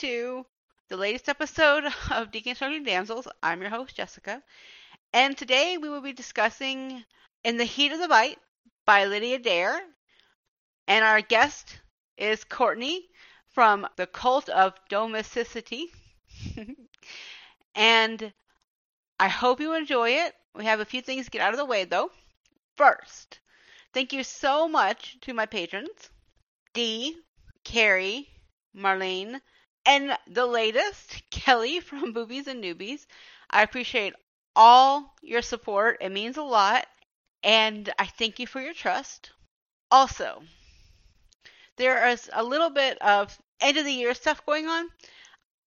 to the latest episode of Deconstructing Damsels. I'm your host, Jessica. And today we will be discussing In the Heat of the Bite by Lydia Dare. And our guest is Courtney from the Cult of Domesticity. and I hope you enjoy it. We have a few things to get out of the way, though. First, thank you so much to my patrons Dee, Carrie, Marlene, and the latest, Kelly from Boobies and Newbies. I appreciate all your support. It means a lot. And I thank you for your trust. Also, there is a little bit of end of the year stuff going on.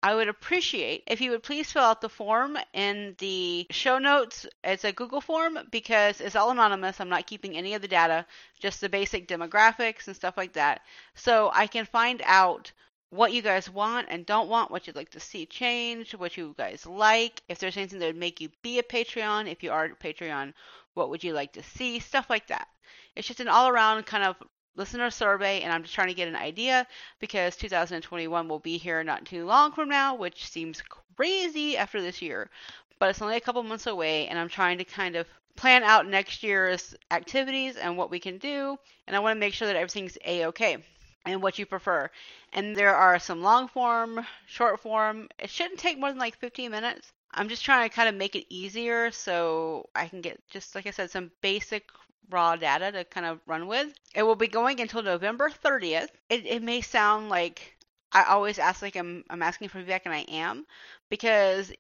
I would appreciate if you would please fill out the form in the show notes. It's a Google form because it's all anonymous. I'm not keeping any of the data, just the basic demographics and stuff like that. So I can find out what you guys want and don't want, what you'd like to see change, what you guys like, if there's anything that would make you be a Patreon, if you are a Patreon, what would you like to see, stuff like that. It's just an all around kind of listener survey, and I'm just trying to get an idea because 2021 will be here not too long from now, which seems crazy after this year, but it's only a couple months away, and I'm trying to kind of plan out next year's activities and what we can do, and I want to make sure that everything's a okay and what you prefer. And there are some long form, short form. It shouldn't take more than like 15 minutes. I'm just trying to kind of make it easier so I can get just like I said some basic raw data to kind of run with. It will be going until November 30th. It, it may sound like I always ask like I'm I'm asking for feedback and I am because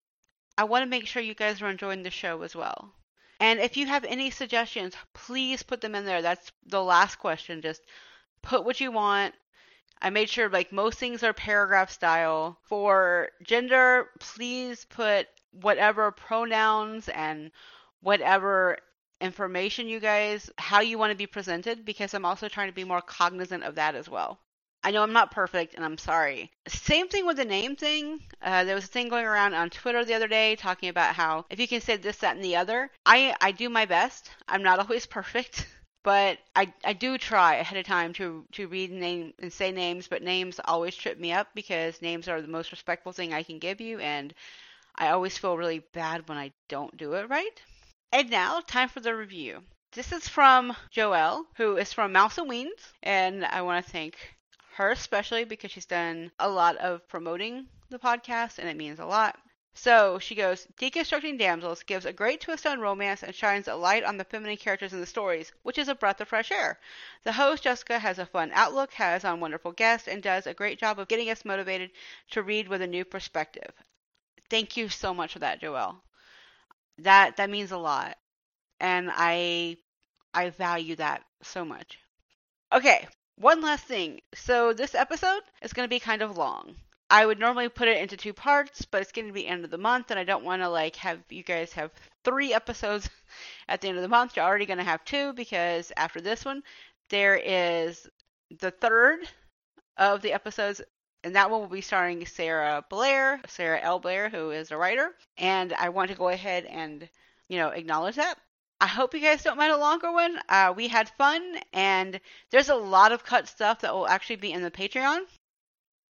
I want to make sure you guys are enjoying the show as well. And if you have any suggestions, please put them in there. That's the last question. Just put what you want. I made sure like most things are paragraph style. For gender, please put whatever pronouns and whatever information you guys how you want to be presented because I'm also trying to be more cognizant of that as well. I know I'm not perfect and I'm sorry. Same thing with the name thing. Uh, there was a thing going around on Twitter the other day talking about how if you can say this, that, and the other, I, I do my best. I'm not always perfect. But I, I do try ahead of time to, to read name and say names, but names always trip me up because names are the most respectful thing I can give you, and I always feel really bad when I don't do it right. And now, time for the review. This is from Joelle, who is from Mouse and Weens, and I want to thank her especially because she's done a lot of promoting the podcast, and it means a lot. So she goes, Deconstructing Damsels gives a great twist on romance and shines a light on the feminine characters in the stories, which is a breath of fresh air. The host, Jessica, has a fun outlook, has on wonderful guests, and does a great job of getting us motivated to read with a new perspective. Thank you so much for that, Joelle. That that means a lot. And I I value that so much. Okay, one last thing. So this episode is going to be kind of long. I would normally put it into two parts, but it's going to be end of the month, and I don't want to like have you guys have three episodes at the end of the month. You're already going to have two because after this one, there is the third of the episodes, and that one will be starring Sarah Blair, Sarah L. Blair, who is a writer, and I want to go ahead and you know acknowledge that. I hope you guys don't mind a longer one. Uh, we had fun, and there's a lot of cut stuff that will actually be in the Patreon.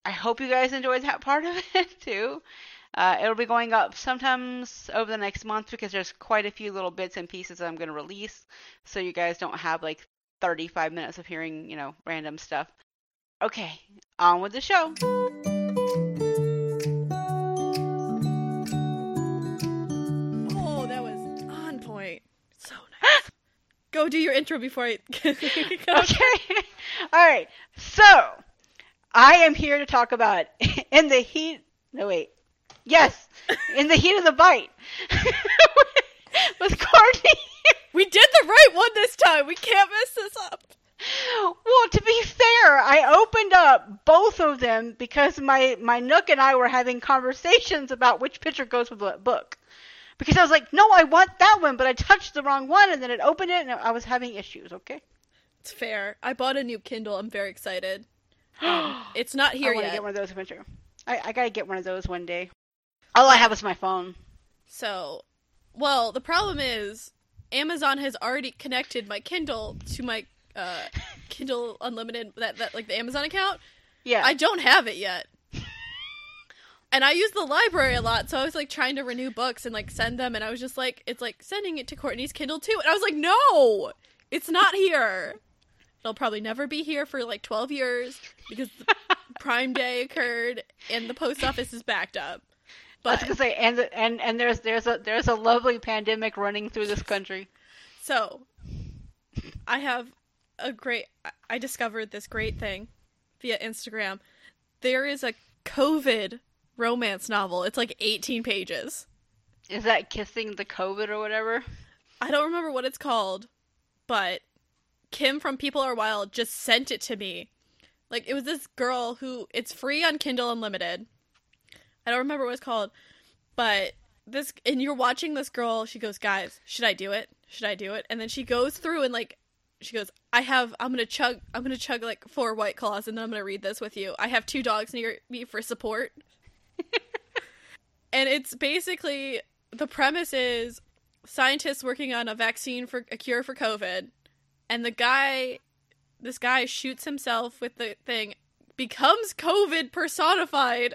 I hope you guys enjoyed that part of it too. Uh, it'll be going up sometimes over the next month because there's quite a few little bits and pieces that I'm going to release, so you guys don't have like 35 minutes of hearing, you know, random stuff. Okay, on with the show. Oh, that was on point. So nice. Go do your intro before I. okay. All right. So, I am here to talk about in the heat. No wait. Yes, in the heat of the bite with Courtney. we did the right one this time. We can't mess this up. Well, to be fair, I opened up both of them because my my Nook and I were having conversations about which picture goes with what book. Because I was like, no, I want that one, but I touched the wrong one, and then it opened it, and I was having issues. Okay. It's fair. I bought a new Kindle. I'm very excited. Um, it's not here I want to get one of those eventually. I, I gotta get one of those one day. All I have is my phone. So, well, the problem is Amazon has already connected my Kindle to my uh, Kindle Unlimited that that like the Amazon account. Yeah. I don't have it yet. And I use the library a lot, so I was like trying to renew books and like send them, and I was just like, it's like sending it to Courtney's Kindle too. And I was like, no, it's not here. It'll probably never be here for like 12 years because the Prime Day occurred and the post office is backed up. But I was gonna say, and and and there's there's a there's a lovely pandemic running through this country. so I have a great, I discovered this great thing via Instagram. There is a COVID romance novel. It's like 18 pages. Is that kissing the COVID or whatever? I don't remember what it's called, but Kim from People Are Wild just sent it to me. Like it was this girl who it's free on Kindle Unlimited. I don't remember what it's called, but this and you're watching this girl, she goes, "Guys, should I do it? Should I do it?" And then she goes through and like she goes, "I have I'm going to chug I'm going to chug like four white claws and then I'm going to read this with you. I have two dogs near me for support." and it's basically the premise is scientists working on a vaccine for a cure for COVID, and the guy, this guy shoots himself with the thing, becomes COVID personified,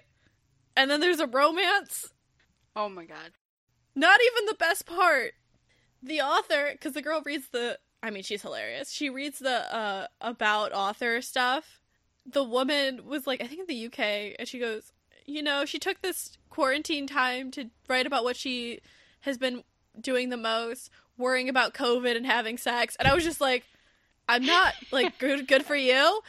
and then there's a romance. Oh my god. Not even the best part. The author, because the girl reads the, I mean, she's hilarious. She reads the uh, about author stuff. The woman was like, I think in the UK, and she goes, you know, she took this quarantine time to write about what she has been doing the most, worrying about COVID and having sex. And I was just like, I'm not like good good for you.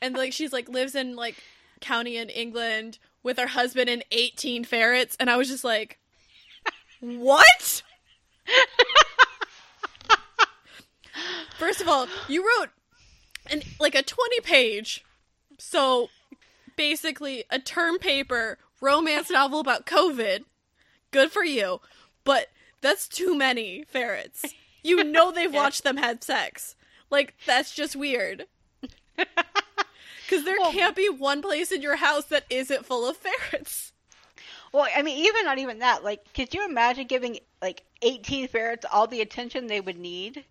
And like she's like lives in like county in England with her husband and 18 ferrets and I was just like what? First of all, you wrote an like a 20 page so basically a term paper romance novel about COVID. Good for you. But that's too many ferrets. You know they've watched them have sex. Like that's just weird. Cuz there Well- can't be one place in your house that isn't full of ferrets. Well, I mean, even not even that. Like, could you imagine giving like 18 ferrets all the attention they would need?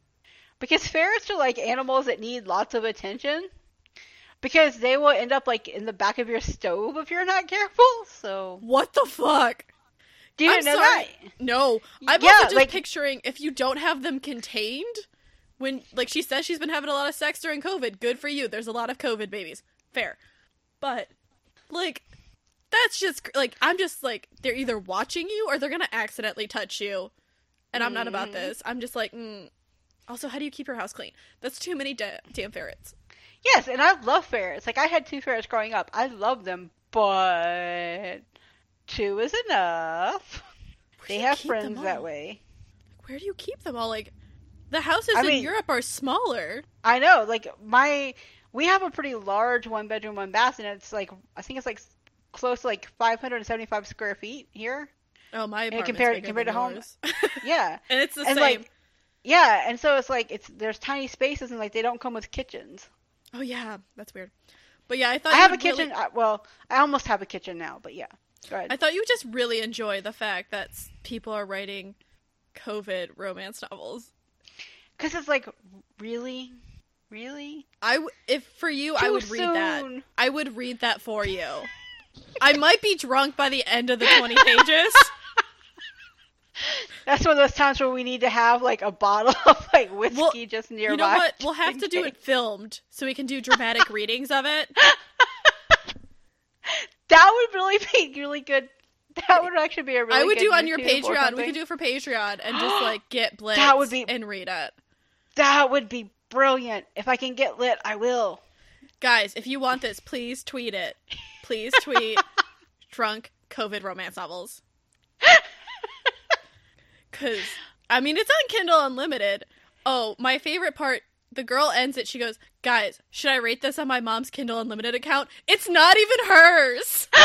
Because ferrets are like animals that need lots of attention. Because they will end up like in the back of your stove if you're not careful. So, What the fuck? Do you I'm know sorry. that? No, I'm Yeah, also just like- picturing if you don't have them contained. When like she says she's been having a lot of sex during COVID. Good for you. There's a lot of COVID babies. Fair, but like that's just like I'm just like they're either watching you or they're gonna accidentally touch you, and I'm not about Mhm. this. I'm just like. Mm. Also, how do you keep your house clean? That's too many da- damn ferrets. Yes, and I love ferrets. Like, I had two ferrets growing up. I love them, but two is enough. Where They have friends that way. Where do you keep them all? Like the houses I in mean- Europe are smaller. I know, like my we have a pretty large one bedroom, one bath, and it's like I think it's like close to like 575 square feet here. Oh, my apartment's compared- compared to homes. Yeah, and it's the and same. like yeah, and so it's like it's there's tiny spaces and like they don't come with kitchens. oh yeah, that's weird. But yeah, I thought I have a would really- kitchen. I, well, I almost have a kitchen now, but yeah. I thought you would just really enjoy the fact that people are writing COVID romance novels. Because it's like really, really. I w- if for you, I Too would read that. I would read that for you. I might be drunk by the end of the twenty pages. That's one of those times where we need to have like a bottle of like whiskey just nearby. you know what? We'll have to do it filmed so we can do dramatic readings of it. That would really be really good. That would actually be a really. Good. I would do on your YouTube or Patreon. We could do it for Patreon and just like get blitz That would be- and read it. That would be brilliant. If I can get lit, I will. Guys, if you want this, please tweet it. Please tweet drunk COVID romance novels. Cause I mean it's on Kindle Unlimited. Oh, my favorite part, the girl ends it, she goes, Guys, should I rate this on my mom's Kindle Unlimited account? It's not even hers.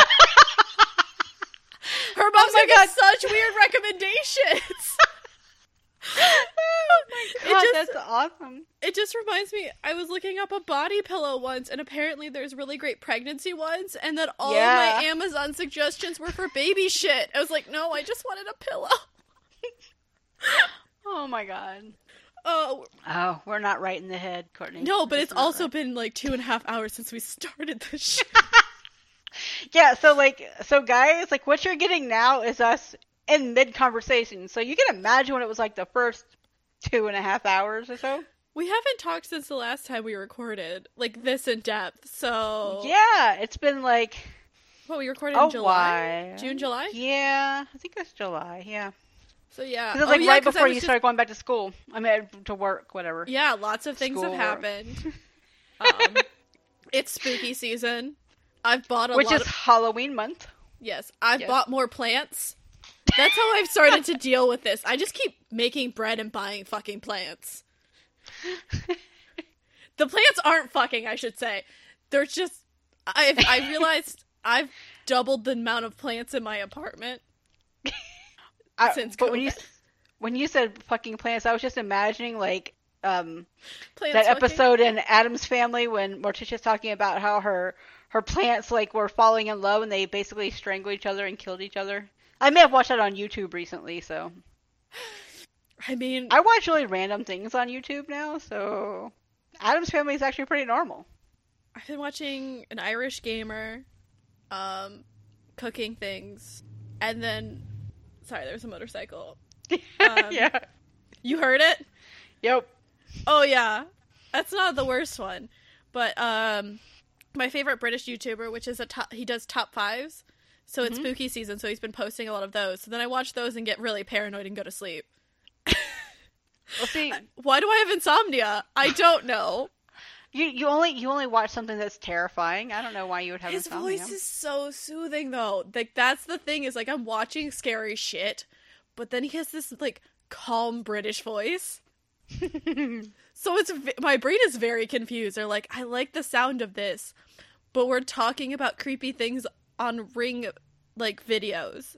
Her oh mom's Oh my like God. such weird recommendations. oh my god, just- that's awesome. It just reminds me, I was looking up a body pillow once, and apparently there's really great pregnancy ones, and that all Yeah. of my Amazon suggestions were for baby shit. I was like, no, I just wanted a pillow. Oh my god. Oh, Oh, we're not right in the head, Courtney. no, but We're it's also right. been like two and a half hours since we started this show. yeah, so like, so guys, like, what you're getting now is us in mid conversation. So you can imagine what it was like the first two and a half hours or so. We haven't talked since the last time we recorded, like this in depth. So Yeah, it's been like what we recorded in July, while. June, July. Yeah, I think it's July. Yeah, So yeah, because Oh, like yeah, right before you just- started going back to school. I mean, to work, whatever. Yeah, lots of things have happened. um, it's spooky season. I've bought a Which is of Halloween month. yes. I've Yes. bought more plants. That's how I've started to deal with this. I just keep making bread and buying fucking plants. The plants aren't fucking, I should say. They're just. I've I realized I've doubled the amount of plants in my apartment. I, Since but when you when you said fucking plants, I was just imagining like um Plants that fucking- episode in Addams Family when Morticia's talking about how her her plants like were falling in love and they basically strangled each other and killed each other. I may have watched that on YouTube recently, so I mean, I watch really random things on YouTube now. So Addams Family is actually pretty normal. I've been watching an Irish gamer, um, cooking things, and then, sorry, there was a motorcycle. Um, yeah. You heard it? Yep. Oh yeah, that's not the worst one, but um, my favorite British YouTuber, which is a top, he does top fives. So it's Mhm. spooky season, so he's been posting a lot of those. So then I watch those and get really paranoid and go to sleep. Well, see, Why do I have insomnia? I don't know. You you only you only watch something that's terrifying. I don't know why you would have His voice is so soothing though. Like that's the thing is like I'm watching scary shit, but then he has this like calm British voice. So it's my brain is very confused. They're like, I like the sound of this, but we're talking about creepy things on Ring like videos,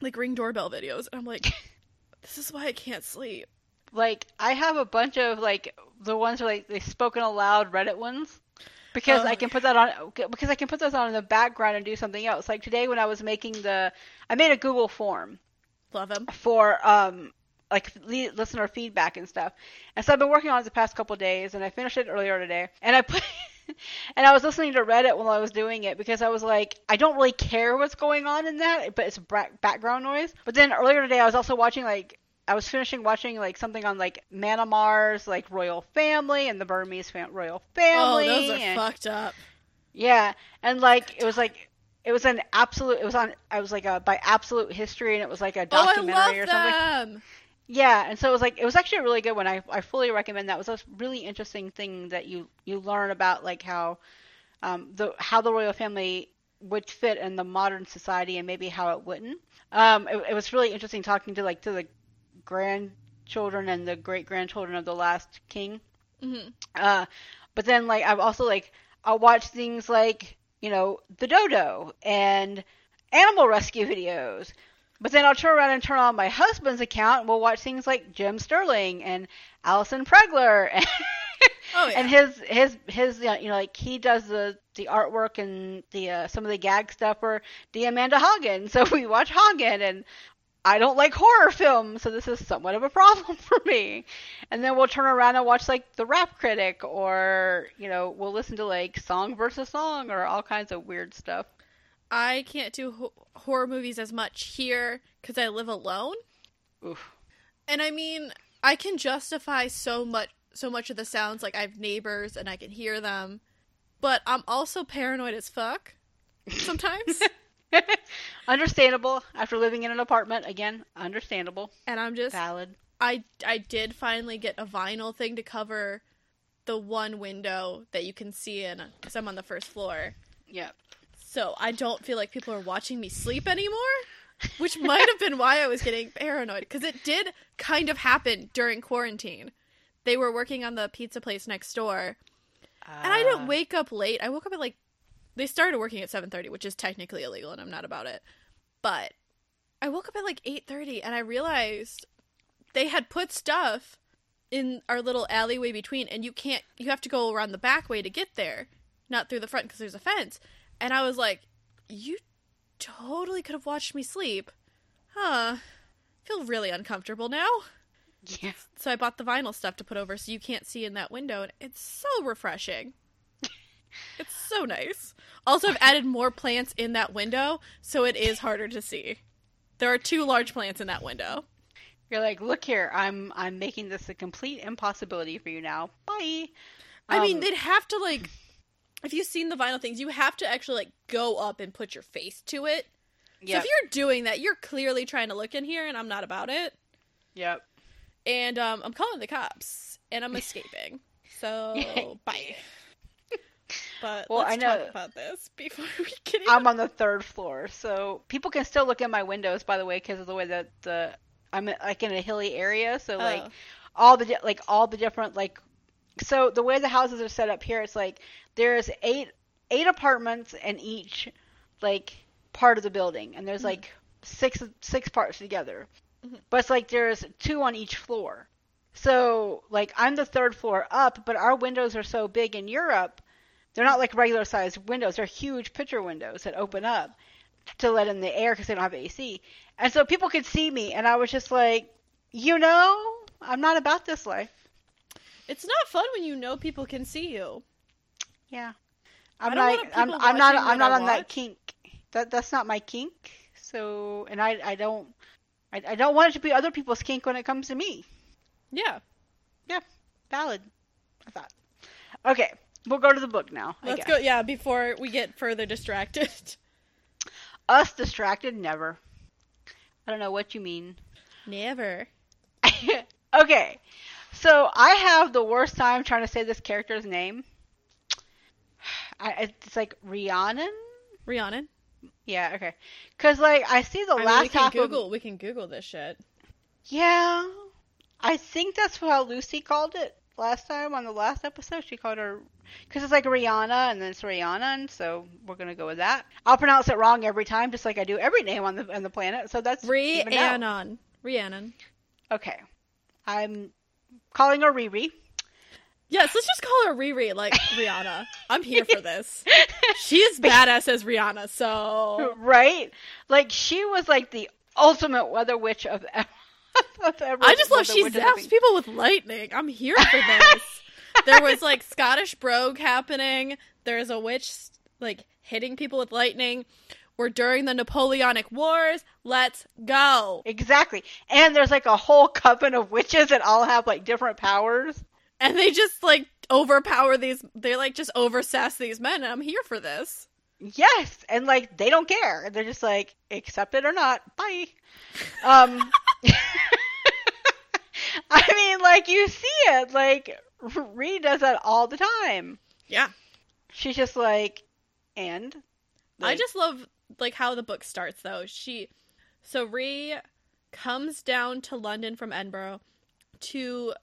like Ring doorbell videos. And I'm like, this is why I can't sleep. Like I have a bunch of like the ones are like they spoken aloud Reddit ones because Oh, I can put that on because I can put those on in the background and do something else. Like today when I was making the I made a Google form Love him. for um like listener feedback and stuff. And so I've been working on it the past couple days and I finished it earlier today. And I put and I was listening to Reddit while I was doing it because I was like I don't really care what's going on in that, but it's background noise. But then earlier today I was also watching like I was finishing watching like something on like Myanmar's like royal family and the Burmese fam- royal family. Oh, those are and- fucked up. yeah, and like it was like it was an absolute. It was on. I was like a by absolute history, and it was like a Oh, documentary love or something. them. Yeah, and so it was like it was actually a really good one. I I fully recommend that. It was a really interesting thing that you you learn about like how um the how the royal family would fit in the modern society and maybe how it wouldn't. Um, it, it was really interesting talking to like to the grandchildren and the great grandchildren of the last king. hmm Uh, but then like I've also like I'll watch things like you know the dodo and animal rescue videos. But then I'll turn around and turn on my husband's account and we'll watch things like Jim Sterling and Allison Pregler and, Oh yeah. and his his his you know like he does the the artwork and the uh, some of the gag stuff for the Amanda Hagen. So we watch Hagen and I don't like horror films, so this is somewhat of a problem for me. And then we'll turn around and watch like the Rap Critic, or you know, we'll listen to like Song versus Song, or all kinds of weird stuff. I can't do ho- horror movies as much here because I live alone. Oof. And I mean, I can justify so much so much of the sounds like I have neighbors and I can hear them. But I'm also paranoid as fuck sometimes. understandable after living in an apartment again. Understandable, and I'm just valid. I I did finally get a vinyl thing to cover the one window that you can see in cuz I'm on the first floor. Yeah. So I don't feel like people are watching me sleep anymore, which might have been why I was getting paranoid because it did kind of happen during quarantine. They were working on the pizza place next door, and I didn't Uh, wake up late. I woke up at like they started working at 7:30, which is technically illegal and I'm not about it. But I woke up at like 8:30 and I realized they had put stuff in our little alleyway between and you can't you have to go around the back way to get there, not through the front because there's a fence. And I was like, you totally could have watched me sleep. Huh. feel really uncomfortable now. Yeah. So I bought the vinyl stuff to put over so you can't see in that window and it's so refreshing. It's so nice. Also, I've added more plants in that window, so it is harder to see. There are two large plants in that window. You're like, look here, I'm I'm making this a complete impossibility for you now. Bye. I mean, Um, they'd have to like, if you've seen the vinyl things, you have to actually like go up and put your face to it. Yep. So if you're doing that, you're clearly trying to look in here, and I'm not about it. Yep. And um, I'm calling the cops, and I'm escaping. So bye. But Well, let's I know, talk about this before we get. I'm on the third floor, so people can still look in my windows. By the way, because of the way that the I'm like in a hilly area, so like Oh. all the like all the different like so the way the houses are set up here, it's like there's eight eight apartments in each like part of the building, and there's like six six parts together, Mhm. but it's like there's two on each floor. So like I'm the third floor up, but our windows are so big in Europe, they're not like regular sized windows. They're huge picture windows that open up to let in the air because they don't have AC. And so people could see me, and I was just like, you know, I'm not about this life. It's not fun when you know people can see you. Yeah, I'm like, I'm, I'm not, I'm not on that kink. That that's not my kink. So, and I, I don't, I, I don't want it to be other people's kink when it comes to me. Yeah. Yeah. Valid, I thought. Okay, we'll go to the book now. Let's go. Yeah, before we get further distracted. Us distracted, never. I don't know what you mean. Never. okay, so I have the worst time trying to say this character's name. I, it's like Rhiannon. Rhiannon. Yeah, okay. Cause like I see the I mean, last we can half Google. of We can Google this shit. yeah. I think that's how Lucy called it last time on the last episode. She called her because it's like Rihanna and then it's Rhiannon, so we're gonna go with that. I'll pronounce it wrong every time, just like I do every name on the on the planet. So that's. Rhiannon. Rhiannon. Okay, I'm calling her Riri. Yes, let's just call her Riri, like Rihanna. I'm here for this. She is badass as Rihanna, so right? Like she was like the ultimate weather witch of, of ever. I just love she zaps people with lightning. I'm here for this. there was like Scottish brogue happening. There's a witch like hitting people with lightning. We're during the Napoleonic Wars. Let's go. Exactly, and there's like a whole coven of witches that all have like different powers. And they just like overpower these. They like just oversass these men. And I'm here for this. Yes, and like they don't care. They're just like accept it or not. Bye. Um, I mean, like you see it. Like Reed does that all the time. Yeah. She's just like, and I just love like how the book starts though. She so Ree comes down to London from Edinburgh to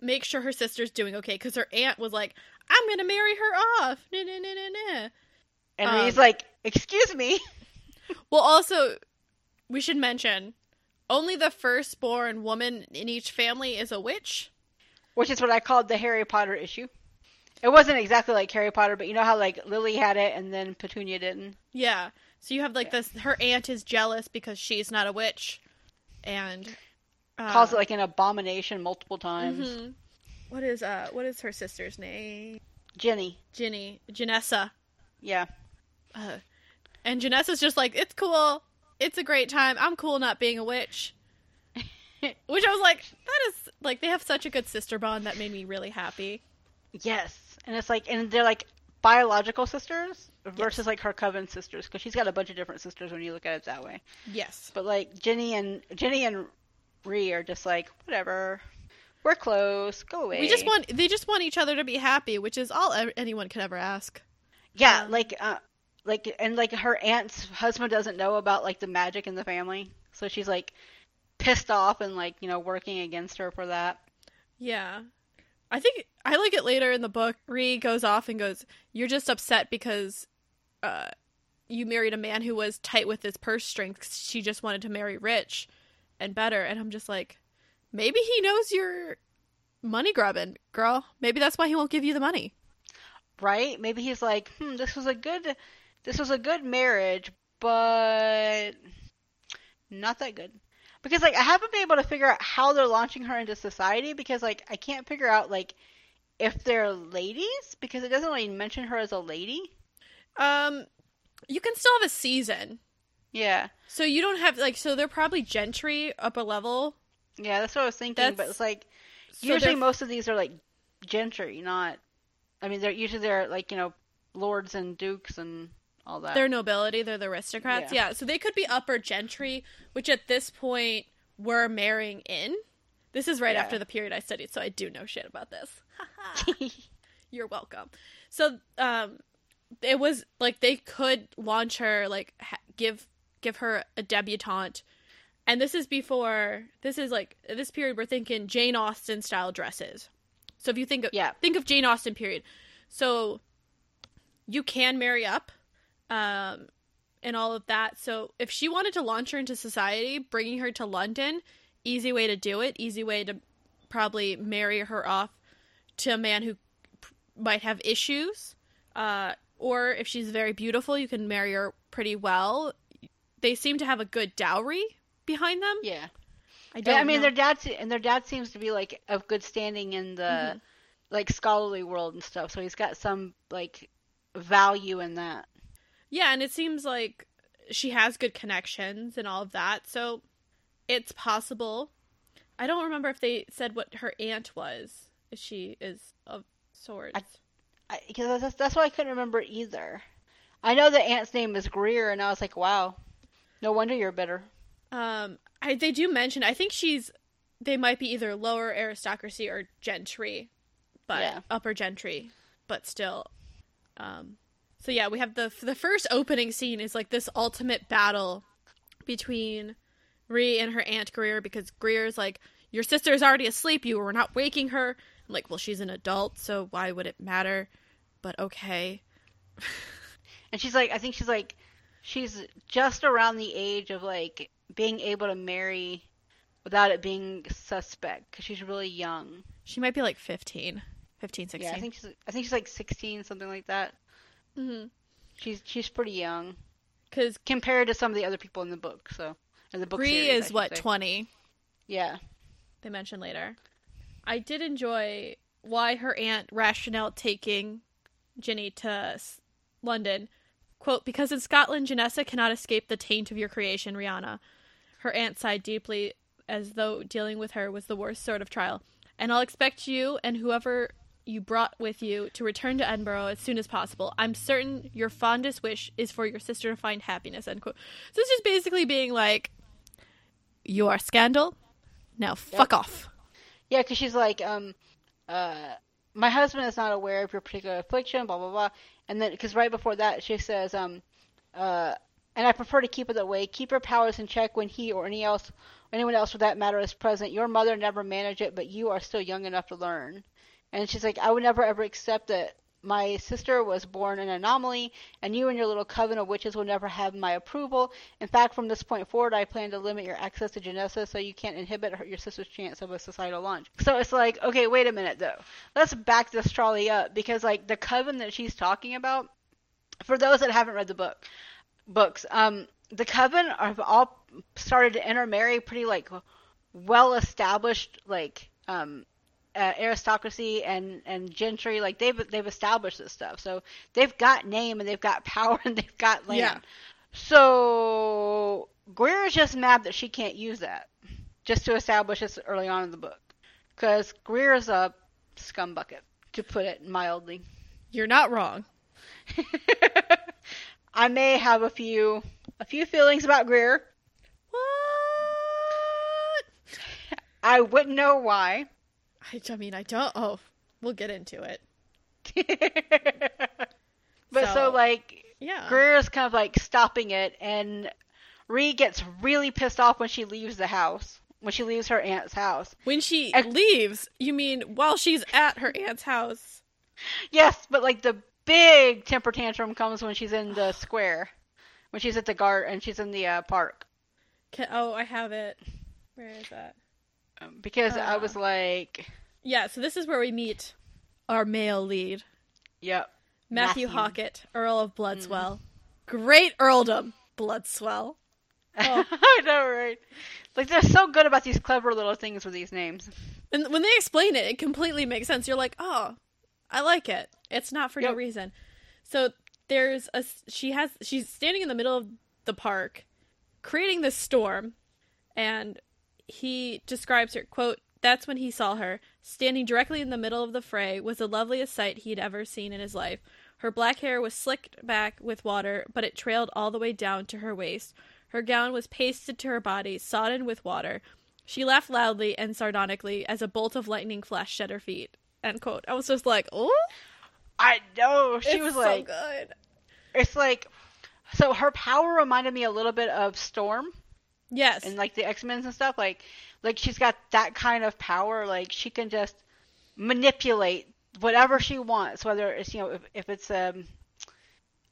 make sure her sister's doing okay because her aunt was like, "I'm gonna marry her off." Nah, nah, nah, nah, nah. and um, like, excuse me. Well, also we should mention only the firstborn woman in each family is a witch. which is what I called the Harry Potter issue. It wasn't exactly like Harry Potter, but you know how like Lily had it and then Petunia didn't. Yeah. So you have like this. Her aunt is jealous because she's not a witch, and uh, Calls it like an abomination multiple times. mhm. What is uh? What is her sister's name? Jenny, Ginny, Janessa. yeah, Uh, and Janessa's just like, it's cool. It's a great time. I'm cool not being a witch. Which I was like, that is like they have such a good sister bond that made me really happy. yes, and it's like, and they're like biological sisters versus like her coven sisters because she's got a bunch of different sisters when you look at it that way. Yes. But like Jenny and Jenny and Ree are just like whatever. We're close. Go away. We just want they just want each other to be happy, which is all anyone could ever ask. yeah, um, like uh, like and like her aunt's husband doesn't know about like the magic in the family, so she's like pissed off and like you know working against her for that. Yeah. I think I like it later in the book. Ree goes off and goes, "You're just upset because uh you married a man who was tight with his purse strings. She just wanted to marry rich and better." And I'm just like, maybe he knows you're money grubbing, girl. Maybe that's why he won't give you the money. right? Maybe he's like, hmm, this was a good, this was a good marriage, but not that good. Because like I haven't been able to figure out how they're launching her into society because like I can't figure out like if they're ladies because it doesn't really mention her as a lady. Um, you can still have a season, Yeah, so you don't have like so they're probably gentry up a level. yeah, that's what I was thinking. But it's like usually they're- most of these are like gentry, not. I mean, they're usually they're like you know lords and dukes and all that. They're nobility, they're the aristocrats. Yeah. Yeah. so they could be upper gentry, which at this point were marrying in. This is right Yeah. after the period I studied, so I do know shit about this. You're welcome. So, um, it was like they could launch her, like ha- give give her a debutante, and this is before. This is like this period. We're thinking Jane Austen style dresses. So if you think of Yeah. think of Jane Austen period, so you can marry up, um, and all of that. So if she wanted to launch her into society, bringing her to London, easy way to do it. Easy way to probably marry her off to a man who p- might have issues. Uh, or if she's very beautiful, you can marry her pretty well. They seem to have a good dowry behind them. yeah. I don't. I mean, know. their dad and their dad seems to be like of good standing in the Mm-hmm. like scholarly world and stuff. So he's got some like value in that. Yeah, and it seems like she has good connections and all of that. So it's possible. I don't remember if they said what her aunt was. If she is of sorts. I, because that's, that's why I couldn't remember either. I know the aunt's name is Greer, and I was like, wow, no wonder you're bitter. Um, I, they do mention. I think she's. They might be either lower aristocracy or gentry, but Yeah. upper gentry, but still. Um, so yeah, we have the the first opening scene is like this ultimate battle between Ree and her aunt Greer because Greer's like, "Your sister is already asleep. You were not waking her." I'm like, well, she's an adult, so why would it matter? But okay. And she's like, I think she's like, she's just around the age of like being able to marry without it being suspect because she's really young. She might be like 15, 15, 16. Yeah, I think she's I think she's like 16, something like that. Hmm She's she's pretty young Because compared to some of the other people in the book. So in the book Bree series, is what say. 20. Yeah, They mention later. I did enjoy why her aunt rationale taking Ginny to London. Quote, because in Scotland, Janessa cannot escape the taint of your creation, Rihanna. Her aunt sighed deeply, as though dealing with her was the worst sort of trial. And I'll expect you and whoever you brought with you to return to Edinburgh as soon as possible. I'm certain your fondest wish is for your sister to find happiness. End quote. So it's just basically being like, you are scandal. Now fuck off. yeah, because she's like, um, uh, my husband is not aware of your particular affliction, blah blah blah. And then because right before that she says, um, uh, and I prefer to keep it that way. Keep your powers in check when he or any else, anyone else for that matter, is present. Your mother never managed it, but you are still young enough to learn. And she's like, I would never ever accept that my sister was born an anomaly, and you and your little coven of witches will never have my approval. In fact, from this point forward, I plan to limit your access to Janessa so you can't inhibit her, your sister's chance of a societal launch. So it's like, okay, wait a minute though. Let's back this trolley up because like the coven that she's talking about, for those that haven't read the book, books, um, the coven have all started to intermarry pretty like well established like um uh, aristocracy and and gentry like they've they've established this stuff so they've got name and they've got power and they've got land Yeah. so Greer is just mad that she can't use that just to establish this early on in the book because Greer is a scumbucket to put it mildly You're not wrong. I may have a few a few feelings about Greer What? I wouldn't know why I, I mean, I don't. Oh, we'll get into it. but so, So- like Yeah. Greer is kind of like stopping it, and Ree gets really pissed off when she leaves the house. When she leaves her aunt's house. When she Ex- leaves, you mean while she's at her aunt's house? Yes, but like the big temper tantrum comes when she's in the square, when she's at the guard and she's in the uh, park. Can, oh, I have it. Where is that? Because I Uh. was like, Yeah, so this is where we meet our male lead, yep. Matthew, Matthew. Halkett, Earl of Bloodswell. Great earldom, Bloodswell. Oh. I know, right? Like they're so good about these clever little things with these names. And when they explain it, it completely makes sense. You're like, oh, I like it. It's not for no reason. So there's a she has she's standing in the middle of the park creating this storm and he describes her quote that's when he saw her. Standing directly in the middle of the fray was the loveliest sight he'd ever seen in his life. Her black hair was slicked back with water but it trailed all the way down to her waist. Her gown was pasted to her body sodden with water. She laughed loudly and sardonically as a bolt of lightning flashed at her feet. End quote. I was just like oh. I know. She it's was so like, good. it's like, so her power reminded me a little bit of Storm yes and like the X Men and stuff. Like, like she's got that kind of power. Like she can just manipulate whatever she wants, whether it's you know if, if it's um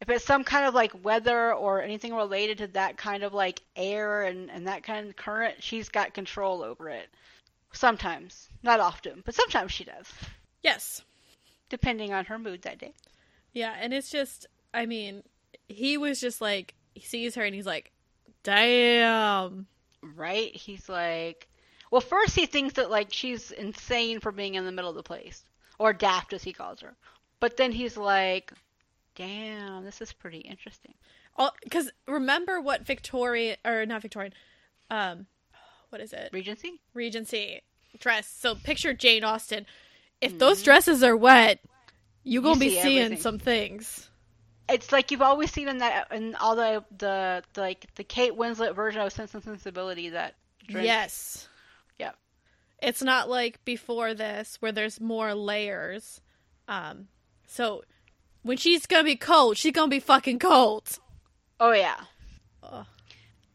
if it's some kind of like weather or anything related to that kind of like air and and that kind of current, she's got control over it. Sometimes, not often, but sometimes she does, yes depending on her mood that day. Yeah, and it's just, I mean, he was just like, he sees her and he's like, damn. Right? He's like, well, first he thinks that like she's insane for being in the middle of the place, or daft as he calls her. But then he's like, damn, this is pretty interesting. Because remember what Victoria, or not Victorian, um, what is it? Regency? Regency dress. So picture Jane Austen. If those dresses are wet, you gonna be see seeing everything. some things. It's like you've always seen in that in all the the, the like the Kate Winslet version of Sense and Sensibility that drink. Yes. Yep. It's not like before this where there's more layers. Um, so when she's gonna be cold, she's gonna be fucking cold. Oh yeah. Ugh.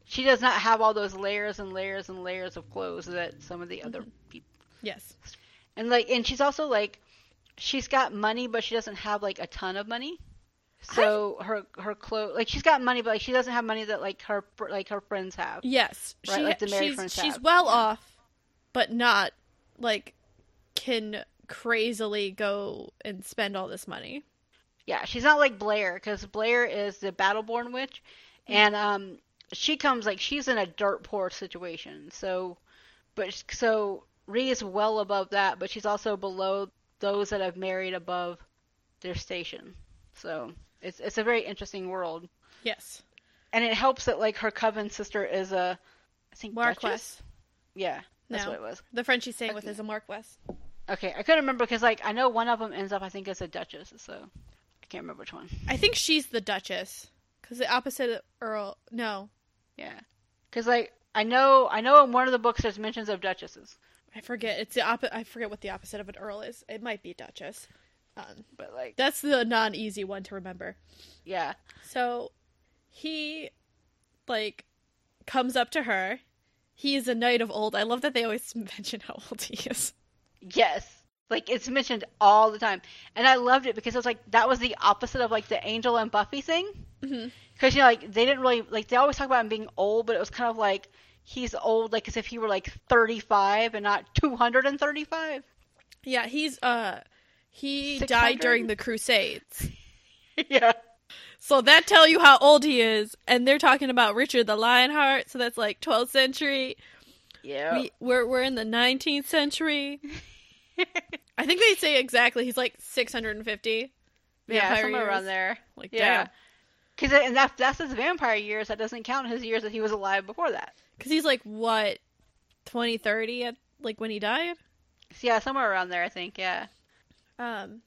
She does not have all those layers and layers and layers of clothes that some of the other people. Yes. And like, and she's also like, she's got money, but she doesn't have like a ton of money. So her her clothes, like she's got money, but like she doesn't have money that like her like her friends have. Yes, Right, she, like the married she's friends she's have. well Yeah. off, but not like can crazily go and spend all this money. Yeah, she's not like Blair because Blair is the Battleborn witch, and um, she comes like she's in a dirt poor situation. So, but so Ree is well above that, but she's also below those that have married above their station. So it's it's a very interesting world, Yes, and it helps that like her coven sister is a, I think Marquess, Yeah, that's No. what it was. the friend she's staying with is a Marquess. Okay, I couldn't remember because like I know one of them ends up I think as a Duchess, so I can't remember which one. I think she's the Duchess because the opposite of Earl. No, Yeah, because like I know I know in one of the books there's mentions of duchesses, I forget. It's the opposite. I forget what the opposite of an Earl is. It might be Duchess. Um, but like that's the non-easy one to remember. yeah, So he like comes up to her. He is a knight of old. I love that they always mention how old he is. yes, like it's mentioned all the time, and I loved it because it was like that was the opposite of like the Angel and Buffy thing, Mhm. because you know like they didn't really like they always talk about him being old, but it was kind of like he's old like as if he were like 35 and not 235. Yeah, he's uh he 600? died during the Crusades. yeah, So that tell you how old he is. And they're talking about Richard the Lionheart, so that's like 12th century. yeah, We we're we're in the 19th century. I think they say exactly he's like 650 yeah, somewhere around there. Like Yeah. damn. Because and that's that's his vampire years. That doesn't count his years that he was alive before that. Cuz he's like what 20 30 at like when he died? Yeah, somewhere around there, I think. Yeah. Um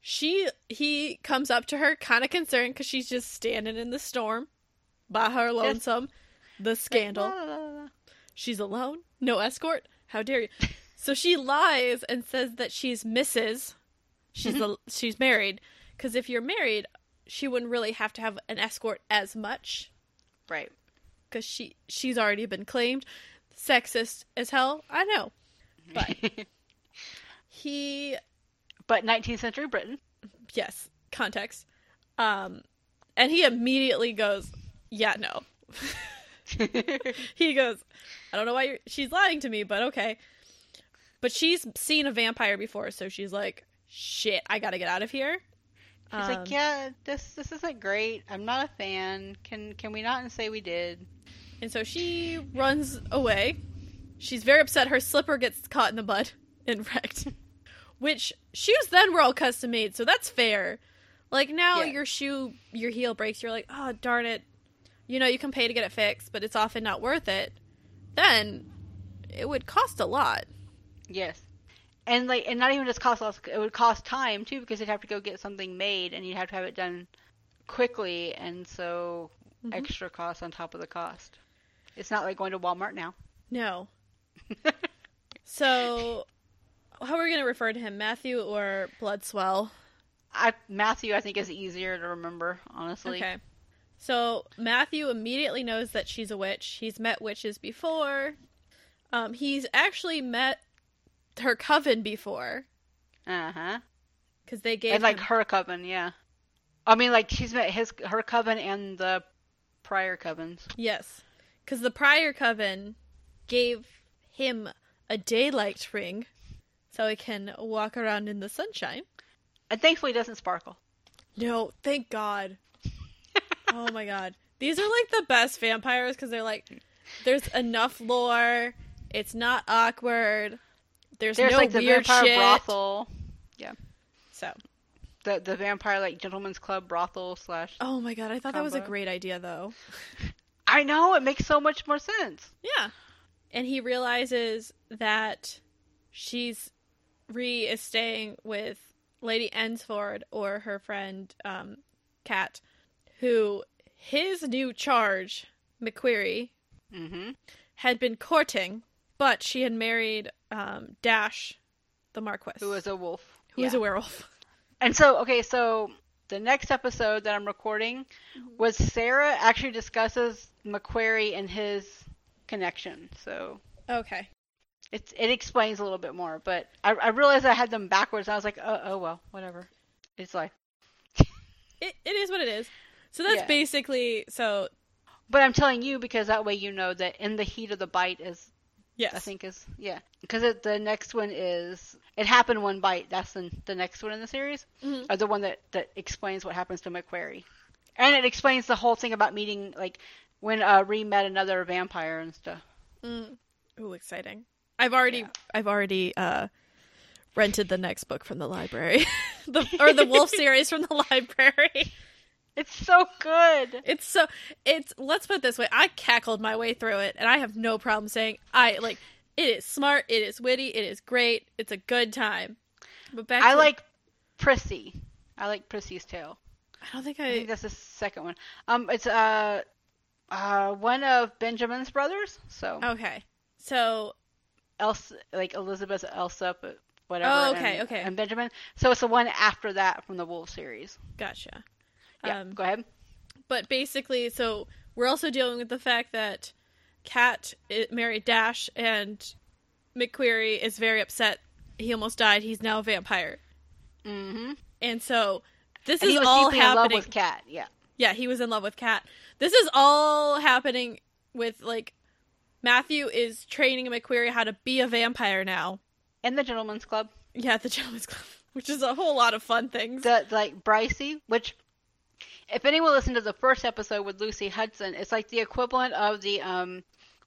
she he comes up to her kind of concerned cuz she's just standing in the storm by her lonesome. The scandal. La, la, la, la. She's alone? No escort? How dare you? So she lies and says that she's Mrs. She's the she's married because if you're married, she wouldn't really have to have an escort as much Right. because she she's already been claimed. Sexist as hell, I know. But he, but 19th century Britain. yes, context. Um, and he immediately goes, "Yeah, no." he goes, I don't know why you're, she's lying to me, but okay. But she's seen a vampire before, so she's like, shit, I gotta get out of here. She's Um, like, yeah, this this isn't great. I'm not a fan. Can can we not say we did? And so she runs away. She's very upset her slipper gets caught in the mud and wrecked. Which shoes then were all custom made, so that's fair. Like now Yeah. your shoe your heel breaks, you're like, "Oh, darn it." You know, you can pay to get it fixed, but it's often not worth it. Then it would cost a lot. Yes. And like, and not even just cost loss. It would cost time too, because you'd have to go get something made, and you'd have to have it done quickly, and so Mhm. extra cost on top of the cost. It's not like going to Walmart now. No. So how are we going to refer to him? Matthew or Blodswell? I Matthew, I think, is easier to remember. Honestly. Okay. So Matthew immediately knows that she's a witch. He's met witches before. Um, he's actually met her coven before Uh huh. because they gave And like him- her coven, yeah. I mean, like she's met his her coven and the prior covens. yes, because the prior coven gave him a daylight ring, so he can walk around in the sunshine. And thankfully, it doesn't sparkle. No, thank God. oh my God, these are like the best vampires because they're like, there's enough lore. It's not awkward. There's, There's no like the weird vampire shit. brothel, Yeah. So, the the vampire like gentleman's club brothel slash. oh my God, I thought that was a great idea though. I know it makes so much more sense. Yeah. And he realizes that she's re is staying with Lady Ensford or her friend um Kat, who his new charge, McQuarrie, Mm-hmm. had been courting, but she had married um Dash, the Marquis. Who is a wolf? who Yeah. a werewolf. And so, okay, so the next episode that I'm recording was Sarah actually discusses McQuarrie and his connection. So Okay. It's it explains a little bit more. But I, I realized I had them backwards. I was like, oh, oh well, whatever. It's like, It it is what it is. So that's Yeah. basically so but I'm telling you because that way you know that in the heat of the bite is yes. I think is yeah because the next one is it happened one bite. That's the the next one in the series. Mhm. or the one that that explains what happens to McQuarrie, and it explains the whole thing about meeting like when uh Ree met another vampire and stuff. Mm. Ooh, exciting. I've already Yeah. I've already uh rented the next book from the library. the or the Wolf series from the library. It's so good. It's so it's let's put it this way, I cackled my way through it and I have no problem saying I like it is smart, it is witty, it is great, it's a good time. But back I to, like Prissy. I like Prissy's tale. I don't think I think I that's the second one. Um, it's uh, uh, one of Benjamin's brothers. So Okay. So Elsa, like Elizabeth, Elsa, but whatever. Oh, okay, and, okay. And Benjamin. So it's the one after that from the Wolf series. gotcha. Yeah. Um, go ahead. but basically, so we're also dealing with the fact that Cat married Dash, and McQuarrie is very upset. He almost died. He's now a vampire, Mm-hmm. and so this And is he was all deeply in love happening. with Cat. Yeah. yeah, he was in love with Cat. This is all happening with like Matthew is training McQuarrie how to be a vampire now. In the Gentleman's Club. Yeah, the Gentleman's Club, which is a whole lot of fun things. the like Brycey, which if anyone listened to the first episode with Lucy Hudson, it's like the equivalent of the um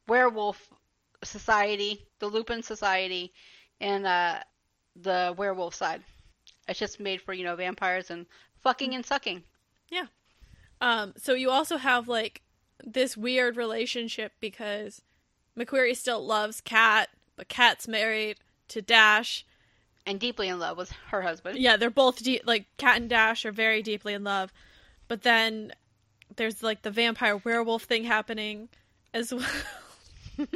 werewolf society, the Lupin Society, and uh the werewolf side. It's just made for, you know, vampires and fucking and sucking. Yeah. Um, so you also have like this weird relationship because McQuarrie still loves Kat, but Kat's married to Dash. And deeply in love with her husband. Yeah, they're both de- like Kat and Dash are very deeply in love. But then there's like the vampire werewolf thing happening as well.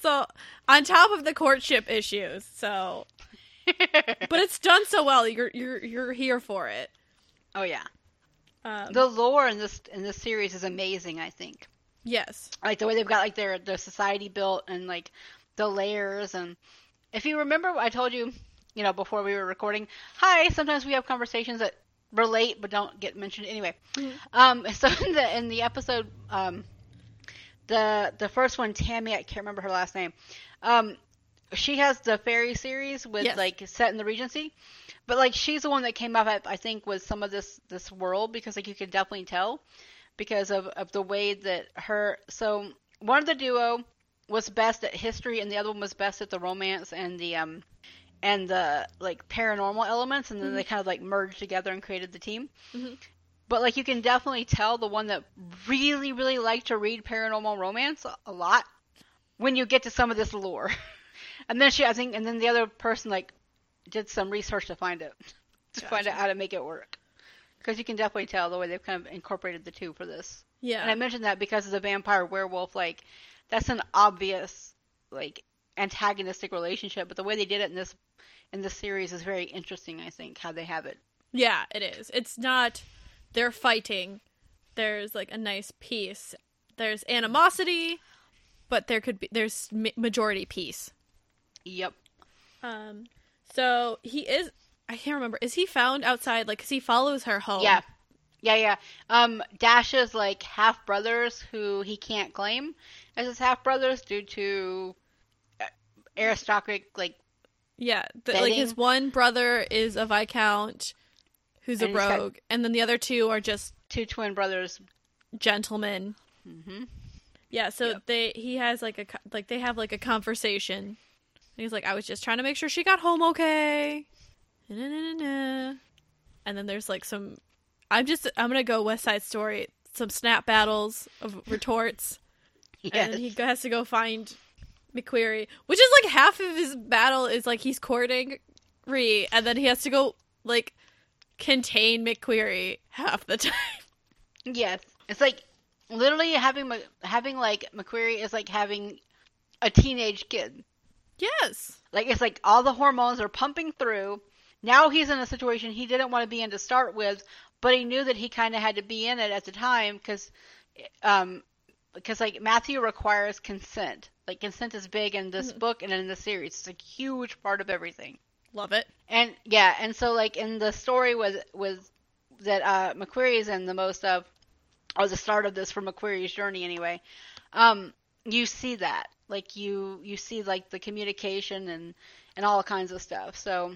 so on top of the courtship issues, so but it's done so well. You're you're you're here for it. oh yeah. Um, The lore in this in this series is amazing, I think. Yes. like the way they've got like their their society built and like the layers and if you remember what I told you, you know, before we were recording, hi, sometimes we have conversations that relate but don't get mentioned anyway. Mhm. Um so in the in the episode um the the first one Tammy, I can't remember her last name. Um she has the fairy series with Yes. like set in the Regency. But like she's the one that came up I, I think with some of this this world because like you can definitely tell because of, of the way that her so one of the duo was best at history and the other one was best at the romance and the um and the like paranormal elements, and then Mm-hmm. they kind of like merged together and created the team. Mhm. But like you can definitely tell the one that really, really liked to read paranormal romance a- a lot when you get to some of this lore. and then she, I think, and then the other person like did some research to find it, to find out how to make it work. Because you can definitely tell the way they've kind of incorporated the two for this. Yeah. And I mentioned that because of the vampire werewolf, like that's an obvious like antagonistic relationship, but the way they did it in this in this series is very interesting. I think how they have it. Yeah, it is. It's not they're fighting. There's like a nice peace. There's animosity, but there could be there's majority peace. Yep. Um so he is I can't remember. Is he found outside like cuz he follows her home? Yeah. Yeah, yeah. Um, Dash's like half brothers who he can't claim as his half brothers due to uh, aristocratic like Yeah, the, like his one brother is a viscount who's a And got- rogue and then the other two are just two twin brothers. gentlemen. hmm Yeah, so Yep. they he has like a like they have like a conversation. And he's like, I was just trying to make sure she got home okay. And then there's like some. I'm just I'm gonna go West Side Story. Some snap battles of retorts, Yes. and he has to go find McQuarrie, which is like half of his battle is like he's courting Ree, and then he has to go like contain McQuarrie half the time. Yes, it's like literally having having like McQuarrie is like having a teenage kid. yes. Like it's like all the hormones are pumping through. Now he's in a situation he didn't want to be in to start with, but he knew that he kind of had to be in it at the time because, um, because like Matthew requires consent. Like consent is big in this book and in the series. It's a huge part of everything. Love it. And yeah, and so like in the story with with that uh McQuarrie is in the most of or the start of this for McQuarrie's journey anyway, um, you see that. Like you you see like the communication and and all kinds of stuff. So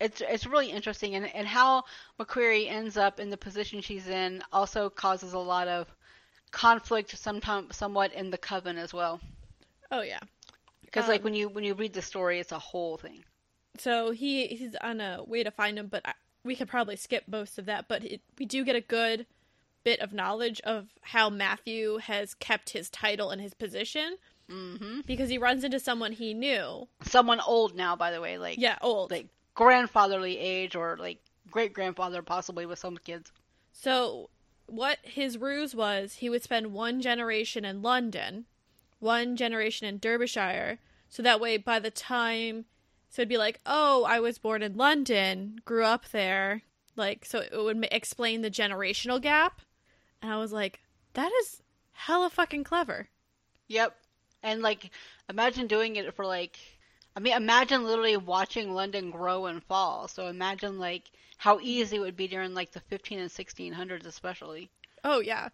it's it's really interesting and, and how McQuarrie ends up in the position she's in also causes a lot of conflict sometimes somewhat in the coven as well. Oh yeah. Because like Um, when you when you read the story it's a whole thing. so he he's on a way to find him, but I, we could probably skip most of that. But it, we do get a good bit of knowledge of how Matthew has kept his title and his position hmm because he runs into someone he knew. Someone old now by the way, like Yeah, old. like grandfatherly age or like great grandfather possibly with some kids. So what his ruse was, he would spend one generation in London, one generation in Derbyshire, so that way by the time so it'd be like, "Oh, I was born in London, grew up there." Like so it would explain the generational gap. And I was like, "That is hella fucking clever." Yep. And like imagine doing it for like I mean imagine literally watching London grow and fall. So imagine like how easy it would be during like the 15 and 1600s especially. Oh yeah.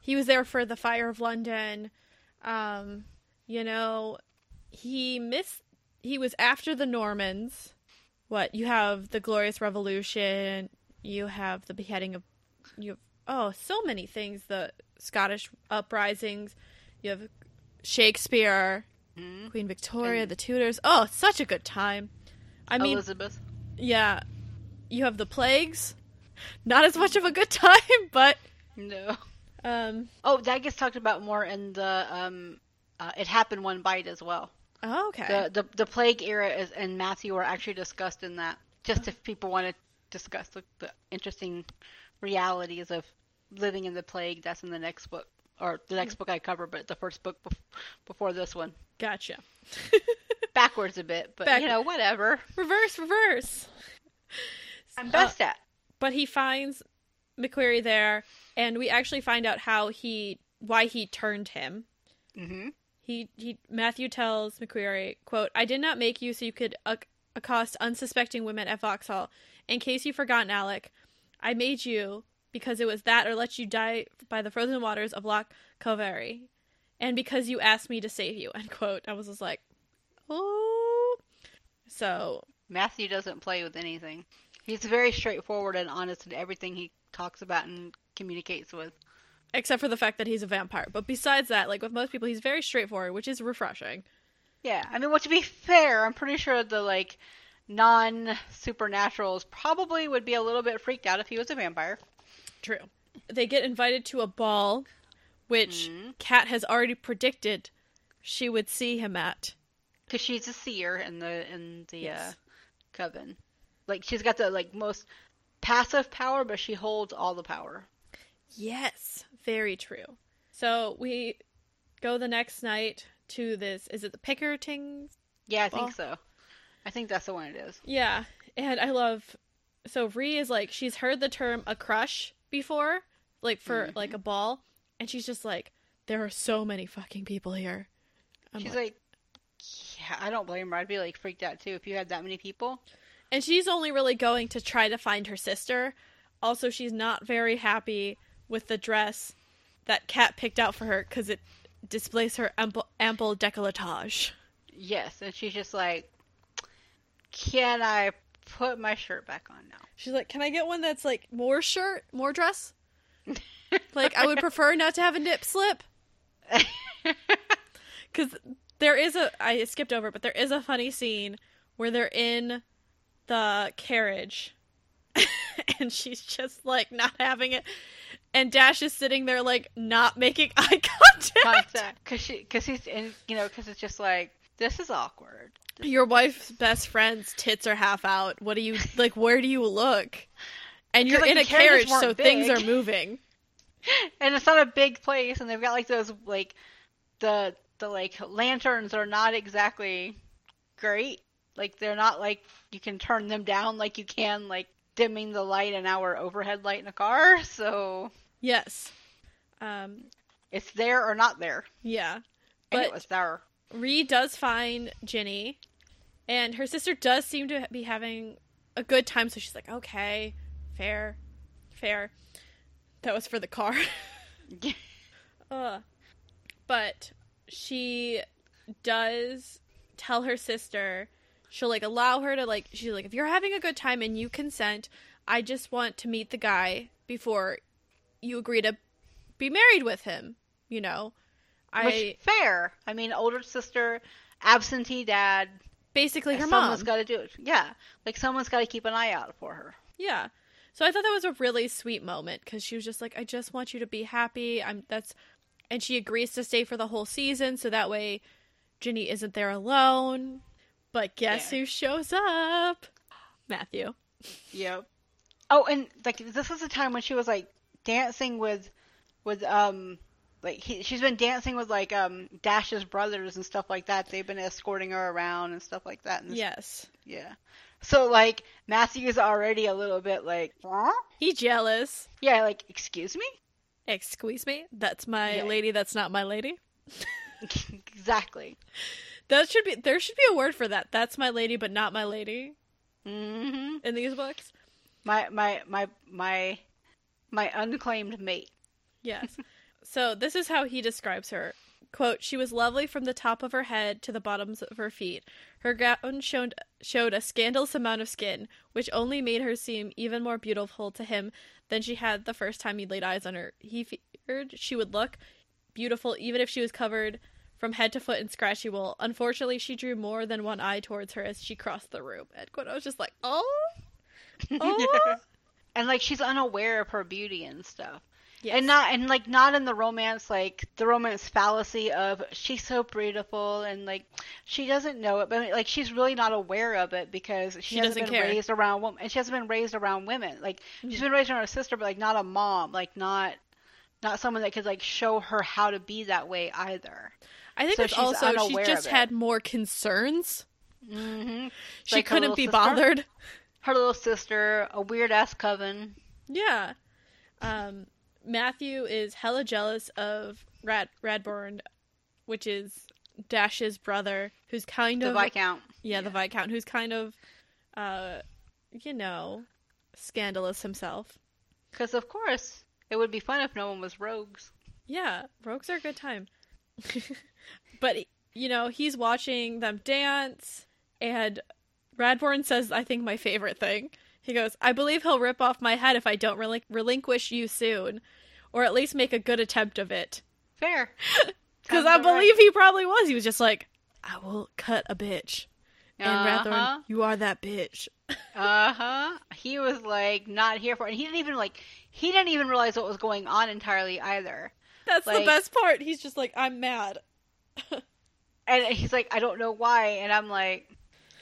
He was there for the fire of London. Um, you know, he missed he was after the Normans. What, you have the Glorious Revolution, you have the beheading of you have oh, so many things, the Scottish uprisings, you have Shakespeare, Mhm. Queen Victoria, And- the Tudors. Oh, such a good time. I mean, Elizabeth. yeah. You have the plagues. Not as much of a good time, but No. um Oh, that gets talked about more in the um uh, it happened one bite as well. oh, okay. The the the plague era is, and Matthew are actually discussed in that. Just if people want to discuss the, the interesting realities of living in the plague, that's in the next book or the next book I cover, but the first book bef- before this one. Gotcha. Backwards a bit, but Back- you know whatever. Reverse, reverse. I'm best at. But he finds McQuarrie there, and we actually find out how he, why he turned him. hmm He, he, Matthew tells McQuarrie, "quote I did not make you so you could acc- accost unsuspecting women at Vauxhall. In case you've forgotten, Alec, I made you because it was that or let you die by the frozen waters of Loch Calvary, and because you asked me to save you." End quote. I was just like, oh. So Matthew doesn't play with anything. He's very straightforward and honest in everything he talks about and communicates with. except for the fact that he's a vampire. But besides that, like with most people, he's very straightforward, which is refreshing. Yeah, I mean, well, to be fair, I'm pretty sure the like non supernaturals probably would be a little bit freaked out if he was a vampire. True. They get invited to a ball, which Mhm. Kat has already predicted she would see him at. Because she's a seer in the in the Yes. uh, coven. Like she's got the like most passive power, but she holds all the power. Yes, very true. So we go the next night to this. Is it the Pickertings? Yeah, I Well- think so. I think that's the one it is. Yeah, and I love. So Ree is like she's heard the term a crush before, like for Mhm. like a ball, and she's just like, there are so many fucking people here. I'm she's like- like, yeah, I don't blame her. I'd be like freaked out too if you had that many people. and she's only really going to try to find her sister. Also, she's not very happy with the dress that Kat picked out for her because it displays her ample, ample décolletage. Yes, and she's just like, can I put my shirt back on now? She's like, "Can I get one that's like more shirt, more dress? like, I would prefer not to have a nip slip because there is a I skipped over, but there is a funny scene where they're in the carriage, and she's just like not having it, and Dash is sitting there like not making eye contact. Contact, because she, because he's in, you know, because it's just like this is awkward. Your wife's best friend's tits are half out. What do you like? Where do you look? And you're like, in a carriage, so weren't things are moving. and it's not a big place and they've got like those like the the like lanterns are not exactly great like they're not like you can turn them down like you can like dimming the light in our overhead light in a car so Yes. Um, it's there or not there yeah. and But it was there Ree does find Ginny, and her sister does seem to be having a good time, so she's like, okay, fair, fair. That was for the car. uh, but she does tell her sister she'll like allow her to like she's like if you're having a good time and you consent i just want to meet the guy before you agree to be married with him you know i which fair. I mean older sister absentee dad. Basically her someone's mom. got to do it. Yeah. Like someone's got to keep an eye out for her. Yeah. So i thought that was a really sweet moment because she was just like i just want you to be happy. I'm that's and she agrees to stay for the whole season so that way ginny isn't there alone. But guess Yeah. who shows up? Matthew. Yep. Oh, and like this is the time when she was like dancing with, with um, like he, she's been dancing with like um Dash's brothers and stuff like that. They've been escorting her around and stuff like that. And yes Yeah. So like Matthew is already a little bit like, huh? he jealous Yeah, like excuse me. excuse me that's my Yeah. lady that's not my lady exactly. that should be there should be a word for that that's my lady but not my lady hmm in these books My my my my my unclaimed mate. Yes. so this is how he describes her. Quote, she was lovely from the top of her head to the bottoms of her feet. Her gown showed, showed a scandalous amount of skin, which only made her seem even more beautiful to him than she had the first time he laid eyes on her. He feared she would look beautiful even if she was covered from head to foot in scratchy wool. Unfortunately, she drew more than one eye towards her as she crossed the room. End quote. I was just like, oh, oh, and like she's unaware of her beauty and stuff. Yes. And not and like not in the romance like the romance fallacy of she's so beautiful and like she doesn't know it, but like she's really not aware of it because she, She hasn't been care. raised around women and she hasn't been raised around women. Like she's been raised around her sister, but like not a mom, like not not someone that could like show her how to be that way either. I think So it's also she just had more concerns. Mm-hmm. She Like couldn't be sister? bothered. Her little sister, a weird ass coven. Yeah. Um, Matthew is hella jealous of Rad Radborn, which is Dash's brother, who's kind The of the Viscount. yeah, the Viscount, who's kind of, uh, you know, scandalous himself. Because of course it would be fun if no one was rogues. Yeah, rogues are a good time. but you know, he's watching them dance, and Radborn says, "I think my favorite thing." He goes, "I believe he'll rip off my head if I don't relin- relinquish you soon, or at least make a good attempt of it." Fair. Because I about right. believe he probably was. He was just like, "I will cut a bitch," And Uh-huh. Radborn, you are that bitch. Uh huh. He was like not here for it. And he didn't even like he didn't even realize what was going on entirely either. That's the best part. He's just like, I'm mad. And he's like, I don't know why. And I'm like,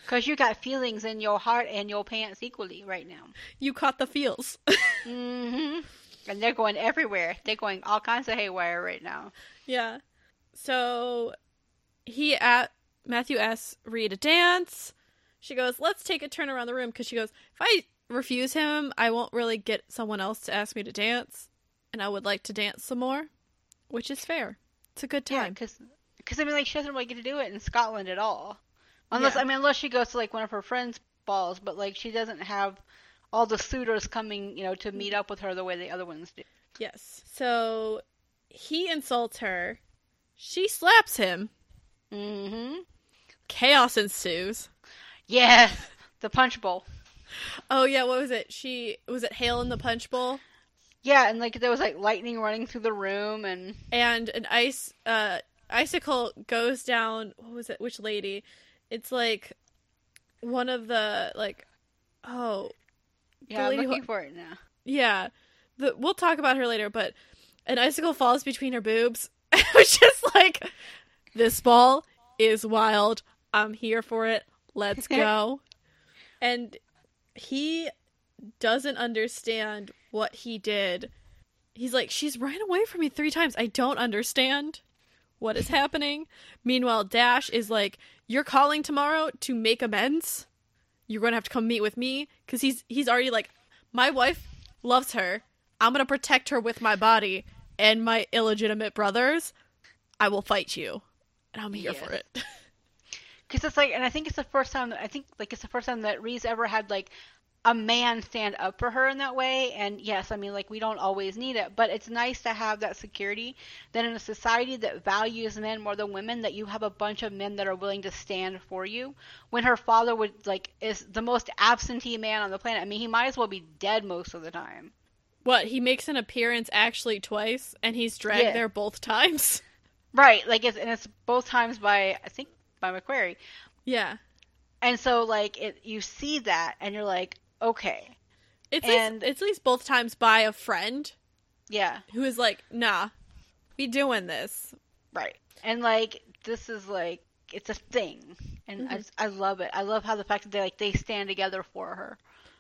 because you got feelings in your heart and your pants equally right now. You caught the feels. hmm And they're going everywhere. They're going all kinds of haywire right now. yeah. So he at Matthew asks Rhea to dance. She goes, let's take a turn around the room because she goes, if I refuse him, I won't really get someone else to ask me to dance. And I would like to dance some more, which is fair. It's a good Yeah, time. because I mean, like she doesn't really get to do it in Scotland at all, unless Yeah. I mean, unless she goes to like one of her friends' balls. But like she doesn't have all the suitors coming, you know, to meet up with her the way the other ones do. Yes. So he insults her. She slaps him. Mm-hmm. Chaos ensues. Yes, the punch bowl. Oh yeah, what was it? She was it hail in the punch bowl Yeah, and like there was like lightning running through the room, and and an ice uh icicle goes down. What was it? Which lady? It's like one of the like oh yeah, I'm lady who- looking for it now. yeah. The we'll talk about her later, but an icicle falls between her boobs. I was just like, this ball is wild. I'm here for it. Let's go. and he doesn't understand what he did. He's like, she's ran away from me three times. I don't understand what is happening. Meanwhile, Dash is like, you're calling tomorrow to make amends. You're gonna have to come meet with me because he's he's already like, my wife loves her. I'm gonna protect her with my body and my illegitimate brothers. I will fight you, and I'm here for it. Because it's like, and I think it's the first time. I think like it's the first time that Reese ever had like a man stand up for her in that way. And yes, I mean like we don't always need it, but it's nice to have that security. That in a society that values men more than women, that you have a bunch of men that are willing to stand for you. When her father would like is the most absentee man on the planet. I mean, he might as well be dead most of the time. what he makes an appearance actually twice, and he's dragged Yeah. there both times. Right, like it's and it's both times by I think by McQuarrie. yeah, And so like it you see that and you're like, okay. it's And- least, it's at least both times by a friend Yeah, who is like, "Nah, we doing this." right. And like this is like it's a thing. And I Mhm. just, I love it. I love how the fact that they like they stand together for her.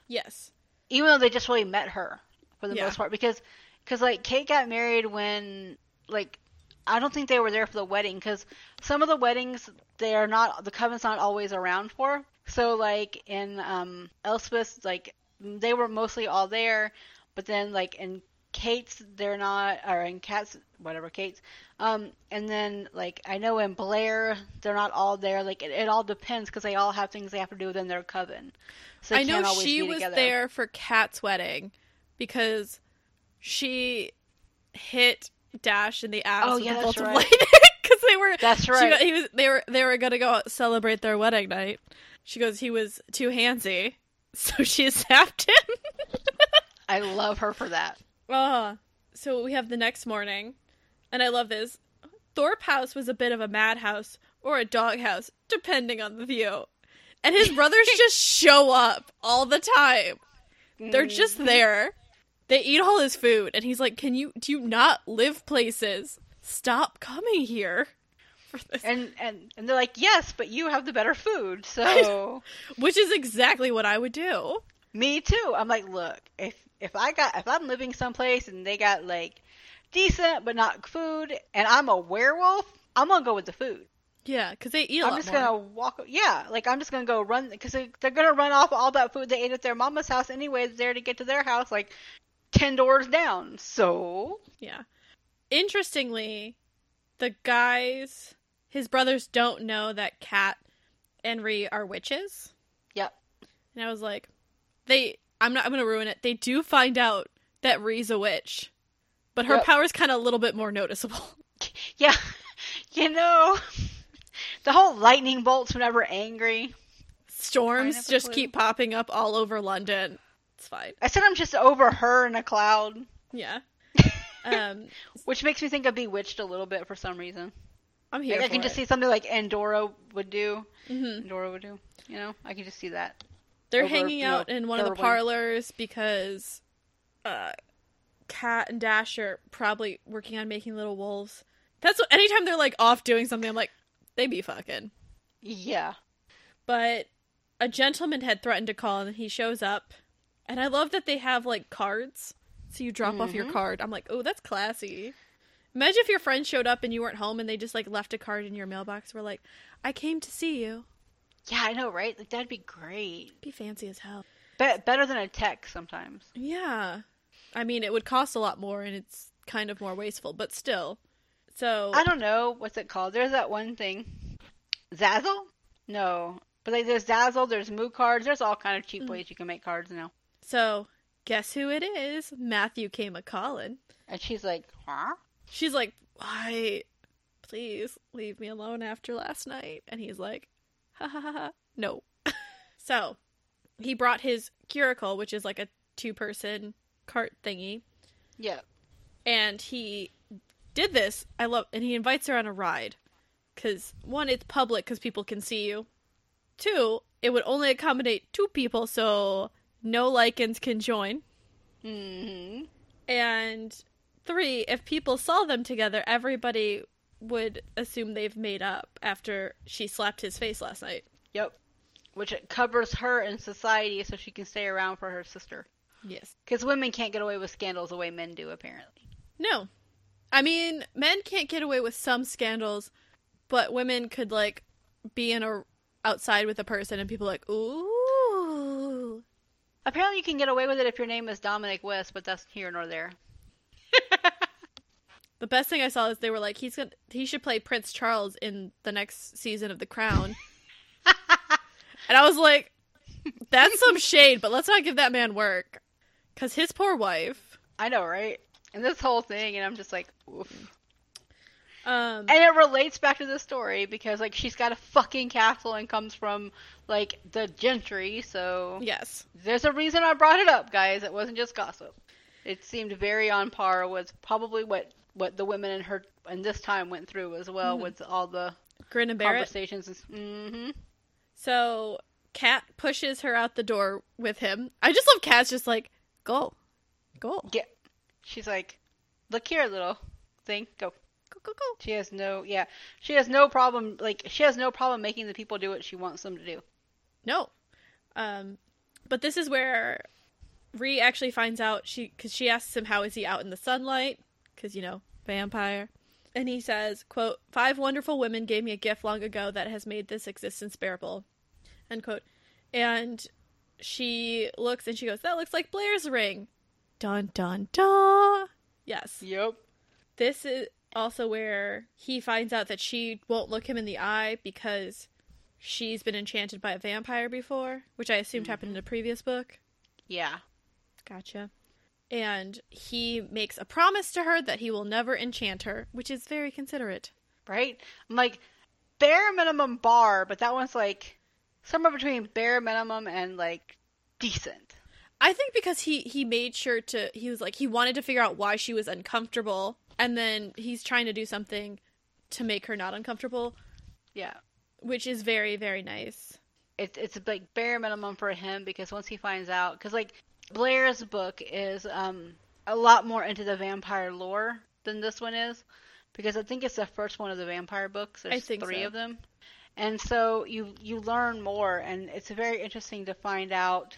Yes, Even though they just really met her for the Yeah. most part because cuz like Kate got married when like I don't think they were there for the wedding cuz some of the weddings they are not the coven's not always around for. So like in um Elspeth's like they were mostly all there, but then like in Kate's they're not or in Kat's whatever Kate's um and then like I know in Blair they're not all there like it, it all depends because they all have things they have to do within their coven. So I know she was together. there for Kat's wedding because she hit Dash in the ass Oh, with yeah, a bolt of right. lightning because they were. That's right. got, he was. They were. They were gonna go celebrate their wedding night. She goes. He was too handsy, so she zapped him. I love her for that. Ah, so we have the next morning, and I love this. Thorpe House was a bit of a madhouse or a doghouse, depending on the view. And his brothers just show up all the time. They're just Mm-hmm. there. They eat all his food, and he's like, "Can you do you not live places? Stop coming here." For this. and and and they're like, yes, but you have the better food. So Which is exactly what I would do. me too. I'm like, look, if if I got if I'm living someplace and they got like decent but not food, and I'm a werewolf, I'm gonna go with the food. Yeah, because they eat a I'm lot just gonna walk. Yeah, like I'm just gonna go run because they, they're gonna run off all that food they ate at their mama's house anyway. There to get to their house, like ten doors down. So Yeah. Interestingly, the guys, his brothers don't know that Kat and Ree are witches. Yep. And I was like, they, I'm not, I'm going to ruin it. They do find out that Ree's a witch, but her Yep. power's kind of a little bit more noticeable. yeah, you know, the whole lightning bolts whenever angry. Storms Kind of a just clue. keep popping up all over London. It's fine. I said I'm just over her in a cloud, Yeah. Um, which makes me think of Bewitched a little bit for some reason. I'm here. Like, I can just see something like Endora would do. Mhm. Endora would do. You know, I can just see that. They're over, hanging you know, out in one of the parlors because uh Kat and Dash are probably working on making little wolves. That's what anytime they're like off doing something, I'm like, they be fucking. Yeah. But a gentleman had threatened to call and he shows up. And I love that they have like cards. So you drop off your Mhm. card. I'm like, oh, that's classy. Imagine if your friend showed up and you weren't home and they just like left a card in your mailbox. We're like, I came to see you. Yeah, I know, right? Like that'd be great. Be fancy as hell. Be- better than a text sometimes. Yeah. I mean, it would cost a lot more and it's kind of more wasteful, but still. So, I don't know what's it called. There's that one thing, Zazzle. No, but like there's Zazzle. There's Moo cards. There's all kind of cheap Mm. ways you can make cards now. so guess who it is? Matthew came a calling. And she's like, huh? She's like, "Why? Please leave me alone after last night." And he's like, "Ha ha ha, ha. no." so, he brought his curricle, which is like a two-person cart thingy, Yeah. and he did this. I love, and he invites her on a ride because one, it's public because people can see you. Two, it would only accommodate two people, so no Lycans can join. Mm-hmm. And three, if people saw them together, everybody would assume they've made up after she slapped his face last night. Yep. Which covers her in society so she can stay around for her sister. Yes. Because women can't get away with scandals the way men do, apparently. No. I mean, men can't get away with some scandals, but women could like be in a outside with a person and people are like, "Ooh." Apparently, you can get away with it if your name is Dominic West, but that's here nor there. The best thing I saw is they were like, "He's to he should play Prince Charles in the next season of The Crown." and I was like, "That's some shade, but let's not give that man work cuz his poor wife I know, right? And this whole thing, and I'm just like, oof. um And it relates back to the story because, like, she's got a fucking castle and comes from, like, the gentry, so yes. there's a reason I brought it up, guys. It wasn't just gossip. It seemed very on par with probably what, what the women in her in this time went through as well Mhm. with all the Grin and Barrett. conversations. Mm-hmm. So Kat pushes her out the door with him. I just love Kat's just like, "Go. Go. Yeah. She's like, look here, little thing, go. Go go go." She has no, yeah, she has no problem, like, she has no problem making the people do what she wants them to do. No. Um, but this is where Ree actually finds out she because she asks him how is he out in the sunlight because you know vampire, and he says, "quote Five wonderful women gave me a gift long ago that has made this existence bearable." End quote. And she looks and she goes, "That looks like Blair's ring." Dun dun dun. Yes. Yep. This is also where he finds out that she won't look him in the eye because she's been enchanted by a vampire before, which I assumed mm-hmm. happened in a previous book. Yeah. Gotcha. And he makes a promise to her that he will never enchant her, which is very considerate. Right? I'm like, bare minimum bar, but that one's like somewhere between bare minimum and like decent. I think because he he made sure to he was like he wanted to figure out why she was uncomfortable and then he's trying to do something to make her not uncomfortable, Yeah. which is very very nice. It's it's like bare minimum for him because once he finds out, because like Blair's book is um a lot more into the vampire lore than this one is, because I think it's the first one of the vampire books. There's think three so. of them, and so you you learn more, and it's very interesting to find out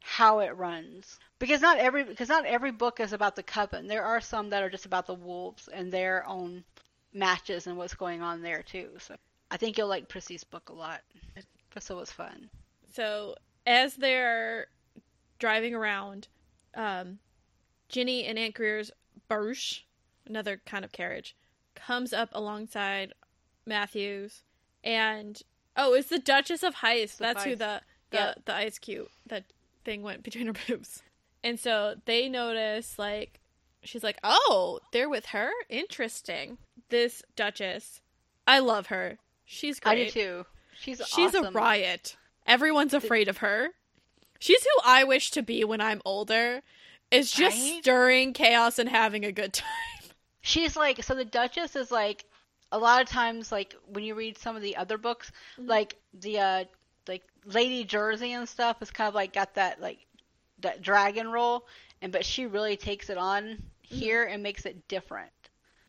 how it runs because not every because not every book is about the coven. There are some that are just about the wolves and their own matches and what's going on there too. So I think you'll like Prissy's book a lot it was fun. So as they're driving around, um, Ginny and Aunt Greer's barouche, another kind of carriage, comes up alongside Matthews, and oh, it's the Duchess of Heist. That's who the the Yeah. the ice cube that thing went between her boobs, and so they notice like she's like, oh, they're with her. Interesting. This Duchess, I love her. She's great. I do too. She's She's a riot. Everyone's afraid of her. She's who I wish to be when I'm older. Is just Right? stirring chaos and having a good time. She's like so the Duchess is like a lot of times, like when you read some of the other books, Mhm. like the uh, like Lady Jersey and stuff is kind of like got that like that dragon role, and but she really takes it on here and makes it different.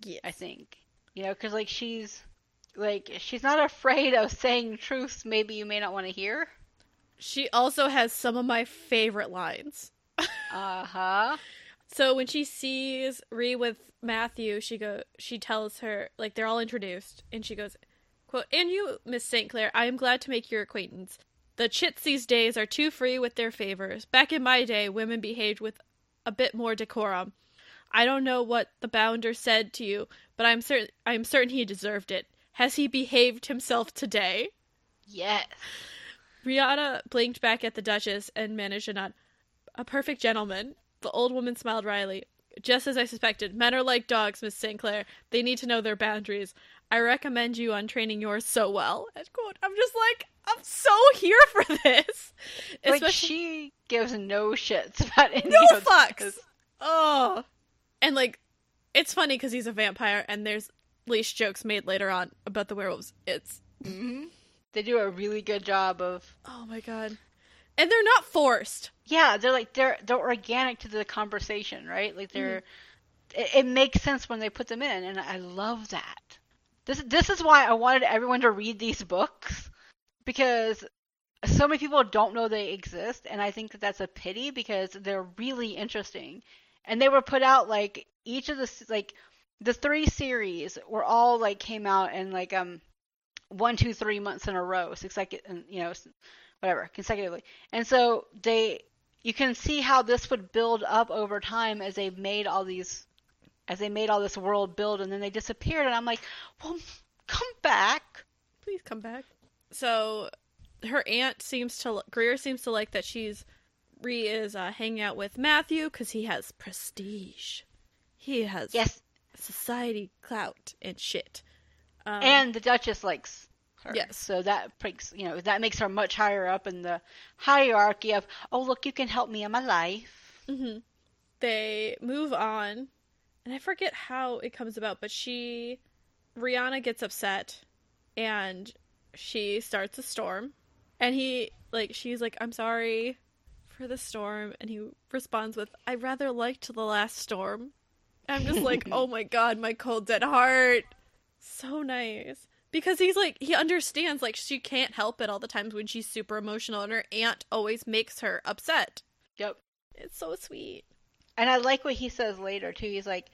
Yeah. I think you know because like she's like she's not afraid of saying truths maybe you may not want to hear. She also has some of my favorite lines. Uh huh. So when she sees Ree with Matthew, she go she tells her like they're all introduced and she goes, quote, And you, Miss Sinclair, I am glad to make your acquaintance. The chits these days are too free with their favors. Back in my day, women behaved with a bit more decorum. I don't know what the bounder said to you, but I'm certain I'm certain he deserved it. Has he behaved himself today? Yes. Rhiannon blinked back at the Duchess and managed a nod. A perfect gentleman. The old woman smiled wryly. Just as I suspected, men are like dogs, Miss Sinclair. They need to know their boundaries. I recommend you on training yours so well. End quote. I'm just like, I'm so here for this. Like Especially she gives no shits about any no fucks. this. Oh, and like, it's funny because he's a vampire, and there's leash jokes made later on about the werewolves. It's hmm They do a really good job of oh my god, and they're not forced. yeah, they're like they're they're organic to the conversation, right? Like they're it, it makes sense when they put them in, and I love that. This this is why I wanted everyone to read these books because so many people don't know they exist, and I think that that's a pity because they're really interesting, and they were put out like each of the like the three series were all like came out in like um one two three months in a row, six like you know whatever consecutively, and so they you can see how this would build up over time as they made all these as they made all this world build and then they disappeared and I'm like, well, come back. Please come back. So her aunt seems to Greer seems to like that she's Ree is uh, hanging out with Matthew because he has prestige. He has Yes, society clout and shit. Um, and the Duchess likes her. Yes. So that makes you know that makes her much higher up in the hierarchy of oh look you can help me in my life. mhm. they move on, and I forget how it comes about, but she Rhiannon gets upset, and she starts a storm, and he like she's like I'm sorry for the storm, and he responds with I rather liked the last storm. I'm just like oh my god, my cold dead heart, so nice. Because he's like, he understands, like, she can't help it all the times when she's super emotional, and her aunt always makes her upset. Yep. It's so sweet. And I like what he says later too. He's like,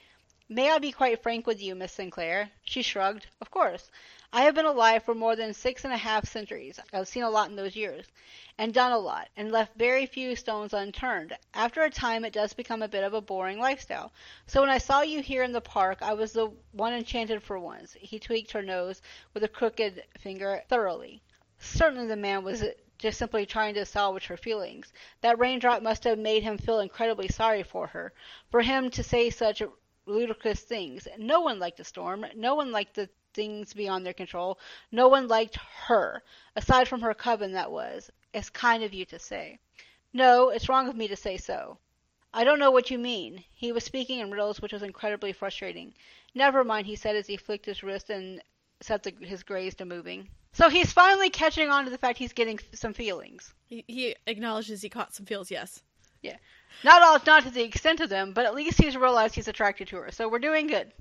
"May I be quite frank with you, Miss Sinclair?" She shrugged. "Of course. I have been alive for more than six and a half centuries. I've seen a lot in those years, and done a lot, and left very few stones unturned. After a time, it does become a bit of a boring lifestyle. So when I saw you here in the park, I was the one enchanted for once." He tweaked her nose with a crooked finger thoroughly. Certainly, the man was just simply trying to salvage her feelings. That raindrop must have made him feel incredibly sorry for her. For him to say such ludicrous things. No one liked the storm. No one liked the things beyond their control. No one liked her. Aside from her coven, that was. It's kind of you to say. No, it's wrong of me to say so. I don't know what you mean. He was speaking in riddles, which was incredibly frustrating. Never mind, he said as he flicked his wrist and set the, his graze to moving. So he's finally catching on to the fact he's getting some feelings. He, he acknowledges he caught some feels, yes. Yeah. Not all, not to the extent of them, but at least he's realized he's attracted to her. So we're doing good.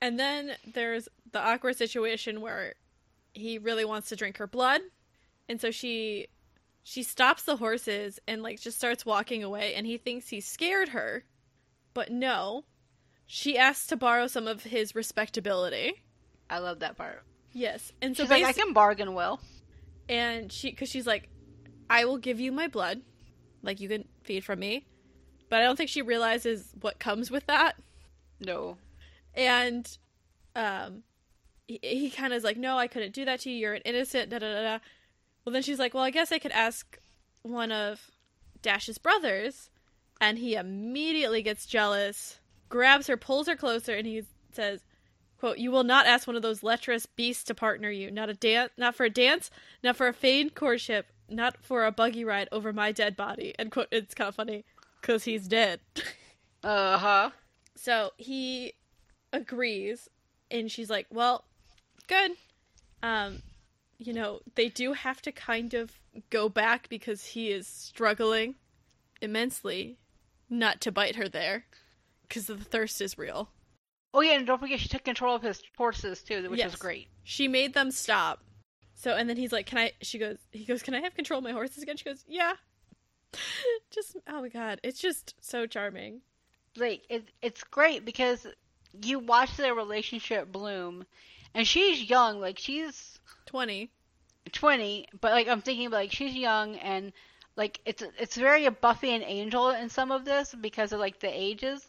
And then there's the awkward situation where he really wants to drink her blood, and so she she stops the horses and like just starts walking away, and he thinks he scared her, but no, she asks to borrow some of his respectability. I love that part. Yes, and so She's like, I can bargain well. and she because she's like, I will give you my blood, like you can feed from me, but I don't think she realizes what comes with that. No. and um he, he kind of is like no i couldn't do that to you. You're an innocent da da da da. Well then she's like well i guess i could ask one of dash's brothers. And he immediately gets jealous grabs her pulls her closer and he says quote you will not ask one of those lecherous beasts to partner you. Not a dance not for a dance not for a feigned courtship not for a buggy ride over my dead body. And quote. It's kind of funny because he's dead. Uh huh. So he agrees, and she's like, "Well, good. Um, you know, they do have to kind of go back because he is struggling immensely not to bite her there because the thirst is real. Oh yeah, and don't forget she took control of his horses too, which Yes. was great. She made them stop. So and then he's like, "Can I?" She goes, "He goes, can I have control of my horses again?" She goes, "Yeah." just oh my god, it's just so charming. Like it, it's great because you watch their relationship bloom, and she's young, like she's Twenty. 20 but like i'm thinking like she's young and like it's it's very a buffy and angel in some of this because of like the ages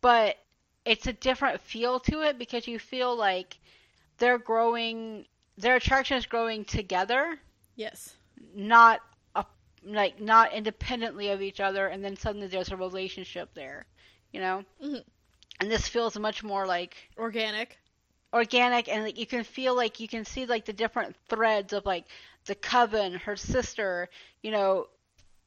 but it's a different feel to it because you feel like they're growing their attraction is growing together Yes. not a, like not independently of each other and then suddenly there's a relationship there you know Mhm. and this feels much more like Organic. Organic and like you can feel like you can see like the different threads of like the coven her sister you know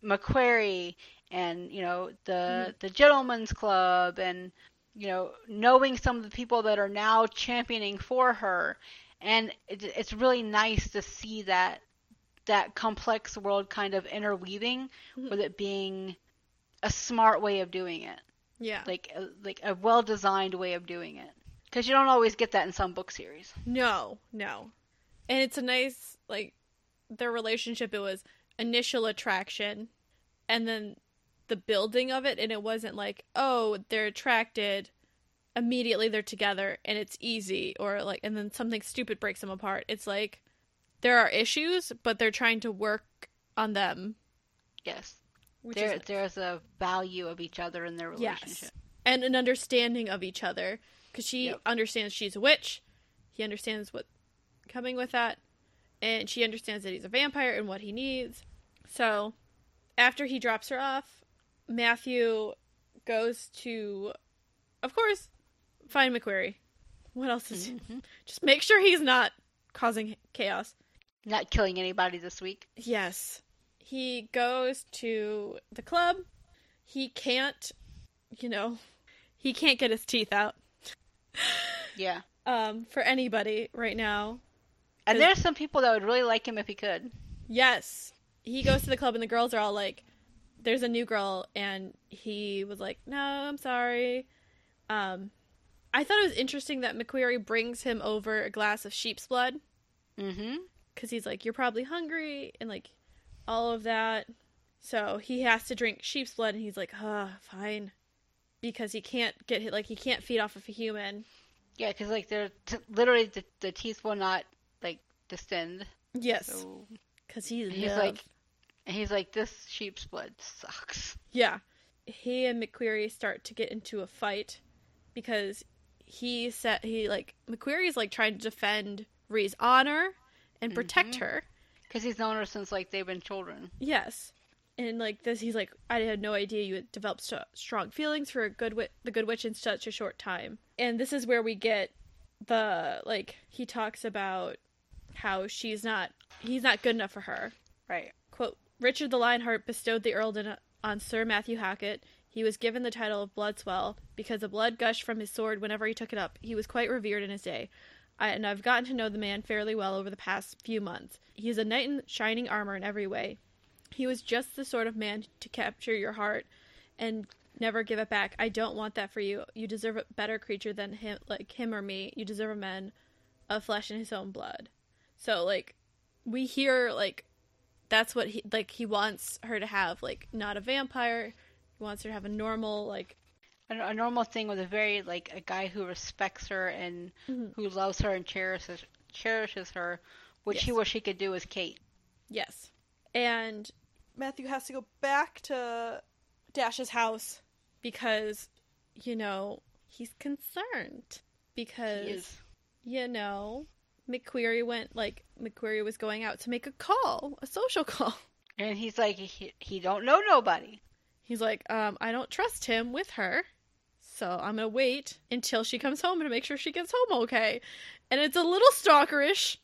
McQuarrie and you know the the gentleman's club and you know knowing some of the people that are now championing for her and it, it's really nice to see that that complex world kind of interweaving Mhm. with it being a smart way of doing it Yeah. like a, like a well designed way of doing it because you don't always get that in some book series No, no. And it's a nice like their relationship it was initial attraction and then the building of it and it wasn't like, oh, they're attracted immediately they're together and it's easy or like and then something stupid breaks them apart. It's like there are issues, but they're trying to work on them. yes Which there is there's a value of each other in their relationship Yes. And an understanding of each other. Because she Yep. understands she's a witch. He understands what coming with that. And she understands that he's a vampire and what he needs. So after he drops her off, Matthew goes to, of course, find McQuarrie. What else is Mhm. Just make sure he's not causing chaos. not killing anybody this week Yes. He goes to the club. He can't, you know, he can't get his teeth out yeah um for anybody right now. and there's some people that would really like him if he could Yes. He goes to the club and the girls are all like there's a new girl and he was like, "No, I'm sorry." Um I thought it was interesting that McQuarrie brings him over a glass of sheep's blood mm-hmm because he's like, "You're probably hungry," and like all of that. So he has to drink sheep's blood, and he's like, "Ah, fine," because he can't get hit. Like he can't feed off of a human. yeah because like they're t- literally the, the teeth will not like distend Yes, so because he's, he's love. like and he's like this sheep's blood sucks yeah. He and McQuarrie start to get into a fight because he said he like McQuarrie's like trying to defend Ree's honor and protect Mhm. her. because he's known her since like they've been children Yes. And like this, he's like, I had no idea you had developed st- strong feelings for a good wit- the good witch in such a short time. And this is where we get the like he talks about how she's not he's not good enough for her. right Quote: Richard the Lionheart bestowed the earldom on Sir Matthew Halkett. He was given the title of Blodswell because the blood gushed from his sword whenever he took it up. He was quite revered in his day. I, and I've gotten to know the man fairly well over the past few months. He is a knight in shining armor in every way. He was just the sort of man to capture your heart and never give it back. I don't want that for you. You deserve a better creature than him, like him or me. You deserve a man of flesh and his own blood. So like, we hear like that's what he like he wants her to have like not a vampire he wants her to have a normal like a, a normal thing with a very like a guy who respects her and Mhm. who loves her and cherishes cherishes her, which he Yes. wish he could do with Kate. yes and matthew has to go back to dash's house because you know he's concerned because He you know McQuarrie went like McQuarrie was going out to make a call a social call And he's like he, he don't know nobody. he's like um i don't trust him with her so i'm gonna wait until she comes home to make sure she gets home okay and it's a little stalkerish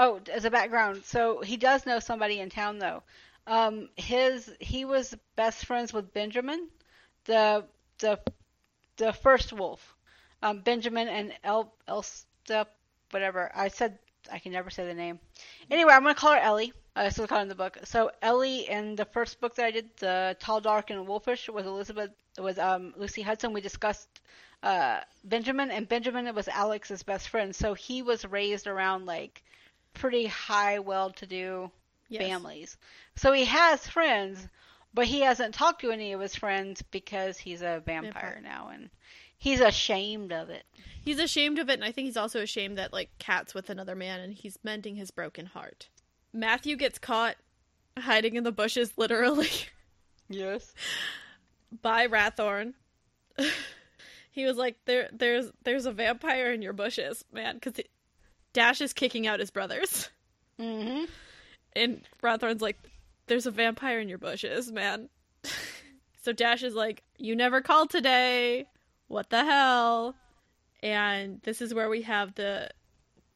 Oh, as a background, so he does know somebody in town though. Um, his he was best friends with Benjamin, the the the first wolf. Um, Benjamin and El Elstep whatever. I said I can never say the name. Anyway, I'm gonna call her Ellie. Uh, so call her in the book. So Ellie in the first book that I did, the Tall, Dark, and Wolfish, was Elizabeth was um, Lucy Hudson. We discussed uh, Benjamin, and Benjamin was Alex's best friend. So he was raised around like pretty high, well-to-do Yes. families. So he has friends, but he hasn't talked to any of his friends because he's a vampire, Vampire. now, and he's ashamed of it. He's ashamed of it, and I think he's also ashamed that like Cat's with another man, and he's mending his broken heart. Matthew gets caught hiding in the bushes, literally, Yes. by Radborn. he was like, "There, there's, there's a vampire in your bushes, man," because Dash is kicking out his brothers, Mm-hmm. And Radborn's like, "There's a vampire in your bushes, man." so Dash is like, "You never called today. What the hell?" And this is where we have the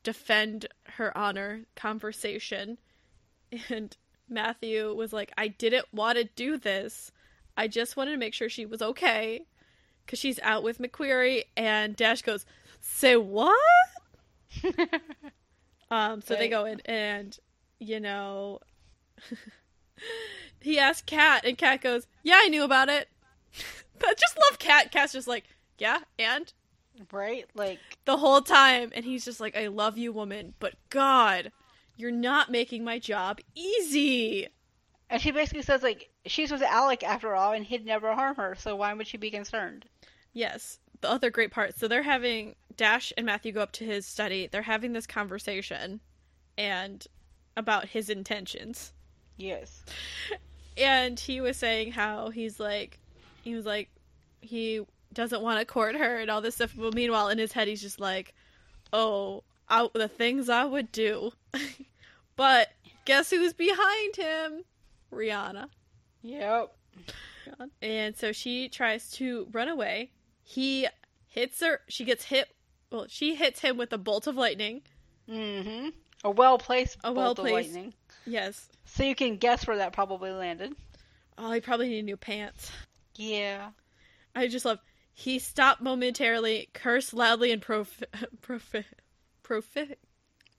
defend her honor conversation. And Matthew was like, I didn't want to do this. I just wanted to make sure she was okay. Because she's out with McQuarrie. And Dash goes, Say what? Um, so they go in and, you know, he asks Cat, and Cat goes, Yeah, I knew about it. but just love Cat. Cat's just like, Yeah, and? right? Like, the whole time and he's just like i love you woman but god you're not making my job easy and she basically says like she's with Alec after all, and he'd never harm her, so why would she be concerned? yes the other great part so they're having dash and matthew go up to his study they're having this conversation and about his intentions. Yes. and he was saying how he's like he was like he doesn't want to court her and all this stuff. But meanwhile in his head he's just like oh I, the things i would do. But guess who's behind him? Rhiannon. Yep. and so she tries to run away. He hits her. She gets hit. Well she hits him with a bolt of lightning. Mm-hmm. A well placed A bolt well-placed- lightning. yes So you can guess where that probably landed. oh he probably needed new pants Yeah. I just love. He stopped momentarily, cursed loudly, and prof prof profi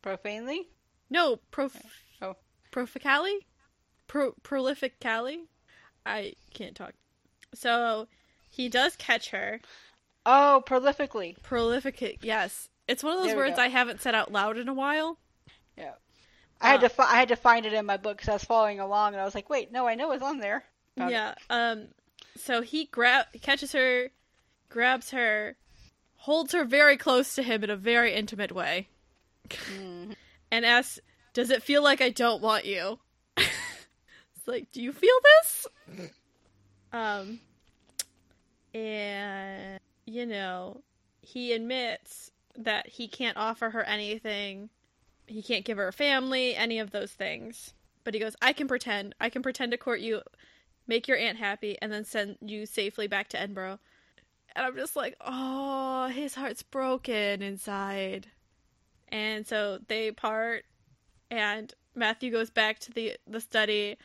Profanely? no prof Oh. profically pro prolifically. I can't talk. So he does catch her. Oh, prolifically. Prolific. Yes, it's one of those words go. I haven't said out loud in a while. Yeah. I had Uh, to fi- I had to find it in my book because I was following along and I was like, wait, no, I know it's on there. Found it. yeah. Um. So he grab catches her, grabs her, holds her very close to him in a very intimate way. Mhm. and asks, "Does it feel like I don't want you?" it's like, "Do you feel this?" um, and you know, he admits that he can't offer her anything. He can't give her a family, any of those things. But he goes, "I can pretend. I can pretend to court you, make your aunt happy, and then send you safely back to Edinburgh." And I'm just like, "Oh, his heart's broken inside." And so they part, and Matthew goes back to the the study,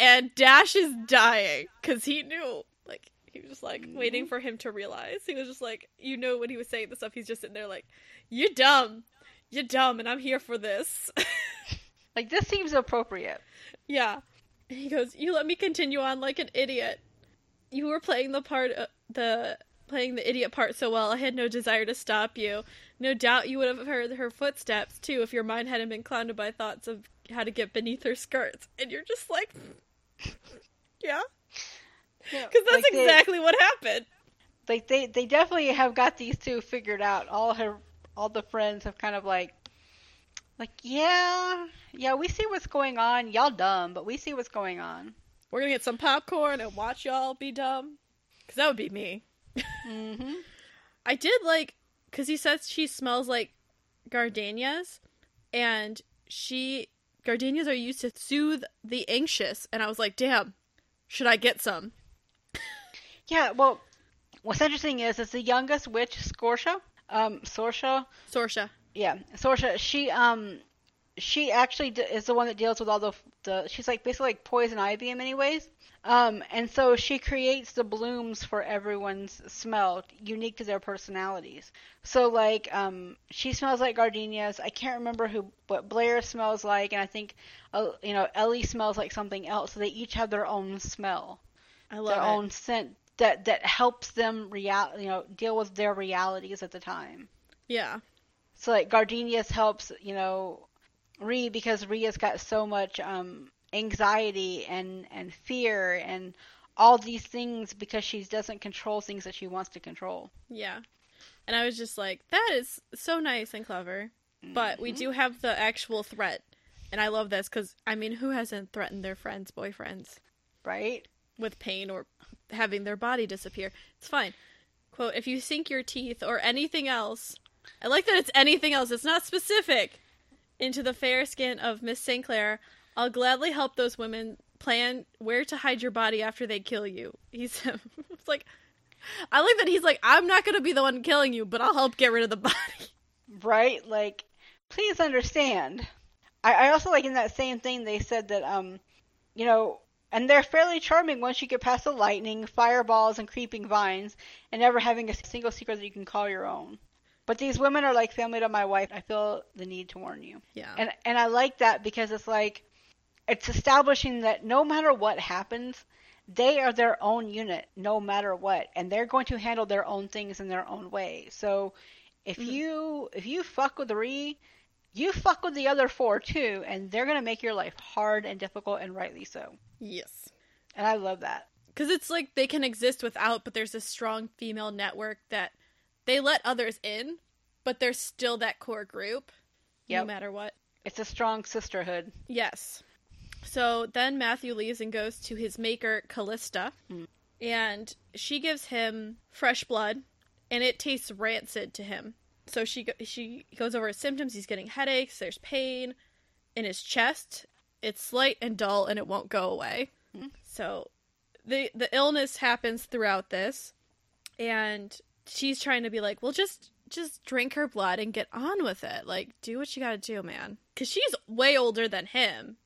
and Dash is dying because he knew, like, he was just like mm-hmm. waiting for him to realize. He was just like, you know, when he was saying the stuff, he's just sitting there like, "You're dumb, you're dumb, and I'm here for this." Like this seems appropriate. yeah. And he goes, "You let me continue on like an idiot. You were playing the part, uh, the playing the idiot part so well. I had no desire to stop you. No doubt you would have heard her footsteps too if your mind hadn't been clouded by thoughts of how to get beneath her skirts." And you're just like, "Yeah," because that's Like, they- exactly what happened. like they they definitely have got these two figured out. All her all the friends have kind of like like yeah yeah we see what's going on. Y'all dumb, but we see what's going on. We're gonna get some popcorn and watch y'all be dumb, because that would be me. Mm-hmm. I did like because he says she smells like gardenias, and she gardenias are used to soothe the anxious, and I was like, damn, should I get some? Yeah. Well, what's interesting is it's the youngest witch, Scorsha. Um, Sorcha. Sorcha. Yeah, Sorcha. She um she actually d- is the one that deals with all the the. She's like basically like poison ivy in many ways. Um, and so she creates the blooms for everyone's smell, unique to their personalities. So like, um, she smells like gardenias. I can't remember who what Blair smells like, and I think, uh, you know, Ellie smells like something else. So they each have their own smell, I love their it. own scent that that helps them real, you know, deal with their realities at the time. Yeah. So like gardenias helps, you know, Ree because Ree has got so much um anxiety and and fear and all these things because she doesn't control things that she wants to control. Yeah. And I was just like, that is so nice and clever. But we Mhm. do have the actual threat. And I love this because, I mean, who hasn't threatened their friends, boyfriends, right? with pain or having their body disappear? It's fine. Quote, if you sink your teeth or anything else, I like that it's anything else, it's not specific, into the fair skin of Miss Sinclair, I'll gladly help those women plan where to hide your body after they kill you. He's it's like, I like that he's like, I'm not going to be the one killing you, but I'll help get rid of the body. Right? Like, please understand. I, I also like in that same thing they said that um, you know, and they're fairly charming once you get past the lightning, fireballs, and creeping vines, and never having a single secret that you can call your own. But these women are like family to my wife. I feel the need to warn you. Yeah. And and I like that because it's like it's establishing that no matter what happens, they are their own unit no matter what and they're going to handle their own things in their own way. So if Mhm. you if you fuck with Ree, you fuck with the other four too and they're going to make your life hard and difficult and rightly so. yes. And I love that. Because it's like they can exist without, but there's a strong female network that they let others in, but there's still that core group, no matter what. It's a strong sisterhood. Yes. So then Matthew leaves and goes to his maker, Callista, Mm. and she gives him fresh blood, and it tastes rancid to him. So she she goes over his symptoms. He's getting headaches. There's pain in his chest. It's slight and dull, and it won't go away. Mm. So the the illness happens throughout this, and she's trying to be like, well, just just drink her blood and get on with it. Like, do what you got to do, man. Because she's way older than him.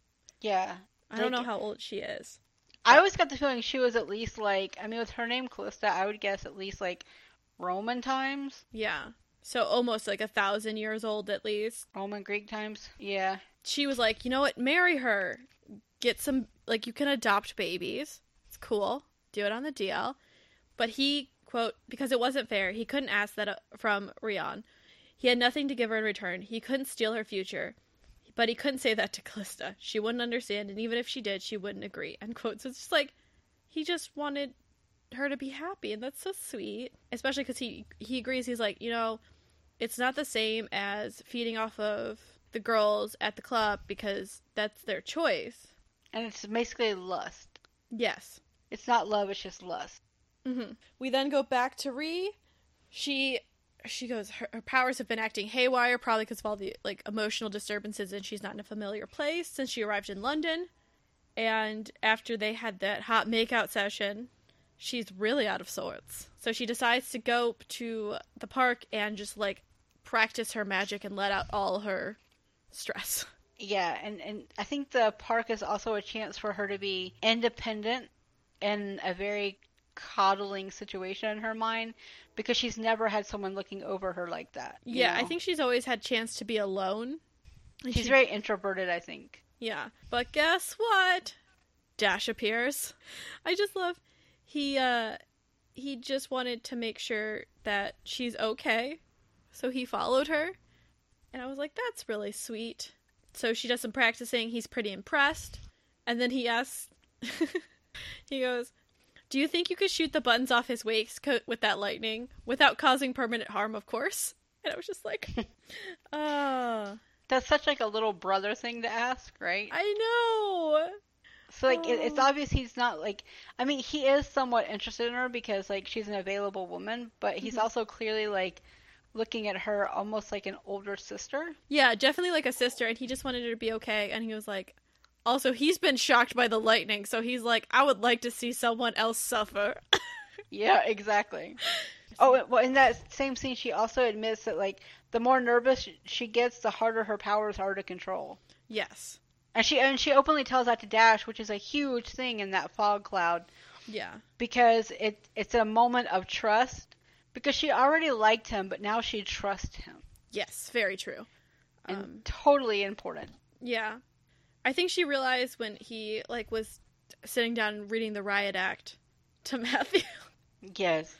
Yeah. I don't know how old she is. I always got the feeling she was at least like I mean with her name Callista, I would guess at least like Roman times, Yeah. So almost like a thousand years old at least. Roman Greek times. Yeah. She was like, you know what? Marry her. Get some, like, you can adopt babies. It's cool. Do it on the DL. But he, quote, because it wasn't fair, he couldn't ask that uh, from Rion. He had nothing to give her in return. He couldn't steal her future. But he couldn't say that to Callista. She wouldn't understand, and even if she did, she wouldn't agree. End quote. So it's just like, he just wanted her to be happy, and that's so sweet. Especially because he, he agrees. He's like, you know, it's not the same as feeding off of the girls at the club because that's their choice. And it's basically lust. Yes. It's not love, it's just lust. hmm We then go back to Ree. She she goes her, her powers have been acting haywire probably because of all the like emotional disturbances and she's not in a familiar place since she arrived in London. And after they had that hot makeout session, she's really out of sorts. So she decides to go to the park and just like practice her magic and let out all her stress. Yeah, and, and I think the park is also a chance for her to be independent in a very coddling situation in her mind because she's never had someone looking over her like that. Yeah, I think she's always had chance to be alone. She's she- very introverted, I think. Yeah. But guess what? Dash appears. I just love he uh he just wanted to make sure that she's okay. So he followed her. And I was like, that's really sweet. So she does some practicing. He's pretty impressed. And then he asks he goes, "Do you think you could shoot the buttons off his waistcoat with that lightning without causing permanent harm, of course?" And I was just like, "Ah, That's such like a little brother thing to ask, right? I know." So like it, it's Oh. obvious he's not like I mean he is somewhat interested in her because like she's an available woman, but he's Mhm. also clearly like looking at her almost like an older sister. Yeah, definitely like a sister, and he just wanted her to be okay. And he was like, also, he's been shocked by the lightning, so he's like, I would like to see someone else suffer. Yeah, exactly. Oh, well, in that same scene, she also admits that like the more nervous she gets, the harder her powers are to control. Yes. And she and she openly tells that to Dash, which is a huge thing in that fog cloud Yeah. because it it's a moment of trust because she already liked him, but now she trusts him. Yes. Very true. And Um, totally important. Yeah. I think she realized when he like was sitting down and reading the riot act to Matthew. Yes.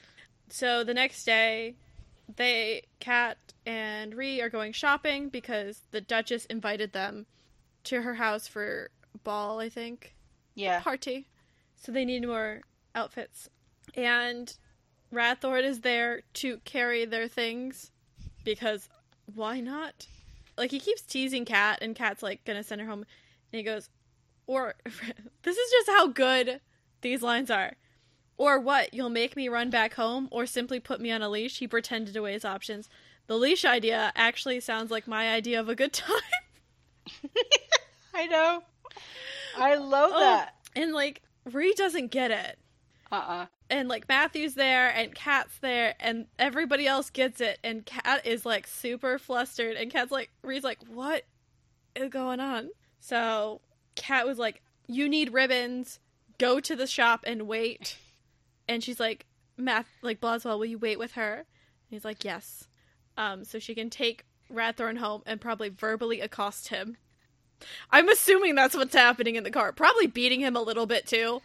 So the next day, they, Kat and Ree are going shopping because the Duchess invited them to her house for ball, I think. Yeah. Party. So they need more outfits. And Radborn is there to carry their things because why not? Like he keeps teasing Kat and Kat's like gonna send her home and he goes, or this is just how good these lines are. Or what? You'll make me run back home or simply put me on a leash? He pretended to weigh his options. The leash idea actually sounds like my idea of a good time. I know. I love Oh. that. And like, Ree doesn't get it. Uh-uh. And like, Matthew's there and Kat's there and everybody else gets it. And Kat is like super flustered. And Kat's like, Ree's like, what is going on? So Kat was like, you need ribbons. Go to the shop and wait. And she's like, Math, like Blodswell, will you wait with her? And he's like, yes. Um, so she can take Radborn home and probably verbally accost him. I'm assuming that's what's happening in the car. Probably beating him a little bit too,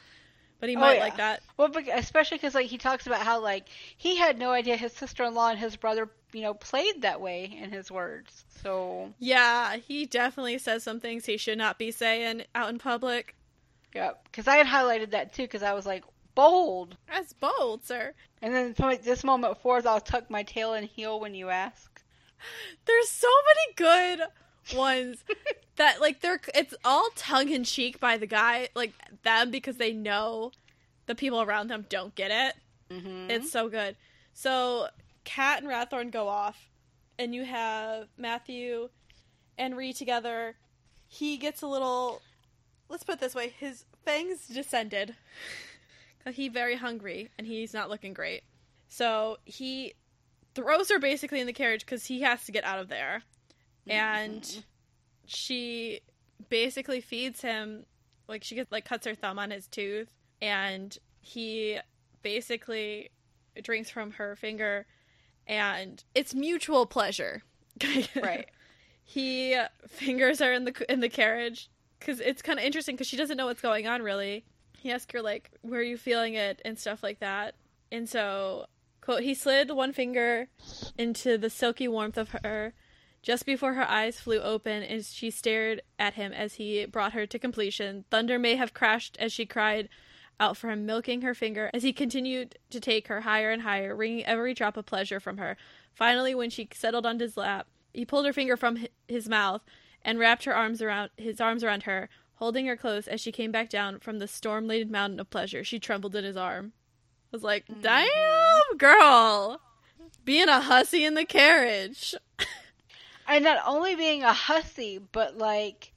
but he Oh, might yeah. like that. Well, especially because like he talks about how like he had no idea his sister-in-law and his brother, you know, played that way in his words. So Yeah, he definitely says some things he should not be saying out in public. yeah, because I had highlighted that too because I was like bold. That's bold, sir. And then from like, this moment forth, I'll tuck my tail and heel when you ask. There's so many good ones that like they're it's all tongue in cheek by the guy like them because they know the people around them don't get it. Mm-hmm. It's so good. So Kat and Radborn go off, and you have Matthew and Ree together. He gets a little. Let's put it this way: his fangs descended. He very hungry, and he's not looking great. So he throws her basically in the carriage because he has to get out of there, and she basically feeds him like she gets like cuts her thumb on his tooth and he basically drinks from her finger and it's mutual pleasure. Right. he fingers her in the in the carriage because it's kind of interesting because she doesn't know what's going on really. He asks her like where are you feeling it? and stuff like that. And so quote he slid one finger into the silky warmth of her just before her eyes flew open and she stared at him as he brought her to completion thunder may have crashed as she cried out for him milking her finger as he continued to take her higher and higher wringing every drop of pleasure from her finally when she settled on his lap he pulled her finger from his mouth and wrapped her arms around his arms around her, holding her close as she came back down from the storm-laden mountain of pleasure. She trembled in his arm. I was like, mm-hmm. "Damn, girl, being a hussy in the carriage." And not only being a hussy, but like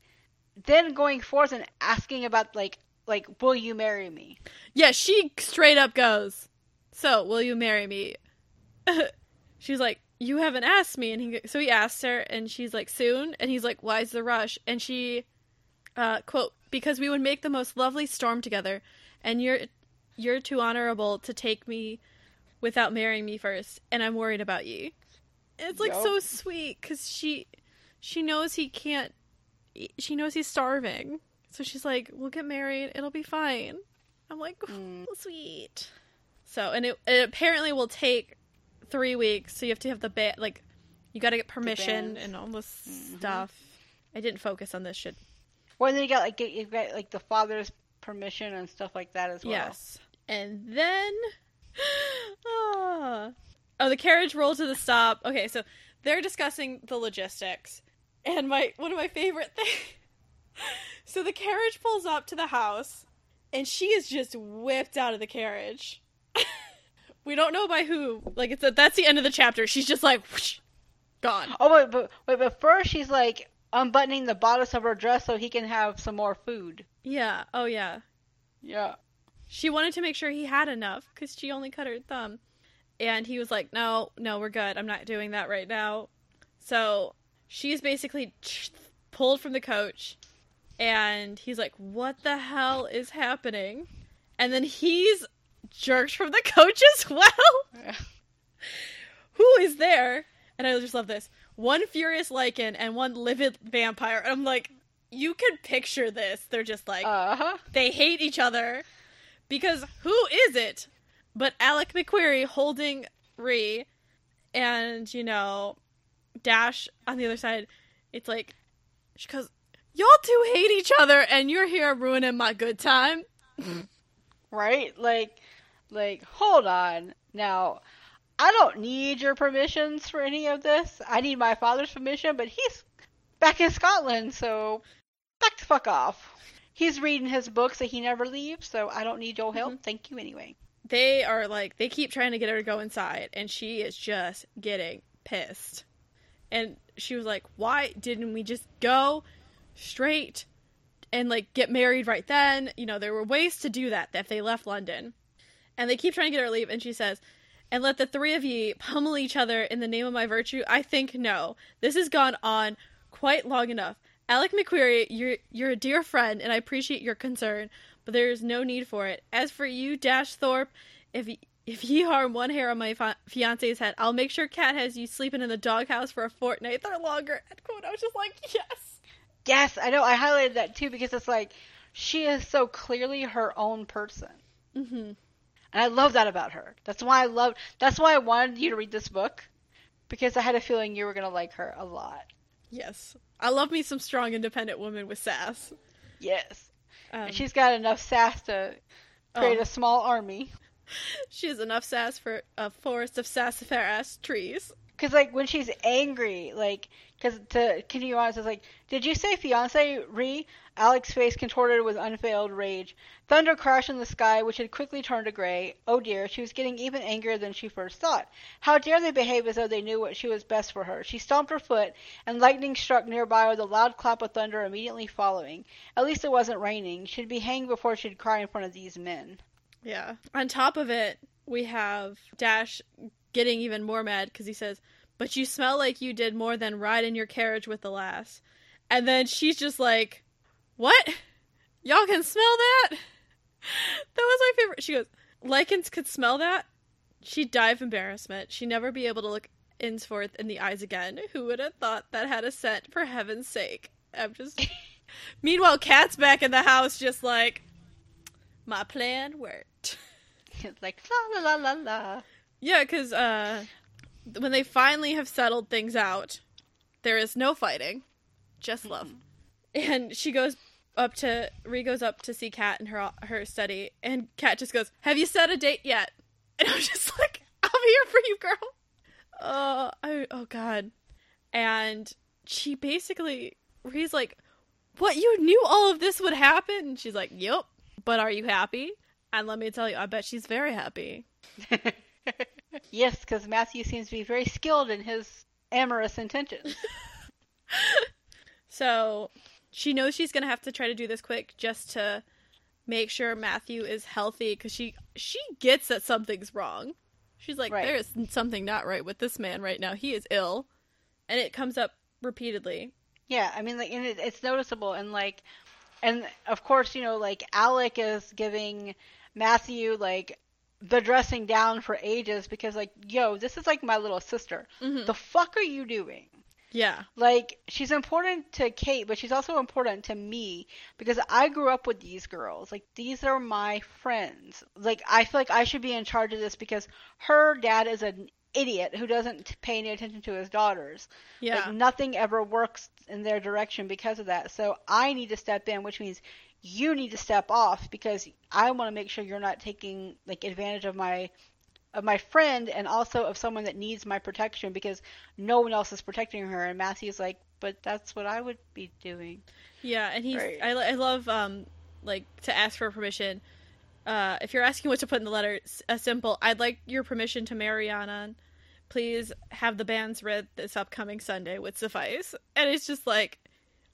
then going forth and asking about like like will you marry me? Yeah, she straight up goes, "So, will you marry me?" she's like, "You haven't asked me." And he so he asks her and she's like, "Soon?" And he's like, "Why's the rush?" And she uh quote, "Because we would make the most lovely storm together, and you're you're too honorable to take me without marrying me first, and I'm worried about you." It's like Yup. so sweet cuz she she knows he can't she knows he's starving. So she's like, "We'll get married. It'll be fine." I'm like, Mm. sweet. So, and it, it apparently will take three weeks. So you have to have the ba- like, you got to get permission and all this Mhm. stuff. I didn't focus on this shit. Well, then you got like get, you got like the father's permission and stuff like that as well. Yes, and then, ah. Oh, the carriage rolled to the stop. Okay, so they're discussing the logistics, and my one of my favorite things. so the carriage pulls up to the house, and she is just whipped out of the carriage. we don't know by who. Like it's a, that's the end of the chapter. She's just like whoosh, gone. Oh wait, but wait, but first she's like unbuttoning the bodice of her dress so he can have some more food. Yeah. Oh yeah. Yeah. She wanted to make sure he had enough because she only cut her thumb. And he was like, "No, no, we're good. I'm not doing that right now." So she's basically pulled from the coach, and he's like, "What the hell is happening?" And then he's jerked from the coach as well. Who is there? And I just love this. One furious Lycan and one livid vampire. And I'm like, you can picture this. They're just like uh-huh. they hate each other because who is it but Alec McQuarrie holding Ree and you know Dash on the other side. It's like she goes, "Y'all two hate each other, and you're here ruining my good time." right? Like, like hold on now. I don't need your permissions for any of this. I need my father's permission, but he's back in Scotland, so back the fuck off. He's reading his books that he never leaves, so I don't need your help. Mm-hmm. Thank you anyway. They are like they keep trying to get her to go inside, and she is just getting pissed. And she was like, "Why didn't we just go straight and like get married right then?" You know, there were ways to do that if they left London. And they keep trying to get her to leave, and she says, and let the three of ye pummel each other in the name of my virtue? I think no. This has gone on quite long enough. Alec McQuarrie, you're you're a dear friend, and I appreciate your concern, but there is no need for it. As for you, Dash Thorpe, if if ye harm one hair on my fi- fiance's head, I'll make sure Kat has you sleeping in the doghouse for a fortnight or longer. End quote. I was just like, yes, yes. I know. I highlighted that too because it's like she is so clearly her own person. Mm-hmm. And I love that about her. That's why I love. That's why I wanted you to read this book because I had a feeling you were gonna like her a lot. Yes. I love me some strong, independent woman with sass. Yes. Um, and she's got enough sass to create oh. a small army. She has enough sass for a forest of sassafras trees. Because, like, when she's angry, like, because to continue on, it's like, did you say fiance, Ree? Alec's face contorted with unveiled rage. Thunder crashed in the sky, which had quickly turned to gray. Oh dear, she was getting even angrier than she first thought. How dare they behave as though they knew what she was best for her? She stomped her foot, and lightning struck nearby with a loud clap of thunder immediately following. At least it wasn't raining. She'd be hanged before she'd cry in front of these men. Yeah. On top of it, we have Dash getting even more mad because he says, But you smell like you did more than ride in your carriage with the lass. And then she's just like, what? Y'all can smell that? That was my favorite. She goes, Lycans could smell that? She'd die of embarrassment. She'd never be able to look Innsforth in the eyes again. Who would have thought that had a scent, for heaven's sake? I'm just. Meanwhile, Kat's back in the house, just like, my plan worked. It's like, la la la la la. Yeah, because uh, when they finally have settled things out, there is no fighting, just love. Mm-hmm. And she goes up to Ree goes up to see Kat in her her study, and Kat just goes, "Have you set a date yet?" And I'm just like, "I'm here for you, girl." Oh, I, oh God, and she basically Ree's like, "What? You knew all of this would happen?" And she's like, "Yep." But are you happy? And let me tell you, I bet she's very happy. yes, because Matthew seems to be very skilled in his amorous intentions. so she knows she's gonna have to try to do this quick just to make sure Matthew is healthy because she she gets that something's wrong. She's like, right. there's something not right with this man right now. He is ill, and it comes up repeatedly. Yeah, I mean, like, and it, it's noticeable, and like, and of course, you know, like Alec is giving Matthew like the dressing down for ages because, like, yo, this is like my little sister. Mm-hmm. The fuck are you doing? Yeah. Like she's important to Kate, but she's also important to me because I grew up with these girls. Like these are my friends. Like I feel like I should be in charge of this because her dad is an idiot who doesn't pay any attention to his daughters. Yeah. Like nothing ever works in their direction because of that. So I need to step in, which means you need to step off because I want to make sure you're not taking like advantage of my of my friend and also of someone that needs my protection because no one else is protecting her. And Matthew's like, but that's what I would be doing. Yeah, and he's right. I, I love um like to ask for permission. Uh, if you're asking what to put in the letter, a simple "I'd like your permission to marry Anna. Please have the bands read this upcoming Sunday" would suffice. And it's just like,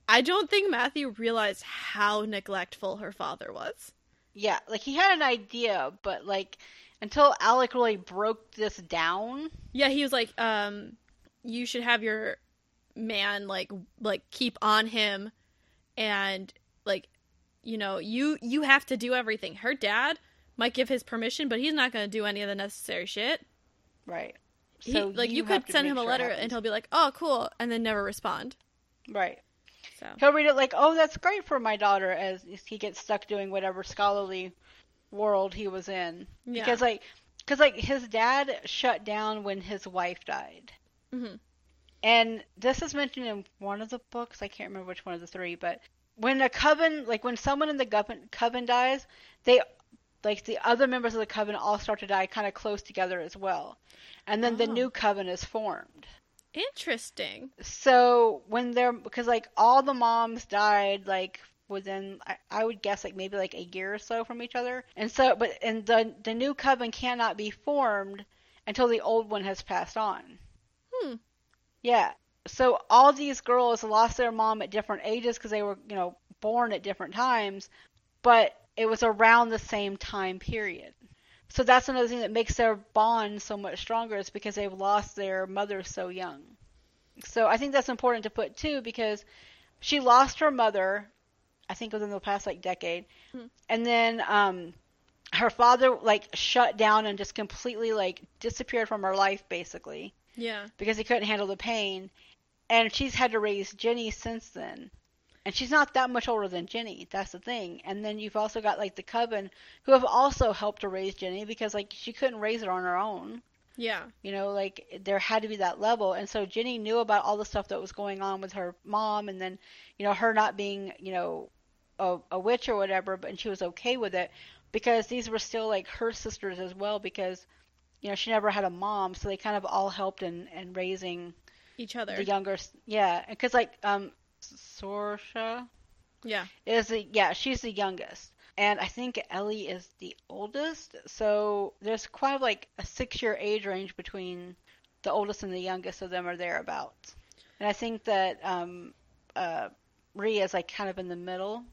I don't think Matthew realized how neglectful her father was. Yeah, like he had an idea, but like until Alec really broke this down. Yeah, he was like, um, you should have your man like like keep on him and like you know, you you have to do everything. Her dad might give his permission, but he's not going to do any of the necessary shit. Right. He, So like you, have could send him a sure letter and he'll be like, "Oh, cool," and then never respond. Right. So, He'll read it like, "Oh, that's great for my daughter," as he gets stuck doing whatever scholarly world he was in. yeah. Because like, because like his dad shut down when his wife died, Mm-hmm. and this is mentioned in one of the books. I can't remember which one of the three, but when a coven, like when someone in the coven, coven dies, they like the other members of the coven all start to die kind of close together as well, and then the Oh. new coven is formed. Interesting. So when they're because like all the moms died like within I, I would guess like maybe like a year or so from each other, and so but and the the new coven cannot be formed until the old one has passed on. Hmm. Yeah. So all these girls lost their mom at different ages because they were you know born at different times, but it was around the same time period. So that's another thing that makes their bond so much stronger is because they've lost their mother so young. So I think that's important to put too because she lost her mother, I think within the past like decade, Hmm. and then um, her father like shut down and just completely like disappeared from her life basically Yeah. because he couldn't handle the pain, and she's had to raise Jenny since then. And she's not that much older than Jenny. That's the thing. And then you've also got like the coven who have also helped to raise Jenny because like she couldn't raise her on her own. Yeah. You know, like there had to be that level. And so Jenny knew about all the stuff that was going on with her mom and then, you know, her not being, you know, a, a witch or whatever, but and she was okay with it because these were still like her sisters as well because, you know, she never had a mom. So they kind of all helped in, in raising Each other. the younger, yeah. Because like, um, Sorcha yeah. is the, yeah, she's the youngest. And I think Ellie is the oldest. So there's quite like a six year age range between the oldest and the youngest of them are thereabouts. And I think that um, uh, Rhea is like kind of in the middle.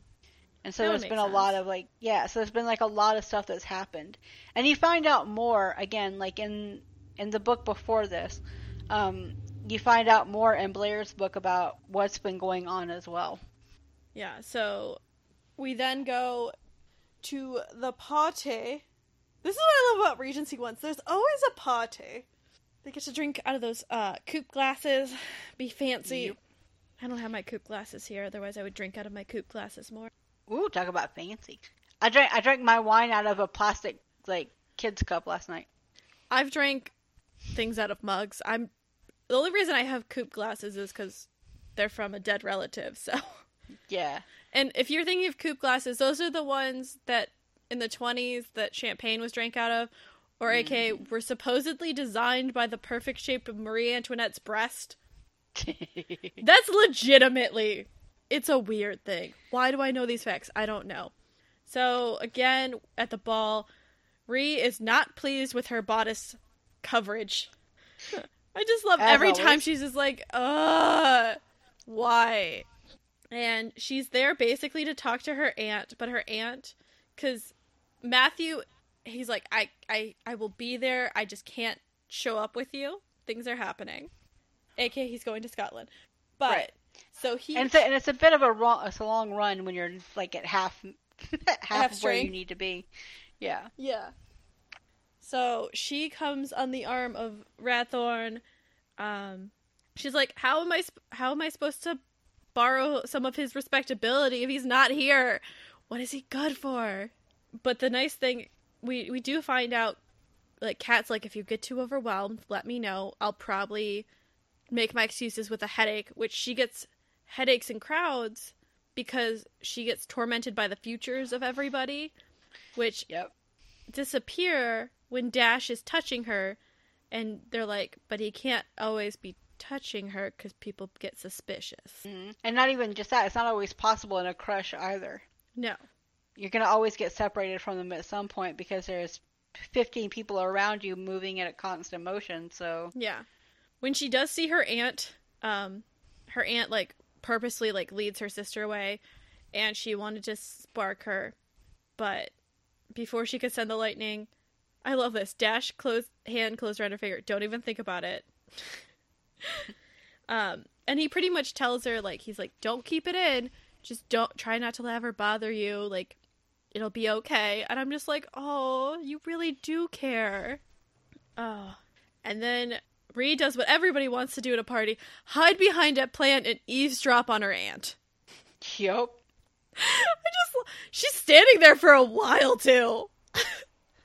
And so That there's been a lot of like, yeah, so there's been like a lot of stuff that's happened. And you find out more, again, like in, in the book before this, um, you find out more in Blair's book about what's been going on as well. Yeah, so we then go to the party. This is what I love about Regency ones. There's always a party. They get to drink out of those uh, coupe glasses, be fancy. Yep. I don't have my coupe glasses here, otherwise I would drink out of my coupe glasses more. Ooh, talk about fancy. I drank I drank my wine out of a plastic like kids cup last night. I've drank things out of mugs. I'm the only reason I have coupe glasses is because they're from a dead relative. So, Yeah. and if you're thinking of coupe glasses, those are the ones that in the 20s that champagne was drank out of, or AK mm-hmm. were supposedly designed by the perfect shape of Marie Antoinette's breast. That's legitimately, it's a weird thing. Why do I know these facts? I don't know. So again, at the ball, Ree is not pleased with her bodice coverage. I just love As every time she's just like, uh, why? And she's there basically to talk to her aunt, but her aunt, because Matthew, he's like, I, I, I will be there. I just can't show up with you. Things are happening. AK, he's going to Scotland. But Right. so he and, it's a, and it's a bit of a, ro- it's a long run when you're like at half half, Half where you need to be. Yeah. Yeah. So she comes on the arm of Radborn. Um, she's like, "How am I? Sp- how am I supposed to borrow some of his respectability if he's not here? What is he good for?" But the nice thing, we we do find out, like Kat's like, if you get too overwhelmed, let me know. I'll probably make my excuses with a headache, which she gets headaches in crowds because she gets tormented by the futures of everybody, which Yep. disappear when Dash is touching her, and they're like, but he can't always be touching her because people get suspicious. Mhm. And not even just that. It's not always possible in a crush either. No. You're gonna always get separated from them at some point because there's 15 people around you moving at a constant motion. So Yeah. When she does see her aunt, um, her aunt like purposely like leads her sister away, and she wanted to spark her, but before she could send the lightning, I love this. Dash close hand closed around her finger. Don't even think about it. um, and he pretty much tells her like he's like, don't keep it in. Just don't try not to have her bother you. Like, it'll be okay. And I'm just like, oh, you really do care. Oh, and then Ree does what everybody wants to do at a party: hide behind a plant and eavesdrop on her aunt. Yup. I just she's standing there for a while too.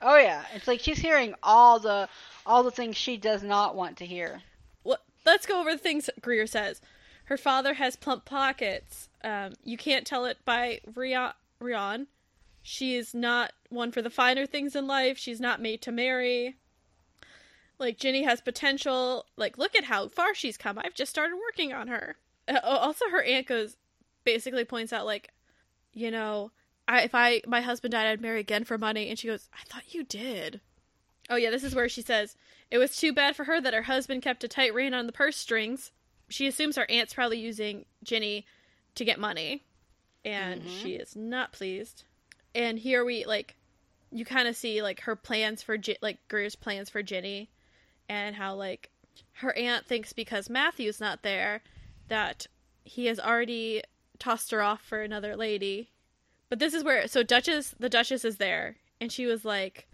Oh yeah, it's like she's hearing all the all the things she does not want to hear. Well, let's go over the things Greer says. Her father has plump pockets. Um, you can't tell it by Rhiannon. She is not one for the finer things in life. She's not made to marry. Like Ginny has potential. Like look at how far she's come. I've just started working on her. Uh, also, her aunt goes basically points out like, you know, I, if I my husband died, I'd marry again for money. And she goes, I thought you did. Oh yeah, this is where she says it was too bad for her that her husband kept a tight rein on the purse strings. She assumes her aunt's probably using Ginny to get money, and Mhm. she is not pleased. And here we like, you kind of see like her plans for like Greer's plans for Ginny, and how like her aunt thinks because Matthew's not there that he has already tossed her off for another lady. But this is where so Duchess the Duchess is there and she was like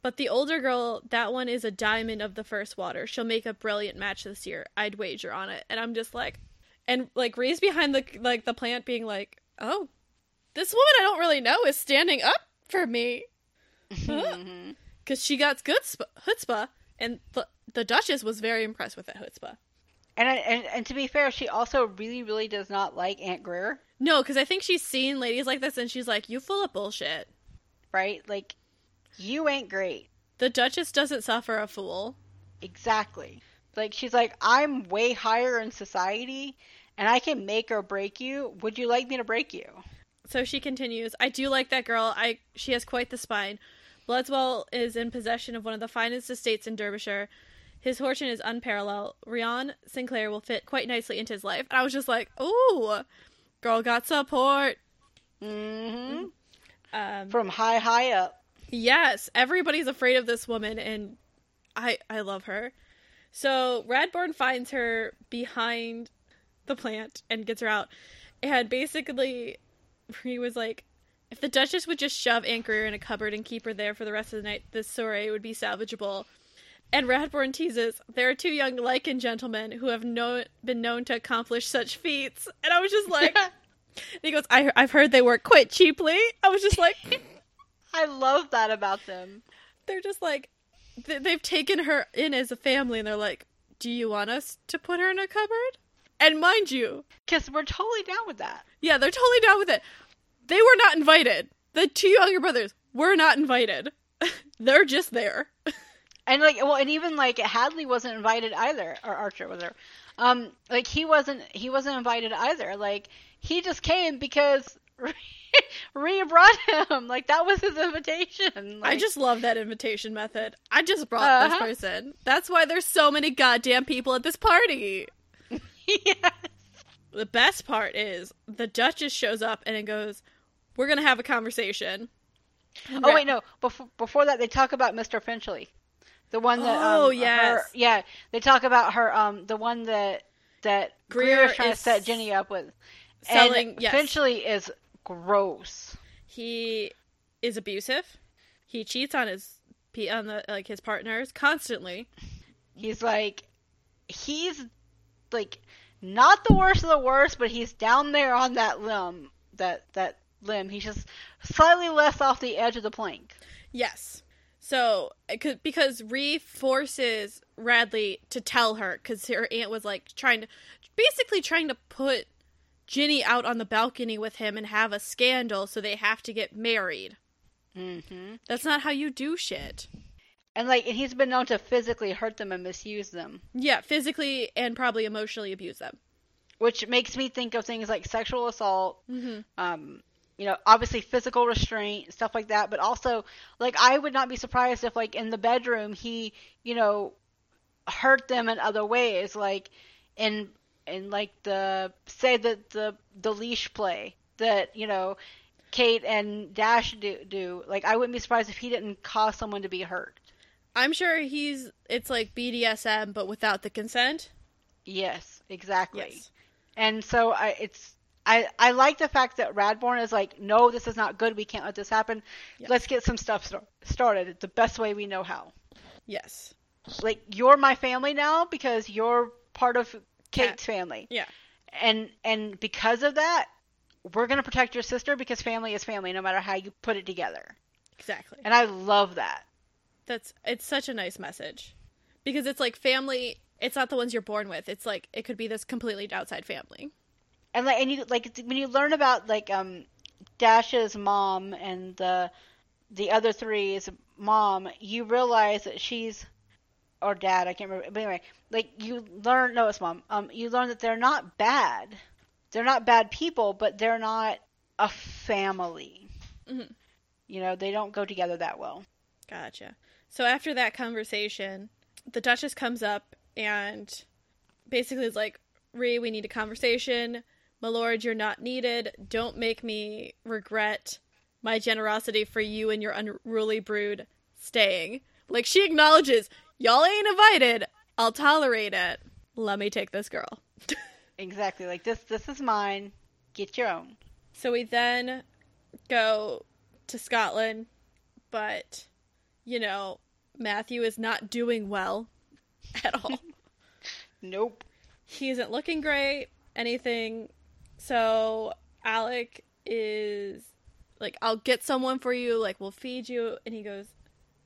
but the older girl, that one is a diamond of the first water. She'll make a brilliant match this year. I'd wager on it. And I'm just like and like Ree's behind the like the plant being like, "Oh, this woman I don't really know is standing up for me." Cuz she got good sp- chutzpah and the the Duchess was very impressed with that chutzpah. And, I, and and to be fair, she also really really does not like Aunt Greer, No, because I think she's seen ladies like this and she's like, "You full of bullshit." right? Like, you ain't great. The Duchess doesn't suffer a fool. Exactly. Like she's like, I'm way higher in society, and I can make or break you. Would you like me to break you? So she continues, I do like that girl. I she has quite the spine. Blodswell is in possession of one of the finest estates in Derbyshire. His fortune is unparalleled. Rhiannon Sinclair will fit quite nicely into his life. And I was just like, ooh, girl got support. Mm-hmm. Um, From high high up. Yes, everybody's afraid of this woman, and I I love her. So Radborn finds her behind the plant and gets her out. And basically, he was like, if the Duchess would just shove Greer in a cupboard and keep her there for the rest of the night, this soiree would be salvageable. And Radborn teases, there are two young Lycan gentlemen who have no- been known to accomplish such feats. And I was just like, and he goes, I, I've heard they work quite cheaply. I was just like, I love that about them. they're just like th- they've taken her in as a family and they're like do you want us to put her in a cupboard and mind you Because we're totally down with that. yeah they're totally down with it they were not invited the two younger brothers were not invited they're just there And like, well, and even like Hadley wasn't invited either, or Archer was there. Um, like he wasn't, he wasn't invited either. Like he just came because Ree brought him. Like that was his invitation. i just love that invitation method i just brought Uh-huh. this person that's why there's so many goddamn people at this party yes. the best part is the duchess shows up and it goes we're gonna have a conversation Oh wait, no. Before before that, they talk about Mr. Finchley, the one that. Oh, um, yes. her- yeah, they talk about her. Um, the one that that Greer Greer is trying is to set Ginny up with. selling and yes Finchley is gross. he is abusive. He cheats on his on the like his partners constantly. He's like, he's like not the worst of the worst, but he's down there on that limb. That that limb. He's just slightly less off the edge of the plank. Yes. So because Ree forces Radley to tell her because her aunt was like trying to basically trying to put Ginny out on the balcony with him and have a scandal so they have to get married. hmm That's not how you do shit. And like, and he's been known to physically hurt them and misuse them. Yeah, physically and probably emotionally abuse them. which makes me think of things like sexual assault, Mm-hmm. um, you know, obviously physical restraint, stuff like that. But also, like, I would not be surprised if, like, in the bedroom, he, you know, hurt them in other ways, like in in like the say that the the leash play that you know Kate and Dash do do. Like, I wouldn't be surprised if he didn't cause someone to be hurt. I'm sure he's it's like BDSM but without the consent. Yes, exactly. Yes. And so I it's I I like the fact that Radborn is like, no, this is not good. We can't let this happen. Let's get some stuff st- started. It's the best way we know how. Yes. Like you're my family now because you're part of Kate's Kat. family. Yeah. And and because of that, we're gonna protect your sister because family is family, no matter how you put it together. Exactly. And I love that. That's it's such a nice message. Because it's like family it's not the ones you're born with. It's like it could be this completely outside family. And like and you like when you learn about like um Dash's mom and the the other three's mom, you realize that she's or dad, I can't remember. But anyway, like you learn no, it's mom. Um, you learn that they're not bad. They're not bad people, but they're not a family. Mhm. You know, they don't go together that well. Gotcha. So after that conversation, the Duchess comes up and basically is like, Ree, we need a conversation. My lord, you're not needed. Don't make me regret my generosity for you and your unruly brood staying. Like, she acknowledges, y'all ain't invited. I'll tolerate it. Let me take this girl. Exactly. Like this. This is mine. Get your own. So we then go to Scotland, but, you know, Matthew is not doing well at all. Nope. he isn't looking great, anything. So Alec is like, I'll get someone for you, like, we'll feed you. And he goes,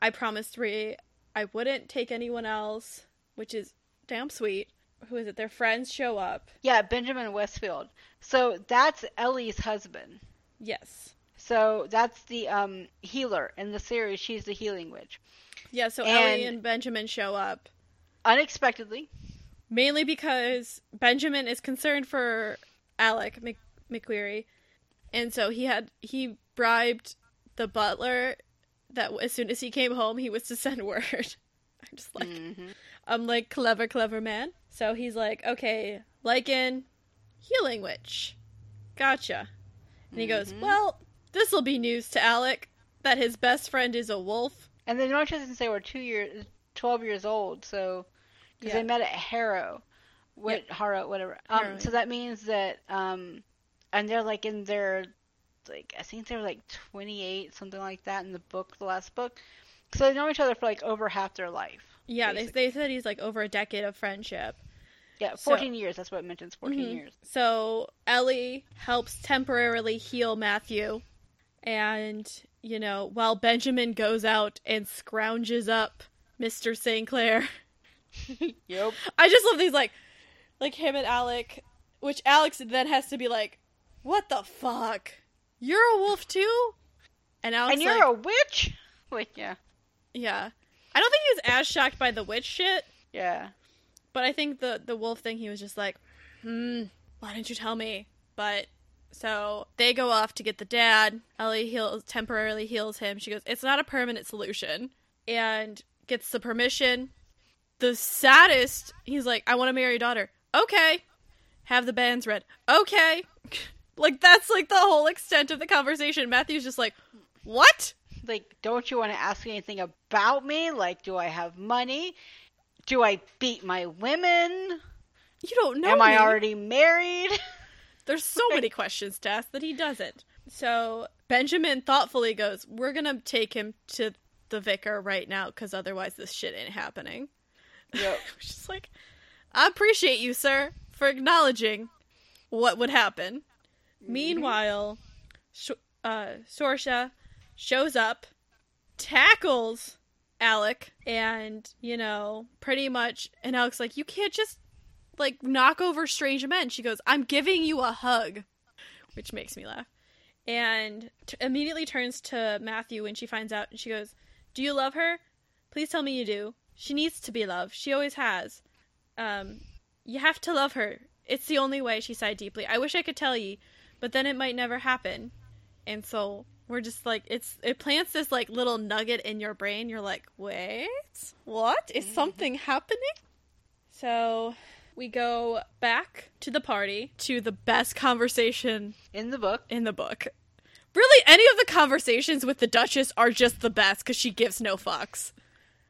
I promised Ree I wouldn't take anyone else, which is damn sweet. Who is it? Their friends show up. Yeah, Benjamin Westfield. So that's Ellie's husband. Yes. So that's the um healer in the series. She's the healing witch. Yeah, so Ellie And- and Benjamin show up. Unexpectedly. mainly because Benjamin is concerned for Alec Mc- McQuarrie, and so he had he bribed the butler that as soon as he came home, he was to send word. I'm just like, Mhm. I'm like clever, clever man. So he's like, okay, Lycan, healing witch, gotcha. And he goes, Mhm. well, this will be news to Alec that his best friend is a wolf. And then North doesn't say we're two years, twelve years old. So because Yeah. they met at Harrow, what Harrow, whatever. Um, so that means that um, and they're like in their like I think they're like twenty eight, something like that in the book, the last book. So they know each other for like over half their life. Yeah, they, Basically. they said he's like over a decade of friendship. Yeah, So- fourteen years. That's what it mentions. 14 Mhm. years. So Ellie helps temporarily heal Matthew, and you know, while Benjamin goes out and scrounges up Mr. Sinclair. Yep. I just love these like like him and Alec, which Alex then has to be like, What the fuck? You're a wolf too? And Alex and you're like, a witch. Like yeah, Yeah. I don't think he was as shocked by the witch shit, yeah. But I think the the wolf thing, he was just like, hmm, why didn't you tell me? But so they go off to get the dad. Ellie heals temporarily heals him. She goes, it's not a permanent solution, and gets the permission. The saddest, he's like, I want to marry your daughter. Okay, have the bands read. Okay, like that's like the whole extent of the conversation. Matthew's just like, what? Like, don't you want to ask me anything about me? Like, do I have money? Do I beat my women? You don't know. Am I already married? There's so many questions to ask that he doesn't. So Benjamin thoughtfully goes, "We're gonna take him to the vicar right now, because otherwise this shit ain't happening." Yep. Is like, I appreciate you, sir, for acknowledging what would happen. Meanwhile, Sh- uh, Sorcha shows up, tackles Alec, and you know, pretty much, and Alec's like, "You can't just like knock over strange men." She goes, "I'm giving you a hug," which makes me laugh, and t- immediately turns to Matthew when she finds out, and she goes, "Do you love her? Please tell me you do. She needs to be loved. She always has. Um, you have to love her. It's the only way." She sighed deeply. I wish I could tell you, but then it might never happen. And so we're just like it's it plants this like little nugget in your brain. You're like, "Wait, what? Is something happening?" So we go back to the party to the best conversation In the book. in the book. Really, any of the conversations with the Duchess are just the best because she gives no fucks.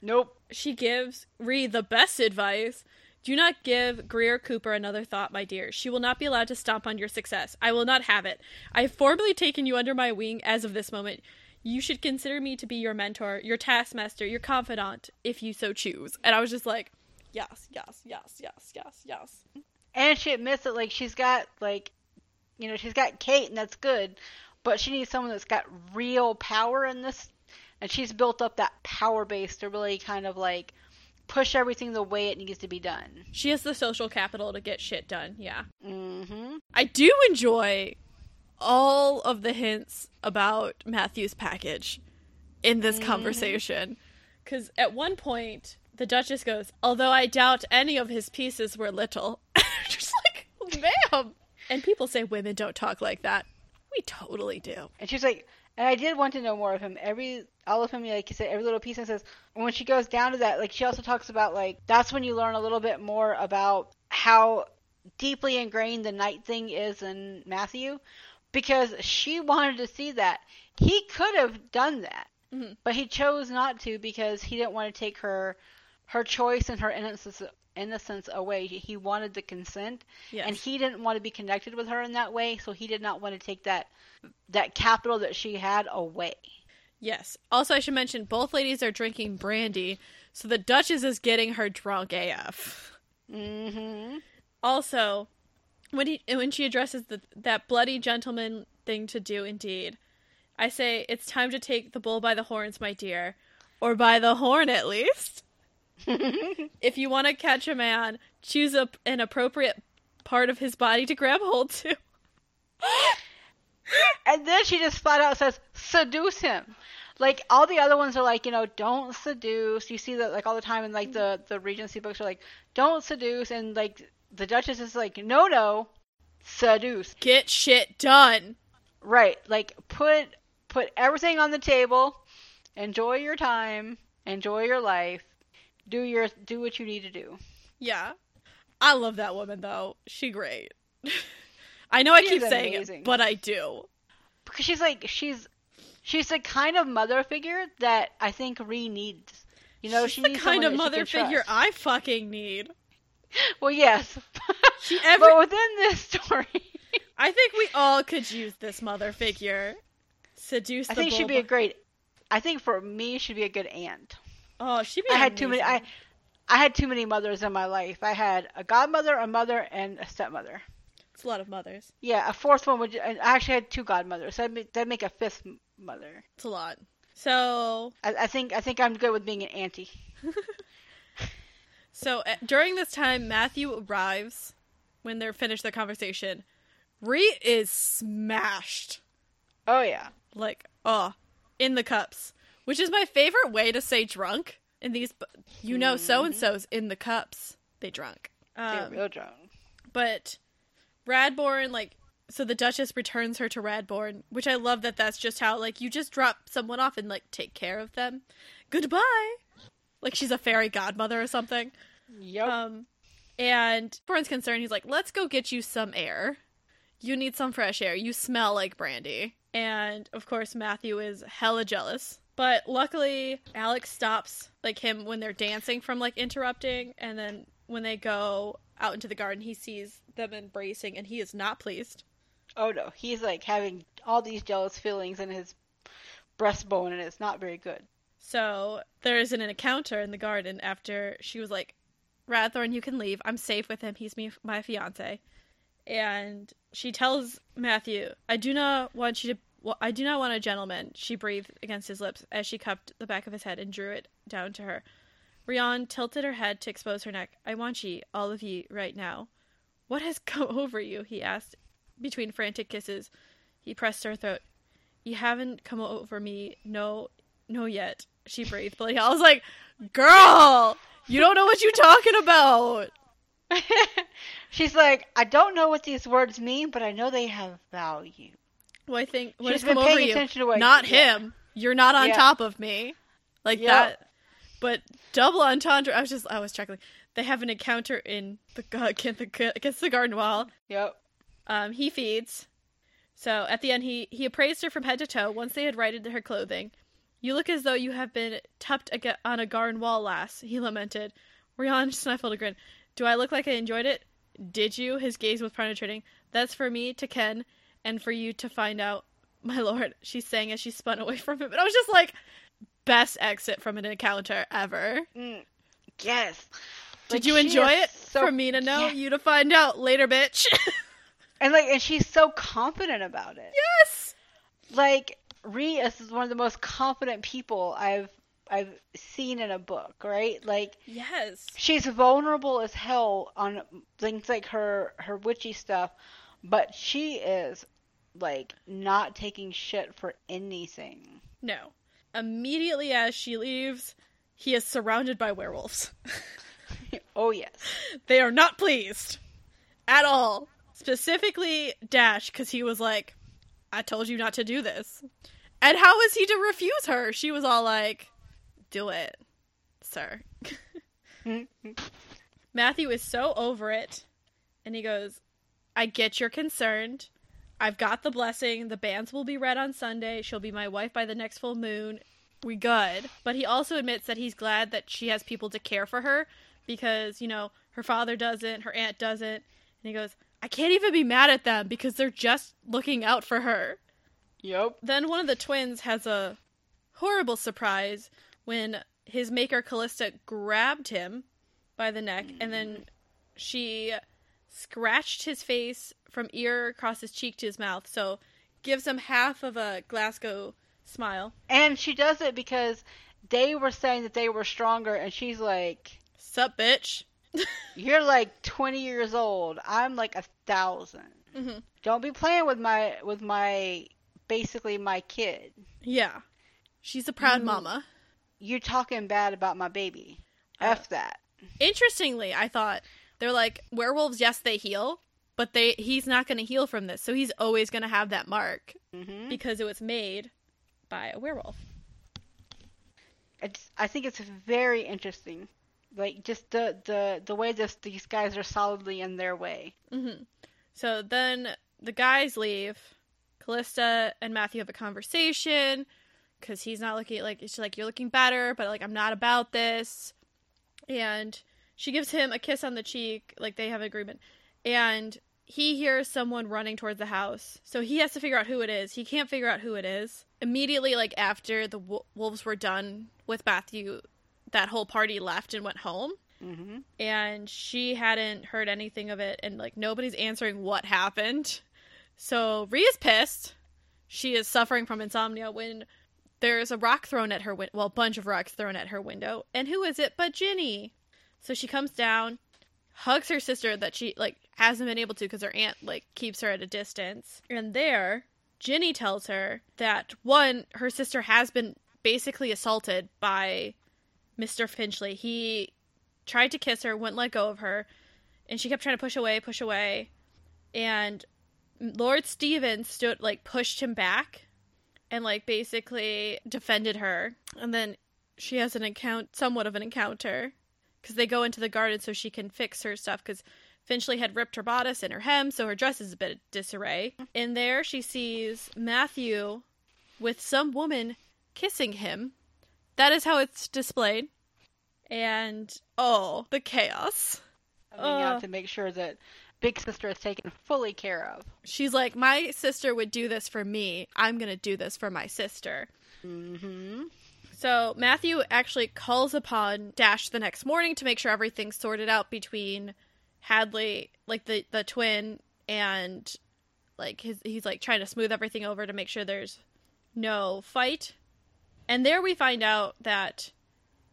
Nope. She gives Ree the best advice. Do not give Greer Cooper another thought, my dear. She will not be allowed to stomp on your success. I will not have it. I have formally taken you under my wing as of this moment. You should consider me to be your mentor, your taskmaster, your confidant, if you so choose. And I was just like, yes, yes, yes, yes, yes, yes. And she admits that like she's got like, you know, she's got Kate, and that's good, but she needs someone that's got real power in this, and she's built up that power base to really kind of like push everything the way it needs to be done. She has the social capital to get shit done, yeah. Mm-hmm. I do enjoy all of the hints about Matthew's package in this Mhm. conversation. Because at one point, the Duchess goes, Although I doubt any of his pieces were little. Just like, ma'am. And people say women don't talk like that. We totally do. And she's like, and I did want to know more of him. Every, all of him, like you said, every little piece. And says, when she goes down to that, like she also talks about like that's when you learn a little bit more about how deeply ingrained the night thing is in Matthew, because she wanted to see that. He could have done that, Mhm. but he chose not to because he didn't want to take her, her choice and her innocence innocence away. He- He wanted the consent Yes. and he didn't want to be connected with her in that way so he did not want to take that that capital that she had away yes. Also, I should mention both ladies are drinking brandy, so the Duchess is getting her drunk AF. mm-hmm Also, when he when she addresses the, that bloody gentleman thing to do, indeed, I say it's time to take the bull by the horns, my dear, or by the horn at least. If you want to catch a man, choose a, an appropriate part of his body to grab hold to. and then she just flat out says seduce him. Like all the other ones are like you know don't seduce. You see that like all the time in like the the regency books are like don't seduce. And like the duchess is like no no seduce. Get shit done. right. Like put put everything on the table. Enjoy your time. Enjoy your life do your do what you need to do Yeah, I love that woman though. She great. I know I keep saying amazing. it, but I do. because she's like she's she's the kind of mother figure that I think Ree needs. You know, She's she the kind of mother figure trust. I fucking need. Well, yes, She every but within this story, I think we all could use this mother figure. Seduce I think she'd be a great. I think for me, she'd be a good aunt. Oh, she'd. I had too many. I. I had too many mothers in my life. I had a godmother, a mother, and a stepmother. It's a lot of mothers. Yeah, a fourth one would. I actually had two godmothers. So that'd make, that'd make a fifth mother. It's a lot. So, I, I think I think I'm good with being an auntie. so uh, during this time, Matthew arrives when they're finished their conversation. Ree is smashed, Oh yeah. like oh, in the cups, which is my favorite way to say drunk. In these, you know, so and so's in the cups. They drunk. They're Um, real drunk. but Radborn, like, so the Duchess returns her to Radborn, which I love that that's just how, like, you just drop someone off and, like, take care of them. Goodbye! Like, she's a fairy godmother or something. Yep. Um, and Born's concerned, he's like, let's go get you some air. You need some fresh air. You smell like brandy. And, of course, Matthew is hella jealous. But luckily, Alex stops, like, him when they're dancing from, like, interrupting. And then when they go out into the garden, he sees them embracing and he is not pleased. Oh no, he's like having all these jealous feelings in his breastbone, and it's not very good. So there is an encounter in the garden after she was like, Radborn, you can leave. I'm safe with him. He's me, my fiance. And she tells Matthew, I do not want you to. Well, I do not want a gentleman. She breathed against his lips as she cupped the back of his head and drew it down to her. Rhiannon tilted her head to expose her neck. I want ye, all of ye, right now. What has come over you? he asked. Between frantic kisses, he pressed her throat. You haven't come over me, no, no yet. She breathed. But I was like, girl, you don't know what you're talking about. She's like, I don't know what these words mean, but I know they have value. Well, I think what She's has come over you? attention to what- Not yeah. him. You're not on Yeah. top of me, like Yep. that. But double entendre. I was just, I was chuckling. They have an encounter in the the, against the garden wall. Yep. Um, he feeds. So at the end, he he appraised her from head to toe. Once they had righted her clothing, You look as though you have been tucked ag- on a garden wall, lass, he lamented. Rhiannon sniffled a grin. Do I look like I enjoyed it? Did you? His gaze was penetrating. That's for me to ken, and for you to find out, my lord, she sang as she spun away from him. And I was just like, best exit from an encounter ever. Mm, yes. Did Like, you enjoy it? so- for me to know, Yeah. you to find out later, bitch. And like, and she's so confident about it. yes! Like, Ree is one of the most confident people I've I've seen in a book. Right? Like, Yes. she's vulnerable as hell on things like her her witchy stuff, but she is like not taking shit for anything. No. Immediately as she leaves, he is surrounded by werewolves. oh yes. they are not pleased at all. Specifically, Dash, because he was like, I told you not to do this. And how is he to refuse her? She was all like, Do it, sir. Matthew is so over it. And he goes, I get you're concerned. I've got the blessing. The banns will be read on Sunday. She'll be my wife by the next full moon. We good. But he also admits that he's glad that she has people to care for her because, you know, her father doesn't, her aunt doesn't. And he goes, I can't even be mad at them because they're just looking out for her. Yep. Then one of the twins has a horrible surprise when his maker Callista grabbed him by the neck and then she scratched his face from ear across his cheek to his mouth. So gives him half of a Glasgow smile. And she does it because they were saying that they were stronger, and she's like, Sup, bitch? "You're like 20 years old. I'm like a 1000 hmm Don't be playing with my with my basically my kid. Yeah. She's a proud Mm. mama. You're talking bad about my baby. Uh, F that." Interestingly, I thought they're like werewolves, yes, they heal, but they he's not going to heal from this. So he's always going to have that mark. hmm because it was made by a werewolf. It's. I think it's very interesting. Like just the the the way this these guys are solidly in their way. hmm So then the guys leave. Callista and Matthew have a conversation because he's not looking like it's like you're looking better, but like I'm not about this. And she gives him a kiss on the cheek, like they have an agreement. And he hears someone running towards the house, so he has to figure out who it is. He can't figure out who it is. Immediately, like after the wo- wolves were done with Matthew, that whole party left and went home. Hmm and she hadn't heard anything of it. And like nobody's answering what happened. So Ree's pissed. She is suffering from insomnia when there's a rock thrown at her window well a bunch of rocks thrown at her window. And who is it but ginny so she comes down hugs her sister that she like hasn't been able to because her aunt like keeps her at a distance. And there ginny tells her that one her sister has been basically assaulted by mr finchley. He tried to kiss her, wouldn't let go of her, and she kept trying to push away, push away, and Lord Stephen stood like pushed him back and like basically defended her, and then she has an account, somewhat of an encounter, because they go into the garden so she can fix her stuff because. Finchley had ripped her bodice and her hem, so her dress is a bit of disarray. In there, she sees Matthew with some woman kissing him. That is how it's displayed and oh, the chaos. Coming out Uh. to make sure that big sister is taken fully care of. She's like, my sister would do this for me. I'm gonna do this for my sister. hmm So Matthew actually calls upon Dash the next morning to make sure everything's sorted out between Hadley, like the the twin, and like his he's like trying to smooth everything over to make sure there's no fight. And there we find out that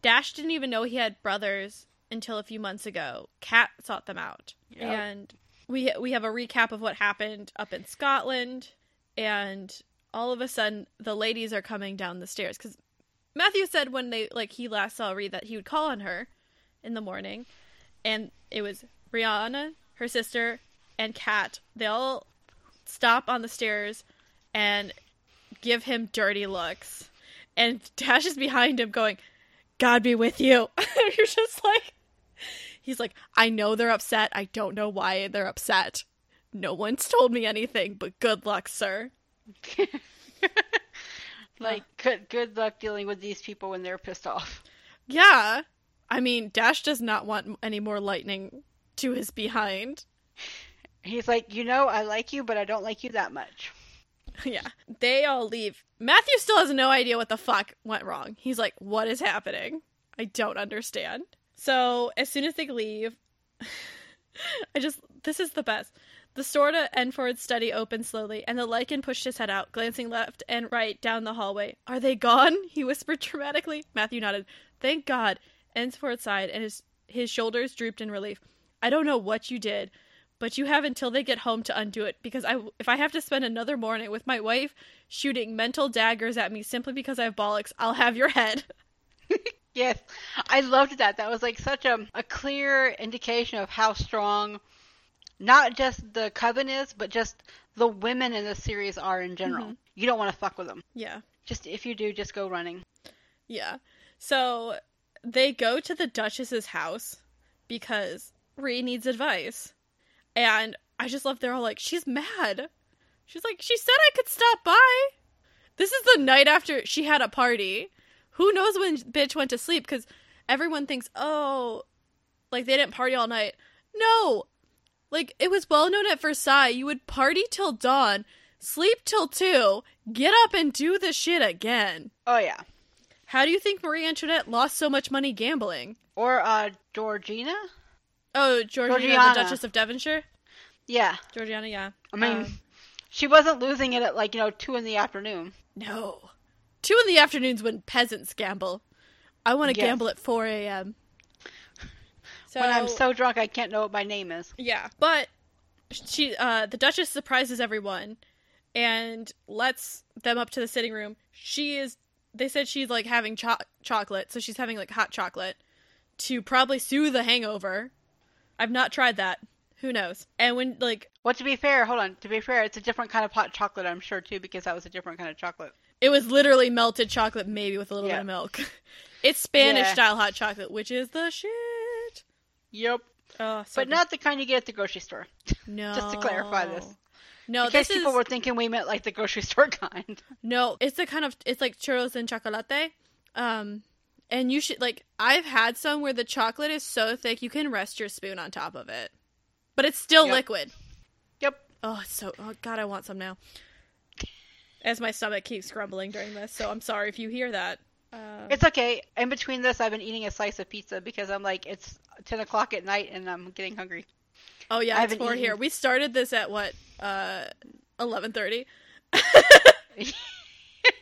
Dash didn't even know he had brothers until a few months ago. Kat sought them out. Yep. And we we have a recap of what happened up in Scotland and all of a sudden the ladies are coming down the stairs cuz Matthew said when they like he last saw Reed that he would call on her in the morning and it was Rihanna, her sister, and Kat. They all stop on the stairs and give him dirty looks. And Dash is behind him going, God be with you. You're just like, he's like, I know they're upset. I don't know why they're upset. No one's told me anything, but good luck, sir. Like, good good luck dealing with these people when they're pissed off. Yeah. I mean, Dash does not want any more lightning to his behind. He's like, you know, I like you, but I don't like you that much. yeah. They all leave. Matthew still has no idea what the fuck went wrong. He's like, what is happening? I don't understand. So as soon as they leave, I just, this is the best. The store to Enford's study opened slowly, and the Lycan pushed his head out, glancing left and right down the hallway. Are they gone? He whispered dramatically. Matthew nodded. Thank God. Enford sighed, and his, his shoulders drooped in relief. I don't know what you did, but you have until they get home to undo it, because I, if I have to spend another morning with my wife shooting mental daggers at me simply because I have bollocks, I'll have your head. Yes, I loved that. That was like such a, a clear indication of how strong not just the coven is, but just the women in the series are in general. Mhm. You don't want to fuck with them. yeah. Just if you do, just go running. Yeah. So they go to the Duchess's house because Ree needs advice. And I just love they're all like, she's mad. She's like, she said I could stop by. This is the night after she had a party. Who knows when bitch went to sleep? Because everyone thinks, oh, like they didn't party all night. No. Like it was well known at Versailles, you would party till dawn, sleep till two, get up and do the shit again. Oh yeah. How do you think Marie Antoinette lost so much money gambling? Or uh Georgina? Oh, Georgiana, Georgiana. the Duchess of Devonshire? Yeah. Georgiana, yeah. I mean, Um, she wasn't losing it at like, you know, two in the afternoon. no. Two in the afternoons when peasants gamble. I want to Yes. gamble at 4 a.m. So, When I'm so drunk I can't know what my name is. Yeah, but she, uh, the Duchess surprises everyone and lets them up to the sitting room. She is, they said she's like having cho- chocolate, so she's having like hot chocolate to probably soothe the hangover. I've not tried that. Who knows? And when, like, Well, to be fair, hold on. To be fair, it's a different kind of hot chocolate, I'm sure too, because that was a different kind of chocolate. it was literally melted chocolate, maybe with a little Yeah. bit of milk. it's Spanish Yeah. style hot chocolate, which is the shit. Yep. Oh, so But not the kind you get at the grocery store. no. just to clarify this. No, In case this people is were thinking we meant like the grocery store kind. No, it's the kind of it's like churros and chocolate. Um and you should like I've had some where the chocolate is so thick you can rest your spoon on top of it. But it's still Yep. liquid. Yep. Oh, so oh god, I want some now. As my stomach keeps grumbling during this, so I'm sorry if you hear that. Uh, It's okay. In between this, I've been eating a slice of pizza because I'm like, it's 10 o'clock at night and I'm getting hungry. oh yeah, I it's four eaten- here. We started this at what? Uh 11:30.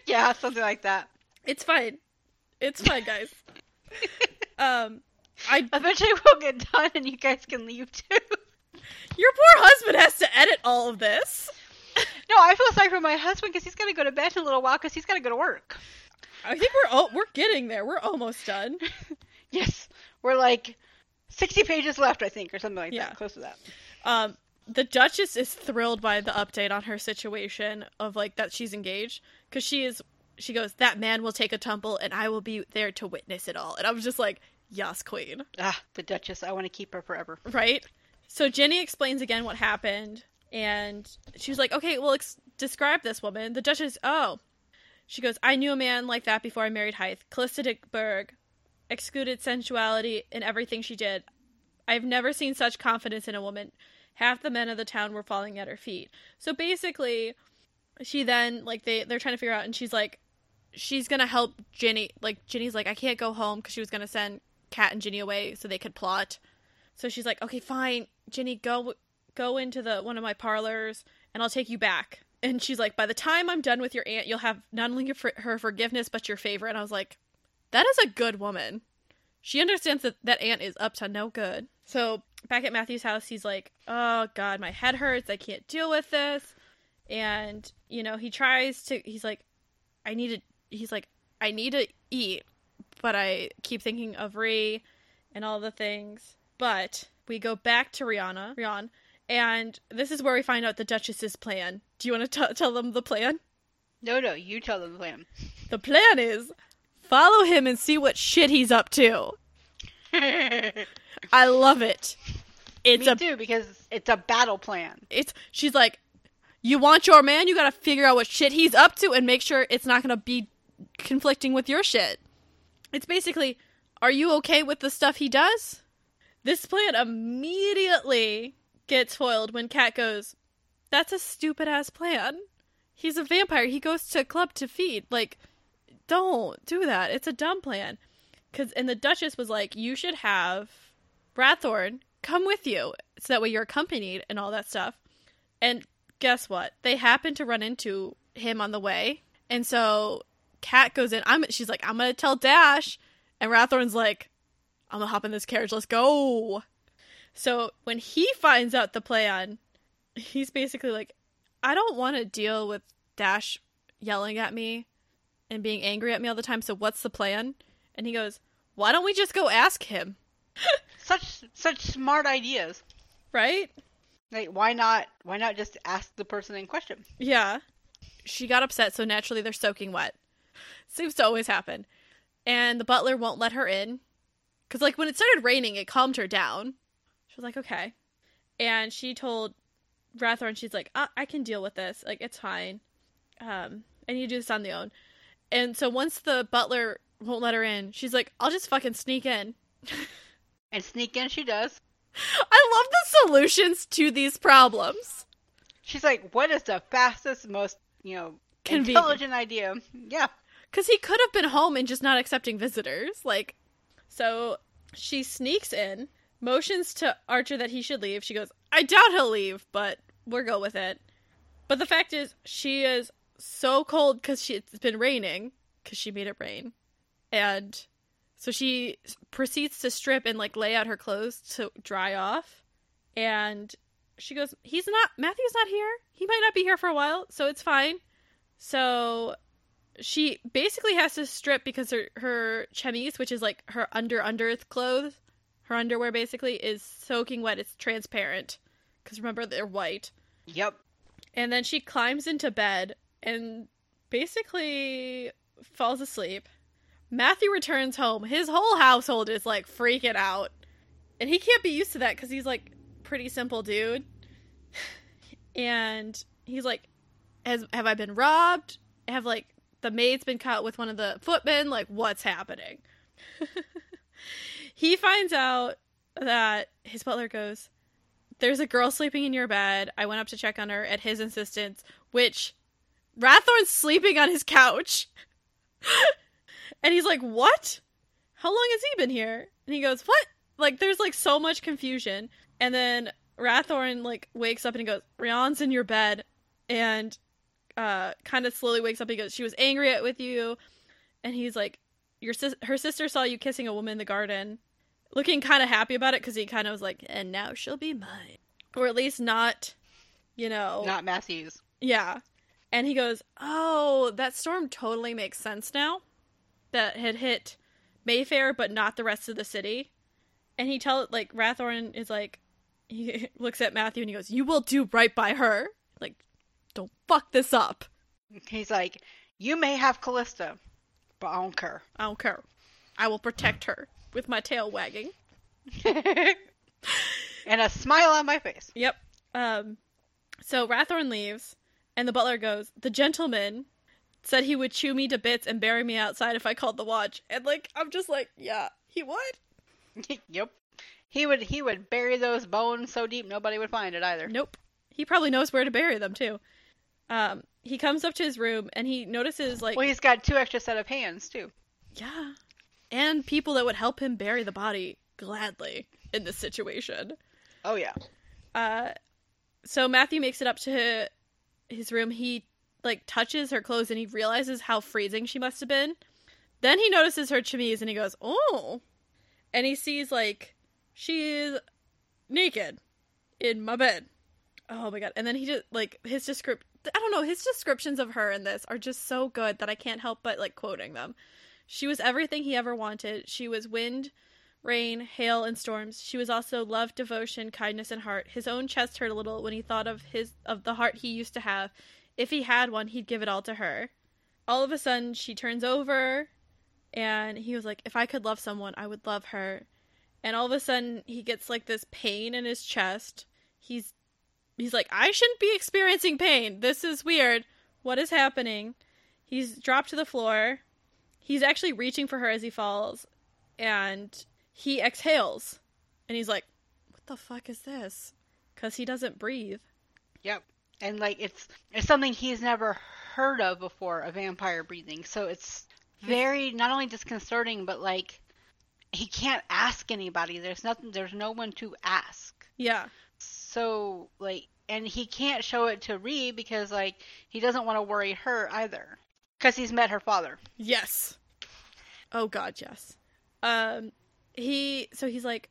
yeah, something like that. It's fine. It's fine, guys. um I Eventually we'll get done and you guys can leave too. your poor husband has to edit all of this. No, I feel sorry for my husband because he's going to go to bed in a little while because he's got to go to work. I think we're oh, we're getting there. We're almost done. Yes. We're like 60 pages left, I think, or something like Yeah. that. Close to that. Um, the Duchess is thrilled by the update on her situation of like that she's engaged because she is. She goes, "That man will take a tumble, and I will be there to witness it all." And I was just like, "Yes, Queen." Ah, the Duchess. I want to keep her forever. Right? So Ginny explains again what happened, and she was like, "Okay, well, ex- describe this woman." The Duchess, oh, she goes, "I knew a man like that before I married Hythe. Callista Dickberg excluded sensuality in everything she did. I've never seen such confidence in a woman. Half the men of the town were falling at her feet. So basically, she then like they they're trying to figure out, and she's like, she's gonna help Ginny. Like Ginny's like, I can't go home because she was gonna send Kat and Ginny away so they could plot. So she's like, okay, fine, Ginny, go go into the one of my parlors, and I'll take you back. And she's like, by the time I'm done with your aunt, you'll have not only her forgiveness but your favor. And I was like, that is a good woman. She understands that that aunt is up to no good. So back at Matthew's house, he's like, oh god, my head hurts. I can't deal with this. And you know, he tries to. He's like, I need to. He's like, I need to eat, but I keep thinking of Ree and all the things. But we go back to Rihanna, Rihanna, and this is where we find out the Duchess's plan. Do you want to t- tell them the plan? No, no, you tell them the plan. The plan is follow him and see what shit he's up to. I love it. It's Me a too, because it's a battle plan. it's she's like You want your man, you gotta figure out what shit he's up to and make sure it's not gonna be conflicting with your shit. It's basically, are you okay with the stuff he does? This plan immediately gets foiled when Kat goes, That's a stupid ass plan. He's a vampire. He goes to a club to feed. Like, don't do that. It's a dumb plan. Cause and the Duchess was like, You should have Radborn come with you. So that way you're accompanied and all that stuff. And guess what? They happen to run into him on the way. And so Kat goes in. I'm she's like, I'm gonna tell Dash. And Radborn's like, I'm gonna hop in this carriage, let's go. So when he finds out the plan, he's basically like, I don't want to deal with Dash yelling at me and being angry at me all the time, so what's the plan? And he goes, Why don't we just go ask him? such such smart ideas. Right? Like why not why not just ask the person in question? Yeah. She got upset, so naturally they're soaking wet. Seems to always happen. And the butler won't let her in. Because, like, when it started raining, it calmed her down. Was like, okay. And she told Radborn, she's like, I, I can deal with this. Like, it's fine. Um, and you do this on the own. And so once the butler won't let her in, she's like, I'll just fucking sneak in. and sneak in she does. I love the solutions to these problems. She's like, what is the fastest, most, you know, Convenient. intelligent idea? Yeah. Because he could have been home and just not accepting visitors. Like, so she sneaks in, motions to Archer that he should leave. She goes, I doubt he'll leave, but we'll go with it. But the fact is, she is so cold because it's been raining, because she made it rain. And so she proceeds to strip and like lay out her clothes to dry off. And she goes, He's not, Matthew's not here. He might not be here for a while, so it's fine. So she basically has to strip because her her chemise, which is like her under under clothes, her underwear basically is soaking wet. It's transparent because remember they're white. Yep. And then she climbs into bed and basically falls asleep. Matthew returns home. His whole household is like freaking out. And he can't be used to that because he's like pretty simple dude. and he's like, Has have I been robbed? Have like the maid's been caught with one of the footmen. Like, what's happening? he finds out that his butler goes, There's a girl sleeping in your bed. I went up to check on her at his insistence, which Radborn's sleeping on his couch. and he's like, What? How long has he been here? And he goes, What? Like, there's like so much confusion. And then Radborn like wakes up and he goes, Rhiannon's in your bed. And uh, kind of slowly wakes up He goes, she was angry at with you, and he's like, your sis- her sister saw you kissing a woman in the garden, looking kind of happy about it because he kind of was like, and now she'll be mine, or at least not, you know, not Matthews. Yeah, and he goes, oh, that storm totally makes sense now, that had hit Mayfair but not the rest of the city, and he tell like Radborn is like, he looks at Matthew and he goes, you will do right by her, like don't fuck this up. He's like, you may have Callista, but I don't care. I don't care. I will protect her with my tail wagging. and a smile on my face. Yep. Um, so Radborn leaves, and the butler goes, The gentleman said he would chew me to bits and bury me outside if I called the watch. And, like, I'm just like, yeah, he would? yep. He would he would bury those bones so deep nobody would find it either. Nope. He probably knows where to bury them too. Um, he comes up to his room and he notices like Well, he's got two extra set of hands too. Yeah. And people that would help him bury the body gladly in this situation. Oh yeah. Uh so Matthew makes it up to his room. He like touches her clothes and he realizes how freezing she must have been. Then he notices her chemise and he goes, "Oh." And he sees like she's naked in my bed. Oh my god. And then he just like his descript I don't know, his descriptions of her in this are just so good that I can't help but like quoting them. She was everything he ever wanted. She was wind, rain, hail, and storms. She was also love, devotion, kindness, and heart. His own chest hurt a little when he thought of his of the heart he used to have. If he had one, he'd give it all to her. All of a sudden, she turns over, and he was like, "If I could love someone, I would love her." And all of a sudden, he gets like this pain in his chest. He's he's like, I shouldn't be experiencing pain. This is weird. What is happening? He's dropped to the floor. He's actually reaching for her as he falls, and he exhales. And he's like, What the fuck is this? Because he doesn't breathe. Yep. And like it's it's something he's never heard of before, a vampire breathing. So it's very not only disconcerting, but like he can't ask anybody. There's nothing. There's no one to ask. Yeah. So like, and he can't show it to Ree because like he doesn't want to worry her either, because he's met her father. Yes. Oh God, yes. Um, he so he's like,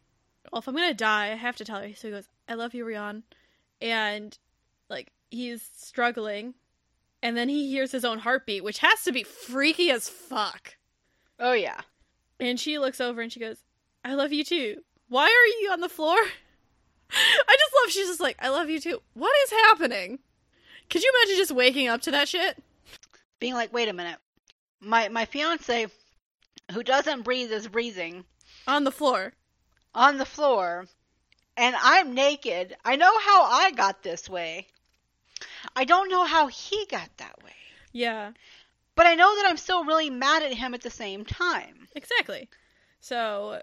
well, if I'm gonna die, I have to tell her. So he goes, "I love you, Rian," and like he's struggling, and then he hears his own heartbeat, which has to be freaky as fuck. Oh yeah. And she looks over and she goes, "I love you too. Why are you on the floor?" I just love. She's just like, "I love you too." What is happening? Could you imagine just waking up to that shit? Being like, wait a minute, my my fiance, who doesn't breathe, is breathing On the floor. on the floor, and I'm naked. I know how I got this way. I don't know how he got that way. Yeah. But I know that I'm still really mad at him at the same time. Exactly. So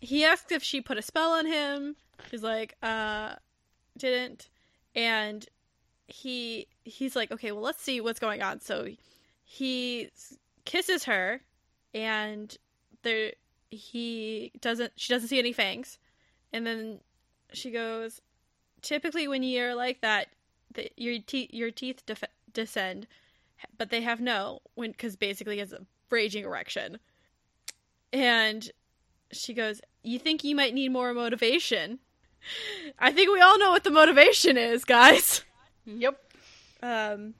he asked if she put a spell on him. She's like, uh, didn't. And he he's like, okay, well, let's see what's going on. So he kisses her, and there he doesn't. She doesn't see any fangs, and then she goes. Typically, when you're like that, the, your teeth your teeth def- descend, but they have no when because basically it's a raging erection. And she goes, "You think you might need more motivation?" I think we all know what the motivation is, guys. Yep. Um,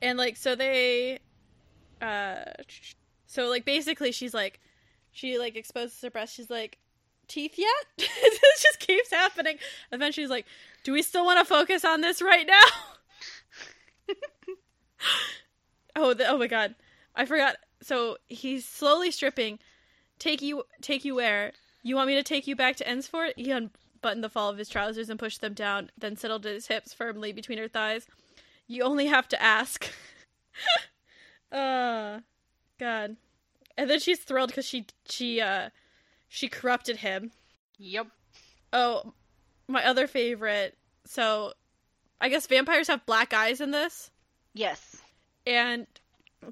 and like so they, uh, so like basically she's like, she like exposes her breast. She's like, teeth yet? it just keeps happening. Eventually, she's like, do we still want to focus on this right now? oh, the, oh my god, I forgot. So he's slowly stripping. Take you, take you where? You want me to take you back to Ensfort? He unbuttoned the fall of his trousers and pushed them down, then settled his hips firmly between her thighs. You only have to ask. uh, God. And then she's thrilled because she she uh she corrupted him. Yep. Oh, my other favorite. So, I guess vampires have black eyes in this, Yes. and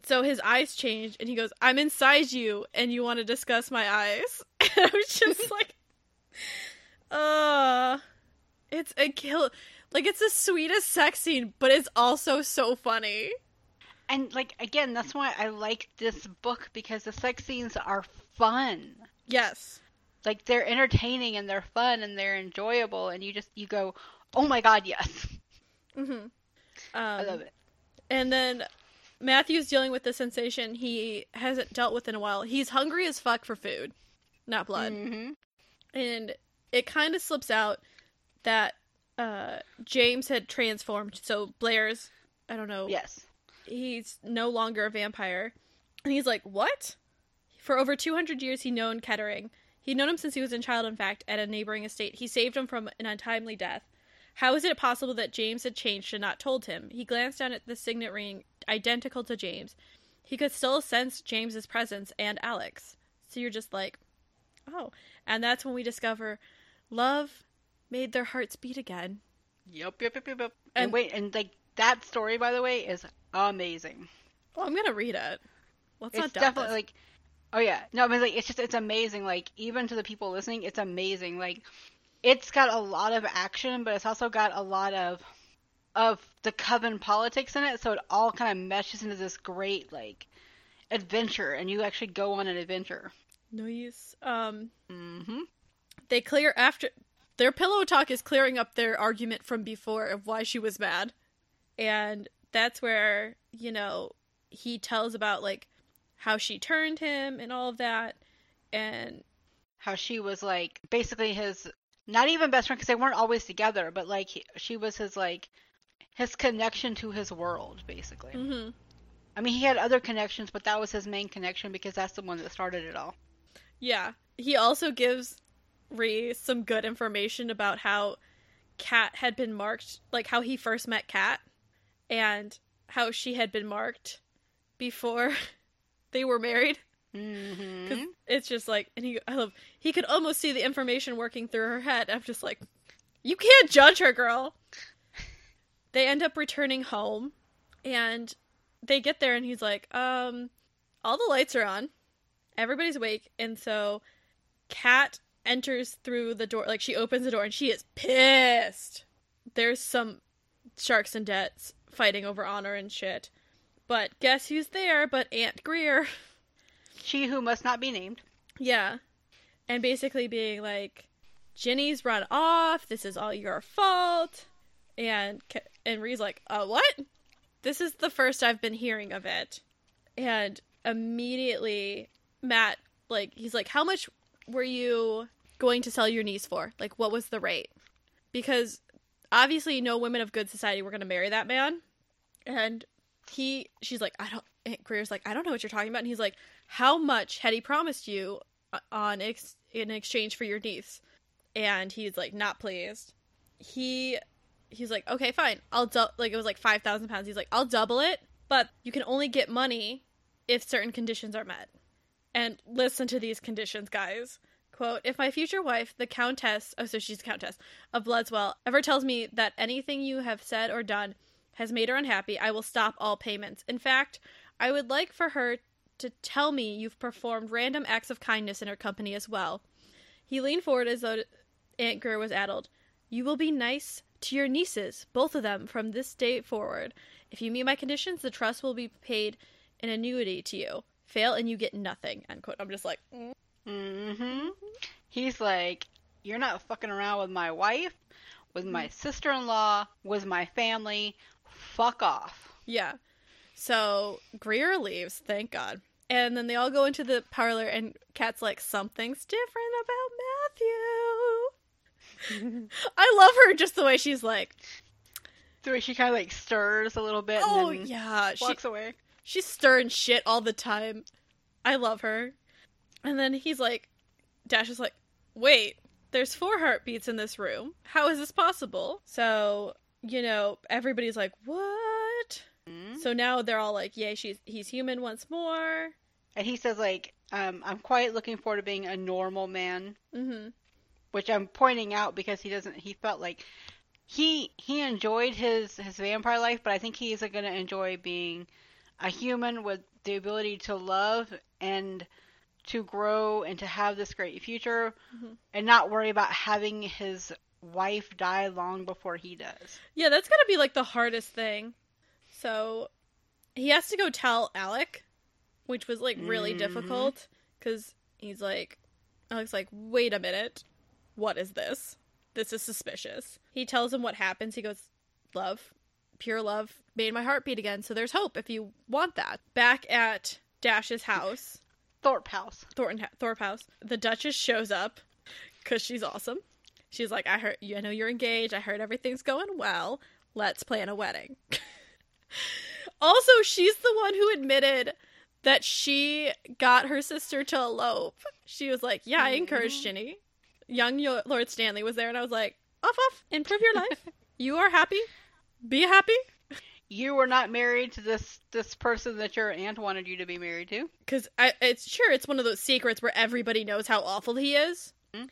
so his eyes change, and he goes, "I'm inside you, and you want to discuss my eyes." And I was just like, uh, it's a kill. Like it's the sweetest sex scene, but it's also so funny. And like again, that's why I like this book because the sex scenes are fun. Yes. Like they're entertaining and they're fun and they're enjoyable and you just you go, "Oh my god, yes." Mm-hmm. Um, I love it. And then Matthew's dealing with the sensation he hasn't dealt with in a while. He's hungry as fuck for food, not blood. Mhm. And it kind of slips out that uh, James had transformed. So Blair's, I don't know, Yes. He's no longer a vampire. And he's like, What? For over 200 years, he'd known Kettering. He'd known him since he was a child, in fact, at a neighboring estate. He saved him from an untimely death. How is it possible that James had changed and not told him? He glanced down at the signet ring, identical to James. He could still sense James's presence and Alex. So you're just like, oh. And that's when we discover love made their hearts beat again. Yep, yep, yep, yep. yep. And, And- wait, and like that story by the way is amazing. Well, I'm gonna read it. Let's it's not definitely this. like oh yeah no i mean like it's just it's amazing like even to the people listening it's amazing like it's got a lot of action but it's also got a lot of of the coven politics in it so it all kind of meshes into this great like adventure and you actually go on an adventure Nice. Um, mm-hmm they clear after their pillow talk is clearing up their argument from before of why she was mad, and that's where you know he tells about like how she turned him and all of that, and how she was like basically his not even best friend because they weren't always together but like he, she was his like his connection to his world basically mhm. I mean, he had other connections, but that was his main connection because that's the one that started it all. yeah. He also gives Ree some good information about how Kat had been marked, like how he first met Kat, and how she had been marked before they were married. Mm-hmm. it's just like, and he, I love, he could almost see the information working through her head. I'm just like, you can't judge her, girl. They end up returning home, and they get there, and he's like, um, all the lights are on, everybody's awake, and so Kat enters through the door, like she opens the door, and she is pissed. There's some sharks and debts fighting over honor and shit. But guess who's there but Aunt Greer? She who must not be named. Yeah. And basically being like, Ginny's run off. This is all your fault. And and Ree's like, uh, what? This is the first I've been hearing of it. And immediately, Matt, like, he's like, how much were you going to sell your niece for? Like, what was the rate? Because obviously, no women of good society were going to marry that man. And he, she's like, I don't, Aunt Greer's like, I don't know what you're talking about. And he's like, how much had he promised you uh, on ex- in exchange for your niece? And he's like, not pleased. He, he's like, okay, fine. I'll du- like it was like five thousand pounds. He's like, I'll double it, but you can only get money if certain conditions are met. And listen to these conditions, guys. Quote, if my future wife, the Countess, oh, so she's the Countess of Blodswell, ever tells me that anything you have said or done has made her unhappy, I will stop all payments. In fact, I would like for her to tell me you've performed random acts of kindness in her company as well. He leaned forward as though Aunt Greer was addled. You will be nice to your nieces, both of them, from this day forward. If you meet my conditions, the trust will be paid an annuity to you. Fail and you get nothing. End quote. I'm just like, mm. Mm-hmm. He's like, you're not fucking around with my wife, with my sister-in-law, with my family. Fuck off. yeah. So Greer leaves, thank God. And then they all go into the parlor, and Kat's like, something's different about Matthew. I love her just the way she's like, The way she kind of like stirs a little bit oh and then yeah, she, walks away. she's stirring shit all the time. I love her. And then he's like, Dash is like, wait, there's four heartbeats in this room. How is this possible? So, you know, everybody's like, what? Mhm. So now they're all like, yay, she's he's human once more. And he says like, um, I'm quite looking forward to being a normal man, Mm-hmm. which I'm pointing out because he doesn't. He felt like he he enjoyed his his vampire life, but I think he's going to enjoy being a human with the ability to love and to grow and to have this great future Mhm. and not worry about having his wife die long before he does. Yeah, that's gotta be like the hardest thing. So he has to go tell Alec, which was like really Mhm. difficult because he's like, Alec's like, wait a minute, what is this? This is suspicious. He tells him what happens. He goes, love, pure love made my heart beat again. So there's hope if you want that. Back at Dash's house, Thorpe House. Thornton Thorpe house, the Duchess shows up because she's awesome. She's like, I heard, I know you're engaged. I heard everything's going well. Let's plan a wedding. also, she's the one who admitted that she got her sister to elope. She was like, Yeah, I encouraged. Mm-hmm. Ginny. Young Yo- Lord Stanley was there, and I was like, Off, off, improve your life. you are happy. Be happy. You were not married to this this person that your aunt wanted you to be married to. Because it's sure it's one of those secrets where everybody knows how awful he is. Mm-hmm.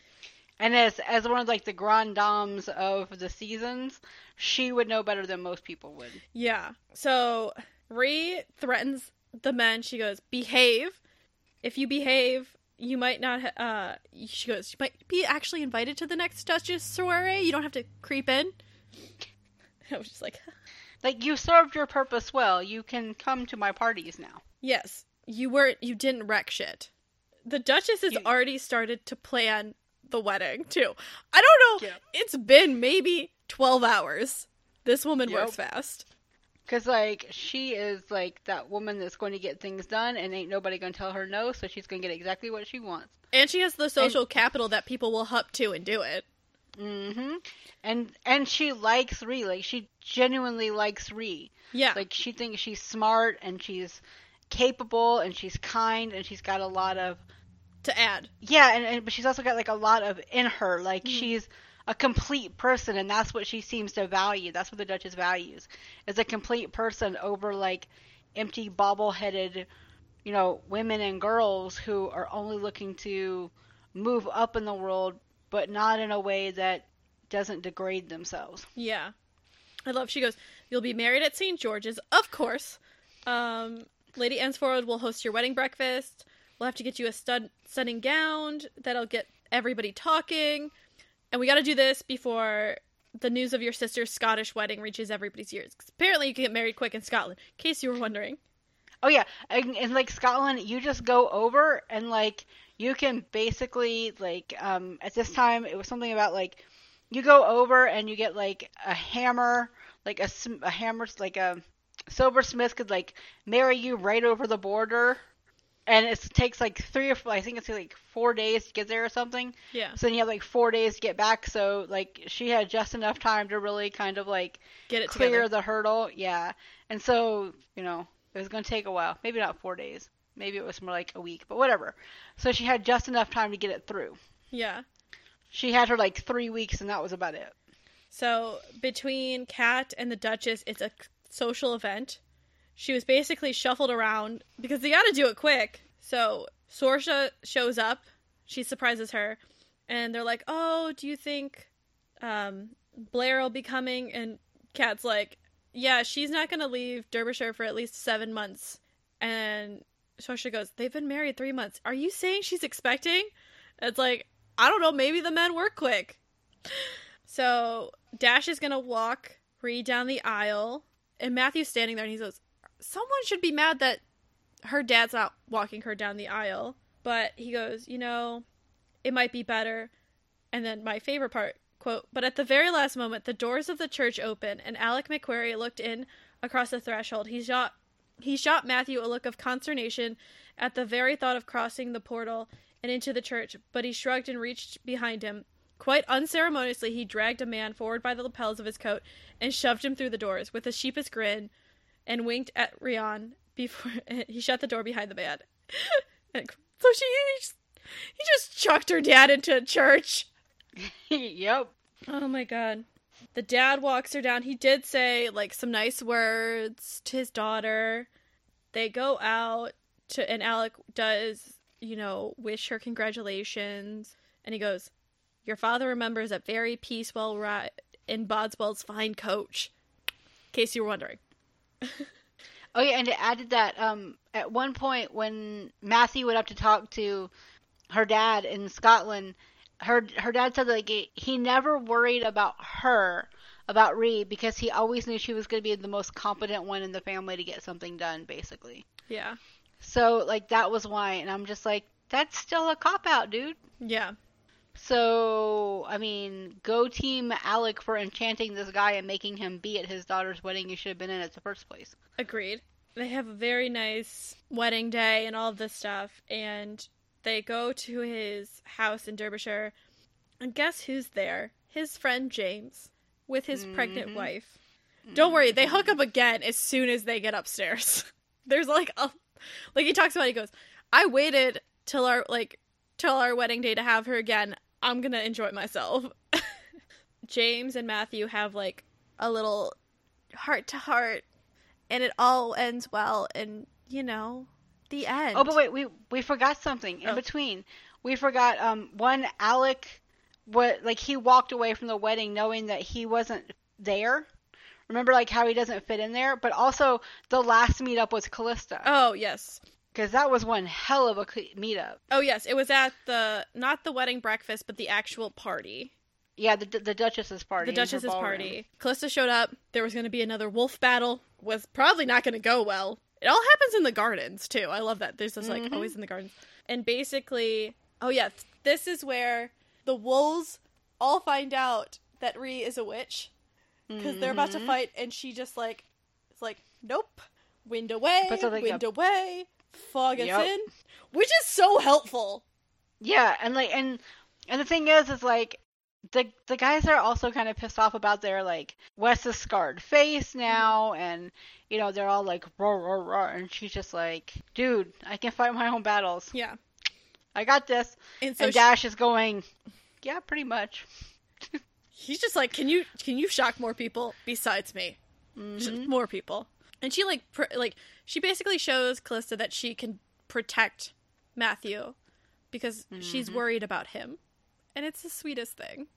And as as one of like the grand dames of the seasons, she would know better than most people would. Yeah. So Ree threatens the men. She goes, "Behave. If you behave, you might not." Ha- uh, she goes, "You might be actually invited to the next Duchess soiree. You don't have to creep in." I was just like, Like you served your purpose well. You can come to my parties now. "Yes, you weren't. You didn't wreck shit." The Duchess has You- already started to plan the wedding too. I don't know. Yeah. It's been maybe twelve hours. This woman Yep. works fast. Cause like she is like that woman that's going to get things done, and ain't nobody gonna tell her no. So she's gonna get exactly what she wants. And she has the social capital that people will hup to and do it. hmm And and she likes Ree. Like she genuinely likes Ree. Yeah. Like she thinks she's smart and she's capable and she's kind and she's got a lot of to add. yeah. And, and but she's also got like a lot of in her. Like Mhm. she's a complete person, and that's what she seems to value. That's what the Duchess values is a complete person over like empty bobble-headed, you know, women and girls who are only looking to move up in the world, but not in a way that doesn't degrade themselves. Yeah. I love she goes, You'll be married at St. George's, of course. Um, Lady Ensforwood will host your wedding breakfast. We'll have to get you a stud- stunning gown that'll get everybody talking. And we got to do this before the news of your sister's Scottish wedding reaches everybody's ears. 'Cause apparently, you can get married quick in Scotland, in case you were wondering. Oh yeah, and, like Scotland, you just go over and like you can basically like um at this time it was something about like you go over and you get like a hammer, like a a hammer like a silversmith could like marry you right over the border. And it takes like three or four, I think it's like four days to get there or something. Yeah. So then you have like four days to get back. So like she had just enough time to really kind of like Get it clear together. the hurdle. Yeah. And so, you know, it was going to take a while. Maybe not four days. Maybe it was more like a week, but whatever. So she had just enough time to get it through. Yeah. She had her like three weeks, and that was about it. So between Kat and the Duchess, it's a social event. She was basically shuffled around because they got to do it quick. So Sorcha shows up. She surprises her, and they're like, "Oh, do you think um, Blair will be coming?" And Kat's like, "Yeah, she's not gonna leave Derbyshire for at least seven months." And Sorcha goes, "They've been married three months. Are you saying she's expecting?" It's like, I don't know. Maybe the men work quick. So Dash is gonna walk Reed down the aisle, and Matthew's standing there, and he goes, "Someone should be mad that her dad's not walking her down the aisle." But he goes, "You know, it might be better." And then my favorite part, quote, "But at the very last moment, the doors of the church opened, and Alec McQuarrie looked in across the threshold. He shot, he shot Matthew a look of consternation at the very thought of crossing the portal." And into the church, but he shrugged and reached behind him. Quite unceremoniously, he dragged a man forward by the lapels of his coat and shoved him through the doors with a sheepish grin and winked at Rion before he shut the door behind the man. And so she he just he just chucked her dad into a church. yep. Oh my god. The dad walks her down. He did say like some nice words to his daughter. They go out to and Alec does, you know, wish her congratulations. And he goes, Your father remembers that very peaceful ride in Blodswell's fine coach. In case you were wondering. Oh yeah, and it added that, um, at one point when Matthew went up to talk to her dad in Scotland, her her dad said that like, he never worried about her, about Ree, because he always knew she was going to be the most competent one in the family to get something done, basically. Yeah. So like that was why, and I'm just like, that's still a cop out, dude. Yeah. So I mean, go team Alec for enchanting this guy and making him be at his daughter's wedding. You should have been in at the first place. Agreed. They have a very nice wedding day and all this stuff, and they go to his house in Derbyshire. And guess who's there? His friend James with his pregnant Mhm. wife. Don't worry, they hook up again as soon as they get upstairs. There's like a like he talks about he goes, I waited till our like till our wedding day to have her again. I'm gonna enjoy myself. James and Matthew have like a little heart to heart and it all ends well and you know the end. Oh, but wait, we we forgot something in Oh. between. We forgot um one Alec what like he walked away from the wedding knowing that he wasn't there. Remember like how he doesn't fit in there, but also the last meetup was Callista Oh yes. Because that was one hell of a meetup. Oh yes, it was at the not the wedding breakfast, but the actual party. Yeah, the the Duchess's party. The Duchess's party. Callista showed up. There was going to be another wolf battle. Was probably not going to go well. It all happens in the gardens too. I love that. There's just like Mhm. always in the gardens. And basically, oh yeah, this is where the wolves all find out that Ree is a witch because they're about to Mhm. fight, and she just like, it's like, nope, wind away, wind a- away, fog us Yep. in, which is so helpful. Yeah, and like and and the thing is is like the the guys are also kind of pissed off about their like Wes's scarred face now and you know they're all like roar roar roar and she's just like dude I can fight my own battles Yeah, I got this and so and she- Dash is going yeah pretty much He's just like, can you can you shock more people besides me? Mhm. more people. And she like pr- like she basically shows Callista that she can protect Matthew because she's Mhm. worried about him, and it's the sweetest thing.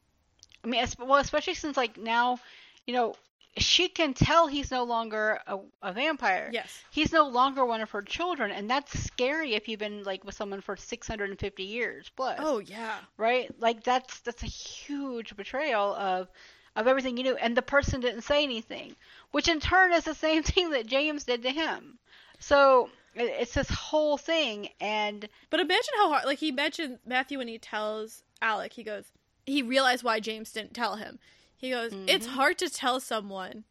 I mean, well, especially since like now, you know, she can tell he's no longer a, a vampire. Yes. He's no longer one of her children, and that's scary if you've been like with someone for 650 years plus. Oh yeah. right? Like that's that's a huge betrayal of of everything you knew, and the person didn't say anything, which in turn is the same thing that James did to him. So it's this whole thing, and But imagine how hard. Like he mentioned Matthew when he tells Alec, he goes, he realized why James didn't tell him. He goes, it's Mhm. hard to tell someone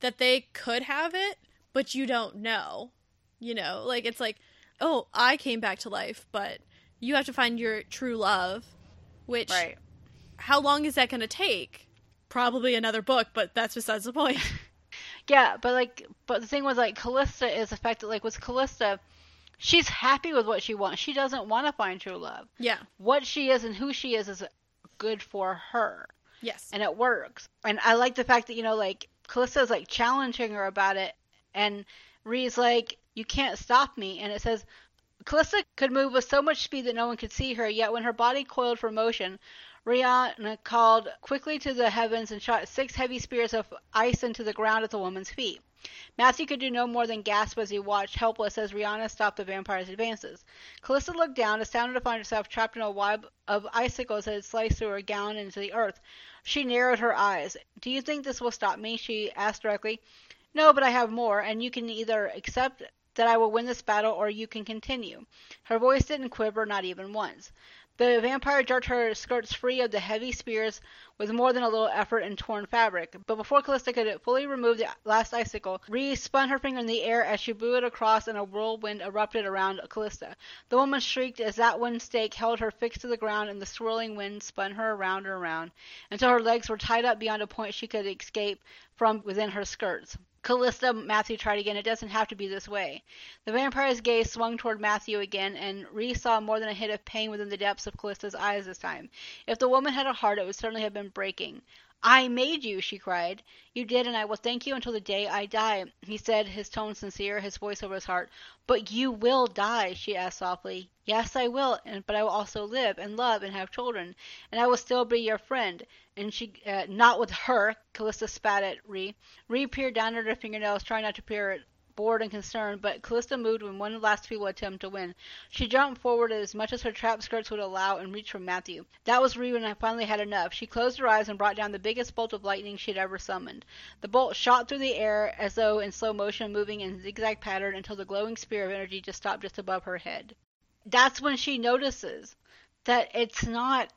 that they could have it, but you don't know. You know, like it's like, oh, I came back to life, but you have to find your true love. Which, right, how long is that going to take? Probably another book, but that's besides the point. yeah, but like, but the thing was like Callista is affected. Like with Callista, she's happy with what she wants. She doesn't want to find true love. yeah. What she is and who she is is good for her. Yes. and it works. And I like the fact that you know, like Callista's like challenging her about it, and Ree's like, "You can't stop me," and it says. Callista could move with so much speed that no one could see her, yet when her body coiled for motion, Rhiannon called quickly to the heavens and shot six heavy spears of ice into the ground at the woman's feet. Matthew could do no more than gasp as he watched, helpless, as Rhiannon stopped the vampire's advances. Callista looked down, astounded to find herself trapped in a web of icicles that had sliced through her gown into the earth. She narrowed her eyes. Do you think this will stop me? she asked directly. No, but I have more, and you can either accept that I will win this battle or you can continue. Her voice didn't quiver, not even once. The vampire jerked her skirts free of the heavy spears with more than a little effort and torn fabric. But before Callista could fully remove the last icicle, Ree spun her finger in the air as she blew it across and a whirlwind erupted around Callista. The woman shrieked as that one stake held her fixed to the ground and the swirling wind spun her around and around until her legs were tied up beyond a point she could escape from within her skirts. Callista, Matthew tried again. It doesn't have to be this way. The vampire's gaze swung toward Matthew again, and Ree saw more than a hint of pain within the depths of Callista's eyes this time. If the woman had a heart, it would certainly have been breaking. I made you, she cried. You did, and I will thank you until the day I die, he said, his tone sincere, his voice over his heart. But you will die, she asked softly. Yes, I will, and, but I will also live and love and have children, and I will still be your friend. And she, uh, not with her, Callista spat at Ree. Ree peered down at her fingernails, trying not to peer bored and concerned, but Callista moved in one last feeble attempt to win. She jumped forward as much as her trap skirts would allow and reached for Matthew. That was when I finally had enough. She closed her eyes and brought down the biggest bolt of lightning she had ever summoned. The bolt shot through the air as though in slow motion, moving in zigzag pattern until the glowing spear of energy just stopped just above her head. That's when she notices that it's not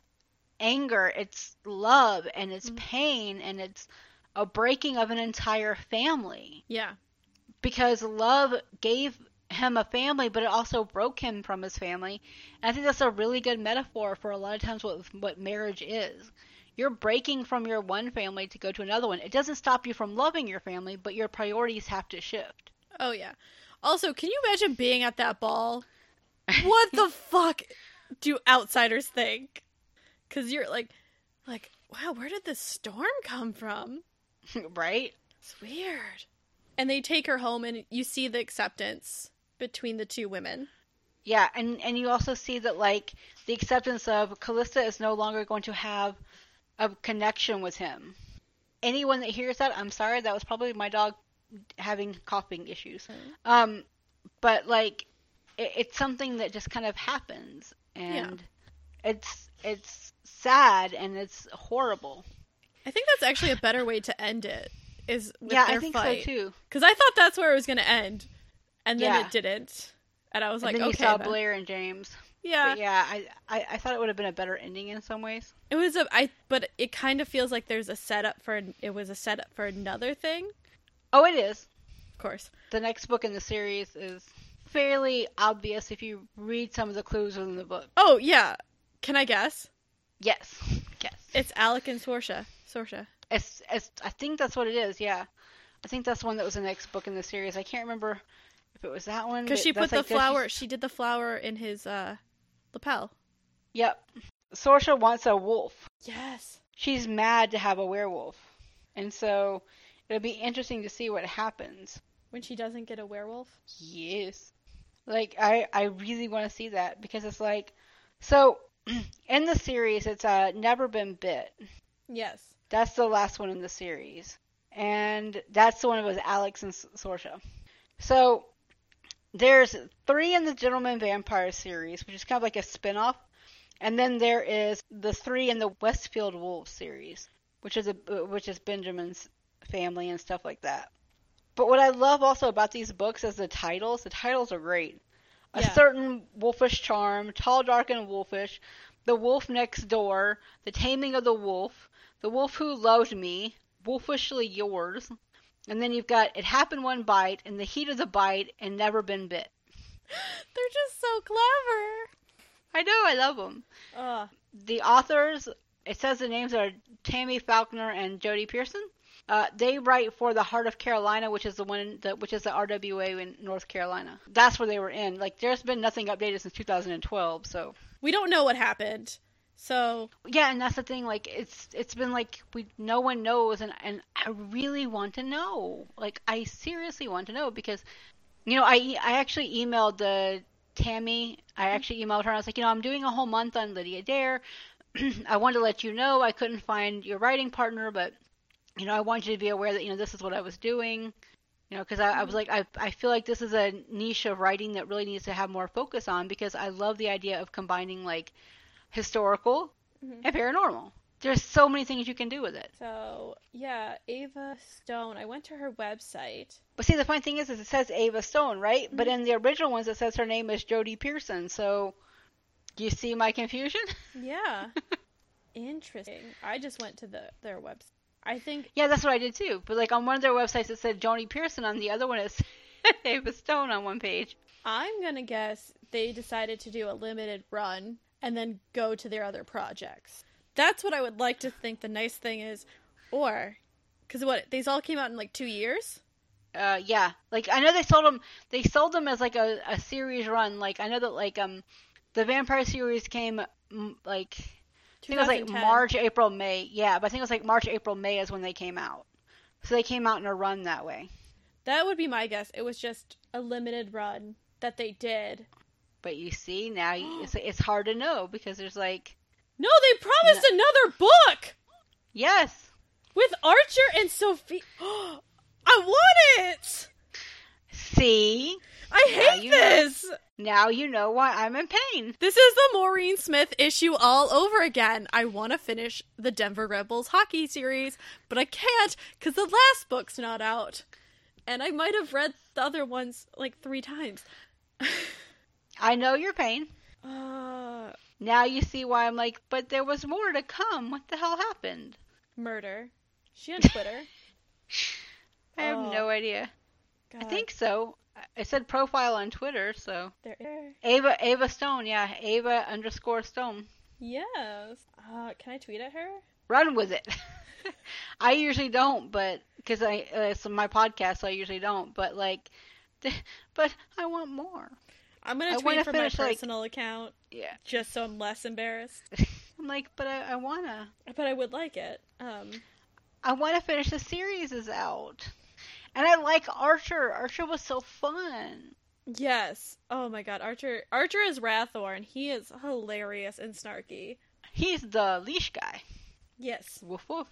anger, it's love and it's Mm. pain and it's a breaking of an entire family Yeah. Because love gave him a family, but it also broke him from his family. And I think that's a really good metaphor for a lot of times what what marriage is. You're breaking from your one family to go to another one. It doesn't stop you from loving your family, but your priorities have to shift. Oh yeah. Also, can you imagine being at that ball? What the fuck do outsiders think? Cuz you're like like wow, where did this storm come from? right? It's weird. And they take her home and you see the acceptance between the two women. Yeah, and and you also see that like the acceptance of Callista is no longer going to have a connection with him. Anyone that hears that, I'm sorry, that was probably my dog having coughing issues. Um, but like, it, it's something that just kind of happens, and it's it's sad and it's horrible. I think that's actually a better way to end it. Is with yeah, I think fight. so too. Because I thought that's where it was going to end, and then Yeah. it didn't. And I was And like, then okay, you saw then. Blair and James. yeah, But yeah, I, I I thought it would have been a better ending in some ways. it was a. I but it kind of feels like there's a setup for. It was a setup for another thing. Oh, it is. Of course, the next book in the series is fairly obvious if you read some of the clues within the book. Oh yeah, can I guess? Yes, yes. It's Alec and Sorcha. Sorcha. It's, it's, I think that's what it is. Yeah, I think that's the one that was the next book in the series. I can't remember if it was that one Because she put the like flower. She did the flower in his uh lapel. Yep. Sorcha wants a wolf. Yes. She's mad to have a werewolf. And so it'll be interesting to see what happens. When she doesn't get a werewolf? Yes. Like I I really want to see that because it's like so in the series it's uh never been bit. Yes. That's the last one in the series. And that's the one with Alex and Sorcha. So there's three in the Gentleman Vampire series, which is kind of like a spin-off. And then there is the three in the Westfield Wolves series, which is a which is Benjamin's family and stuff like that. But what I love also about these books is the titles. The titles are great. A certain wolfish charm, tall, dark, and wolfish. The wolf next door. The taming of the wolf. The wolf who loved me. Wolfishly yours. And then you've got it happened one bite, in the heat of the bite, and never been bit. They're just so clever. I know, I love them. Ugh. the authors it says the names are Tammy Falkner and Jodie Pearson. Uh, they write for the Heart of Carolina, which is the one that which is the RWA in North Carolina. That's where they were in. Like, there's been nothing updated since 2012. So We don't know what happened. So, yeah, and that's the thing. Like, it's it's been like we no one knows, and and I really want to know. Like, I seriously want to know because, you know, I I actually emailed the Tammy. I mm-hmm. actually emailed her. and I was like, you know, I'm doing a whole month on Lydia Dare. I wanted to let you know I couldn't find your writing partner, but you know, I want you to be aware that you know this is what I was doing. You know, because I, I was mm-hmm. like, I I feel like this is a niche of writing that really needs to have more focus on because I love the idea of combining like historical Mhm. and paranormal. There's so many things you can do with it. so yeah, Ava Stone. I went to her website. But see, the funny thing is, is it says Ava Stone, right? But in the original ones, it says her name is Jodie Pearson. So, do you see my confusion? Yeah. Interesting. I just went to the their website. I think yeah, that's what I did too. But like on one of their websites, it said Jodie Pearson. On the other one, it said Ava Stone on one page. I'm gonna guess they decided to do a limited run and then go to their other projects. That's what I would like to think. The nice thing is, or because what these all came out in like two years. Uh, yeah, like I know they sold them. They sold them as like a, a series run. Like I know that like um, the Vampire series came mm, like I think it was like March, April, May. Yeah, but I think it was like March, April, May is when they came out. So they came out in a run that way. That would be my guess. It was just a limited run that they did. But you see now, you- it's it's hard to know because there's like No, they promised another book yes, with Archer and Sophie. I want it. see I Now hate know. this. now you know why I'm in pain. This is the Maureen Smith issue all over again. I want to finish the Denver Rebels hockey series, but I can't because the last book's not out. And I might have read the other ones like three times. I know your pain. Uh, Now you see why I'm like, but there was more to come. What the hell happened? murder. She on Twitter. I have Oh. no idea. God, I think so. I said profile on Twitter, so there. Ava Ava Stone, yeah, Ava underscore Stone. Yes. Uh, can I tweet at her? Run with it. I usually don't, but because I uh, it's my podcast, so I usually don't. But like, but I want more. I'm gonna I tweet from my finish, like- personal account Yeah, just so I'm less embarrassed. I'm like, but I, I wanna, But I would like it. Um, I wanna finish the series is out, and I like Archer. Archer was so fun. yes. Oh my God, Archer. Archer is Radborn. He is hilarious and snarky. He's the leash guy. Yes. Woof woof.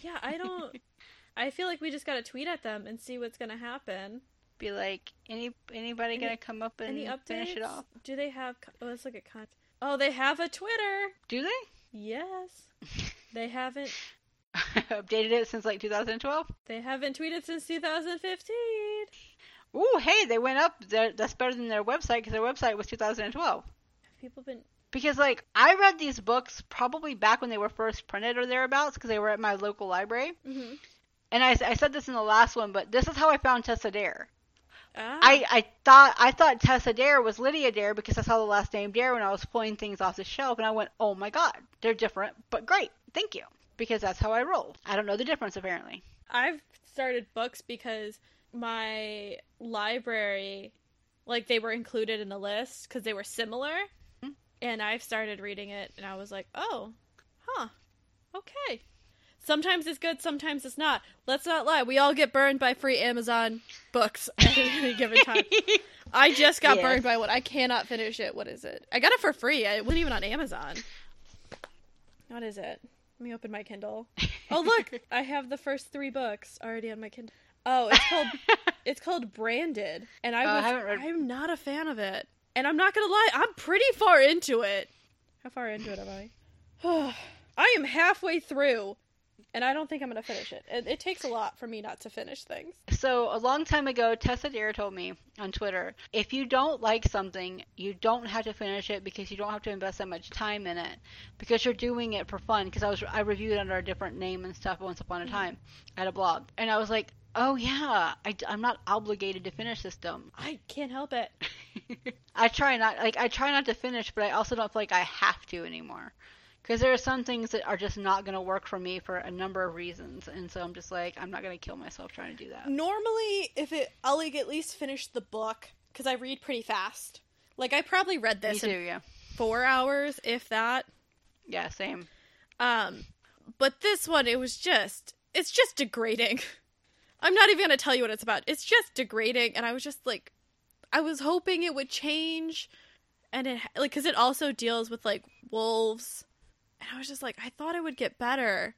Yeah, I don't. I feel like we just gotta tweet at them and see what's gonna happen. Be like, any anybody Any- gonna come up and Any updates? finish it off? Do they have? Oh, let's look at con. Oh, they have a Twitter. Do they? Yes. They haven't. Updated it since like 2012. They haven't tweeted since 2015. Ooh, hey, they went up. They're- That's better than their website because their website was 2012. Have people been? Because like I read these books probably back when they were first printed or thereabouts because they were at my local library. Mm-hmm. And I, I said this in the last one, but this is how I found Tessa Dare. Ah. I, I thought I thought Tessa Dare was Lydia Dare because I saw the last name Dare when I was pulling things off the shelf, and I went, "Oh my God, they're different, but great, thank you." Because that's how I roll. I don't know the difference apparently. I've started books because my library, like they were included in the list because they were similar. Hmm. and I've started reading it, and I was like, oh, huh, okay. Sometimes it's good, sometimes it's not. Let's not lie. We all get burned by free Amazon books at any given time. I just got Yes. burned by one. I cannot finish it. What is it? I got it for free. It wasn't even on Amazon. What is it? Let me open my Kindle. Oh look, I have the first three books already on my Kindle. Oh, it's called it's called Branded, and I Oh, was haven't read- I'm not a fan of it. And I'm not gonna lie, I'm pretty far into it. How far into it am I? I am halfway through, and I don't think I'm gonna finish it. it. It takes a lot for me not to finish things. So a long time ago, Tessa Dare told me on Twitter, if you don't like something, you don't have to finish it because you don't have to invest that much time in it because you're doing it for fun. Because I was I reviewed under a different name and stuff once upon a mm-hmm. time at a blog, and I was like, oh yeah, I, am not obligated to finish this dumb. I can't help it. I try not like I try not to finish, but I also don't feel like I have to anymore. Because there are some things that are just not going to work for me for a number of reasons, and so I'm just like I'm not going to kill myself trying to do that. Normally, if it, I'll like at least finish the book because I read pretty fast. Like I probably read this too, in yeah, four hours, if that. yeah, same. Um, but this one, it was just, it's just degrading. I'm not even gonna tell you what it's about. It's just degrading, and I was just like, I was hoping it would change, and it like because it also deals with like wolves, and I was just like, I thought it would get better.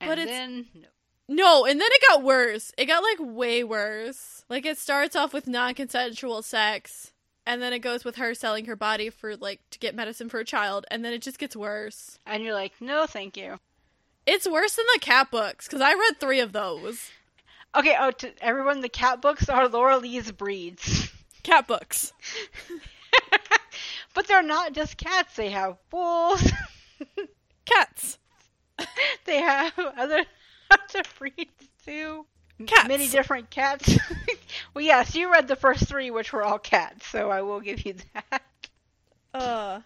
And But it's- no. No, and then it got worse. It got like way worse. Like it starts off with non-consensual sex, and then it goes with her selling her body for like to get medicine for a child, and then it just gets worse. and you're like, no, thank you. It's worse than the cat books because I read three of those. Okay, oh, to everyone, the cat books are Lora Leigh's breeds, Cat books. but they're not just cats. They have wolves. Cats. they have other other breeds too. Cats. Many different cats. well, yes, you read the first three, which were all cats, so I will give you that. Uh.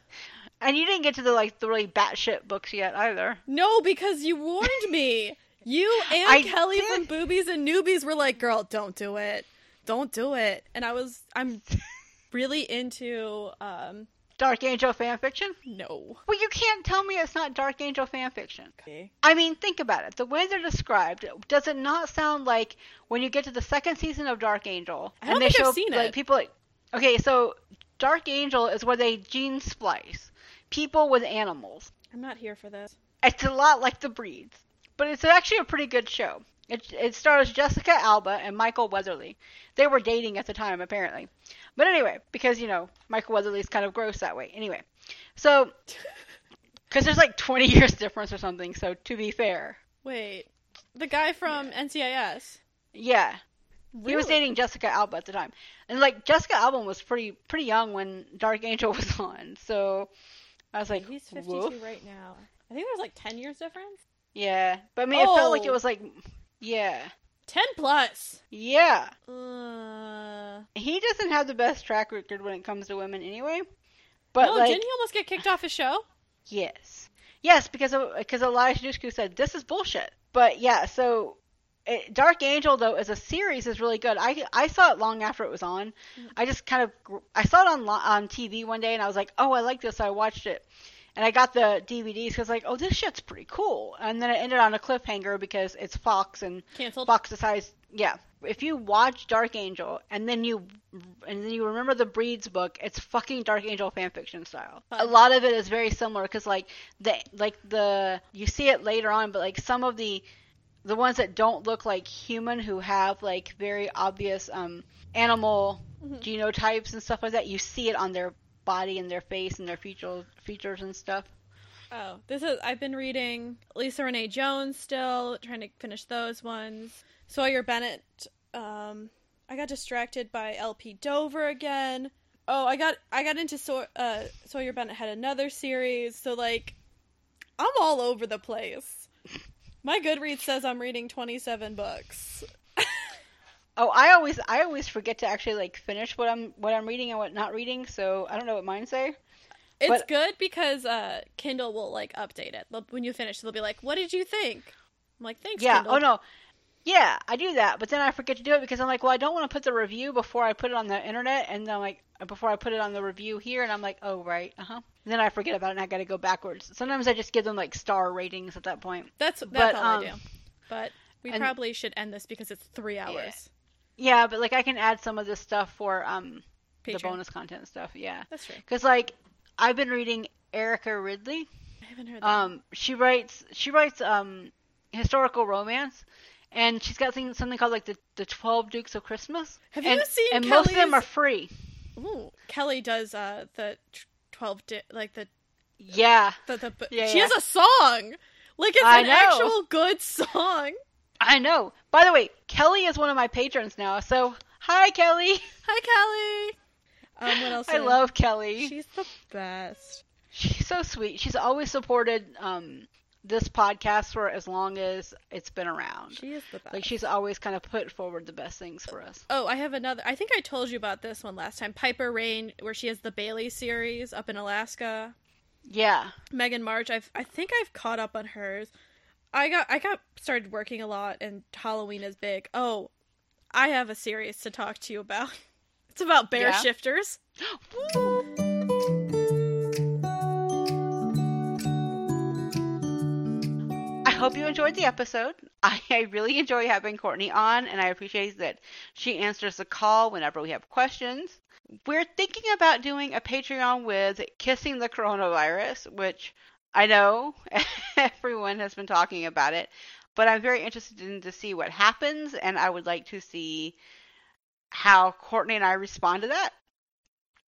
And you didn't get to the like the really batshit books yet either. No, because you warned me. You and I Kelly did. from Boobies and Newbies were like, "Girl, don't do it. Don't do it." And I was, I'm really into, um, Dark Angel fan fiction? no. Well, you can't tell me it's not Dark Angel fan fiction. Okay. I mean, think about it. The way they're described, does it not sound like when you get to the second season of Dark Angel I don't and they show like it. people like Okay, so Dark Angel is where they gene splice people with animals. I'm not here for this. It's a lot like the breeds, but it's actually a pretty good show. It, it stars Jessica Alba and Michael Weatherly. They were dating at the time, apparently. But anyway, because, you know, Michael Weatherly's kind of gross that way. Anyway, so, because there's like 20 years difference or something, so to be fair. Wait, the guy from NCIS. Yeah, he was dating Jessica Alba at the time. And, like, Jessica Alba was pretty pretty young when Dark Angel was on, so I was like, He's 52 woof. right now. I think there's like 10 years difference. Yeah, but I mean, it felt like it Oh. was like, yeah, 10 plus. yeah. Uh, He doesn't have the best track record when it comes to women anyway. But no, like, didn't he almost get kicked off his show? yes, yes, because because Eliza Dushku said this is bullshit. But yeah, so it, Dark Angel though as a series is really good. I I saw it long after it was on. I just kind of I saw it on on TV one day and I was like, oh, I like this. So I watched it. And I got the DVDs because like, oh, this shit's pretty cool. And then it ended on a cliffhanger because it's Fox and Canceled. Fox decides, yeah. If you watch Dark Angel and then you and then you remember the Breeds book, it's fucking Dark Angel fanfiction style. Fun. A lot of it is very similar because like the like the you see it later on, but like some of the the ones that don't look like human who have like very obvious um animal Mhm. genotypes and stuff like that, you see it on their body and their face and their features features and stuff. Oh, this is. I've been reading Lisa Renee Jones still, trying to finish those ones. Sawyer Bennett. Um, I got distracted by LP Dover again. Oh, I got I got into uh, Sawyer Bennett had another series. So like, I'm all over the place. My Goodreads says I'm reading 27 books. Oh, I always I always forget to actually like finish what I'm what I'm reading and what not reading, so I don't know what mine say. It's But- good because uh, Kindle will like update it when you finish. They'll be like, "What did you think?" I'm like, "Thanks, Yeah. Kindle." Oh no. Yeah, I do that, but then I forget to do it because I'm like, well, I don't want to put the review before I put it on the internet, and then I'm like, before I put it on the review here, and I'm like, oh right, uh huh. Then I forget about it, and I got to go backwards. Sometimes I just give them like star ratings at that point. That's that's But, all um, I do. But we and- probably should end this because it's three hours. Yeah, but like I can add some of this stuff for um the bonus content stuff. Yeah, That's true. because like I've been reading Erica Ridley. I haven't heard that. Um, she writes she writes um historical romance, and she's got something something called like the the Twelve Dukes of Christmas. Have and, you seen And most of them are free. Ooh, Kelly does uh the twelve di- like the Yeah, the, the but Yeah, she yeah. has a song. Like it's I an know. actual good song. I know. By the way, Kelly is one of my patrons now. So hi, Kelly. Hi, Kelly. Um, what else? I love Kelly. She's the best. She's so sweet. She's always supported um this podcast for as long as it's been around. She is the best. Like she's always kind of put forward the best things for us. Oh, I have another. I think I told you about this one last time. Piper Rayne, where she has the Bailey series up in Alaska. Yeah. Meghan March, I've I think I've caught up on hers. I got I got started working a lot, and Halloween is big. Oh, I have a series to talk to you about. It's about bear Yeah? shifters. I hope you enjoyed the episode. I, I really enjoy having Courtney on, and I appreciate that she answers the call whenever we have questions. We're thinking about doing a Patreon with Kissing the Coronavirus, which I know everyone has been talking about it, but I'm very interested in to see what happens, and I would like to see how Courtney and I respond to that.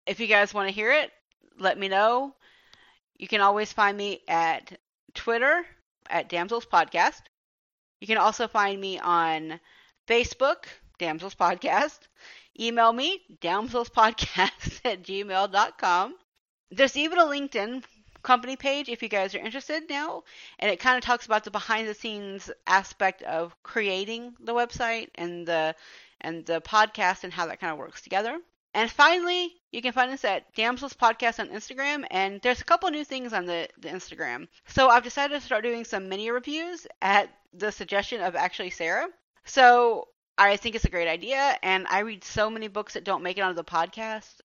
If you guys want to hear it, let me know. You can always find me at Twitter at Damsels Podcast. You can also find me on Facebook, Damsels Podcast. Email me, damselspodcast at gmail.com. There's even a LinkedIn company page if you guys are interested now, and it kind of talks about the behind the scenes aspect of creating the website and the and the podcast and how that kind of works together. And finally, you can find us at Damsels Podcast on Instagram, and there's a couple new things on the, the Instagram. So I've decided to start doing some mini reviews at the suggestion of actually Sarah. So I think it's a great idea, and I read so many books that don't make it onto the podcast.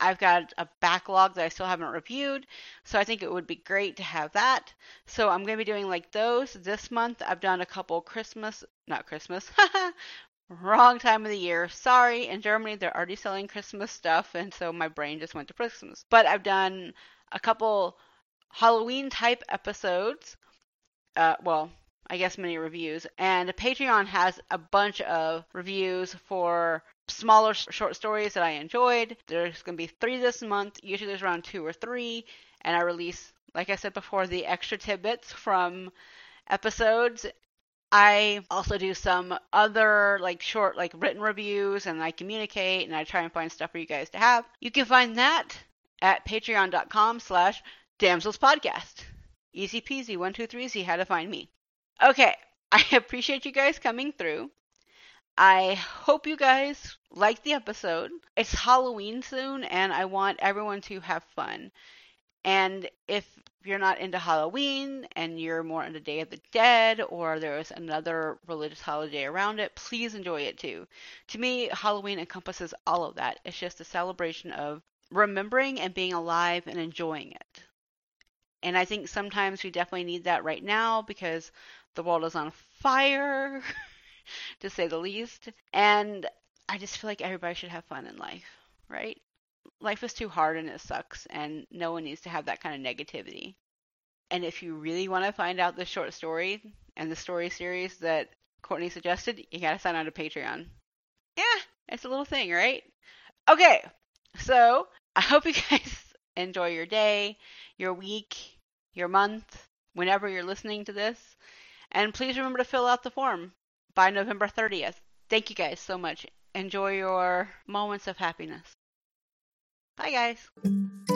I've got a backlog that I still haven't reviewed, so I think it would be great to have that. So I'm going to be doing like those this month. I've done a couple Christmas, not Christmas, wrong time of the year. Sorry, in Germany they're already selling Christmas stuff, and so my brain just went to Christmas. But I've done a couple Halloween type episodes. Uh, well, I guess mini reviews, and Patreon has a bunch of reviews for smaller sh- short stories that I enjoyed. There's going to be three this month. Usually there's around two or three, and I release, like I said before, the extra tidbits from episodes. I also do some other like short like written reviews and I communicate and I try and find stuff for you guys to have. You can find that at patreon.com slash damselspodcast. Easy peasy, one, two, three, see how to find me. Okay, I appreciate you guys coming through. I hope you guys liked the episode. It's Halloween soon, and I want everyone to have fun. And if you're not into Halloween and you're more into Day of the Dead or there's another religious holiday around it, please enjoy it too. To me, Halloween encompasses all of that. It's just a celebration of remembering and being alive and enjoying it. And I think sometimes we definitely need that right now because the world is on fire, to say the least. And I just feel like everybody should have fun in life, right? Life is too hard and it sucks, and no one needs to have that kind of negativity. And if you really want to find out the short story and the story series that Courtney suggested, you gotta sign on to Patreon. Yeah, it's a little thing, right? Okay, so I hope you guys enjoy your day, your week, your month, whenever you're listening to this. And please remember to fill out the form by November 30th. Thank you guys so much. Enjoy your moments of happiness. Bye, guys.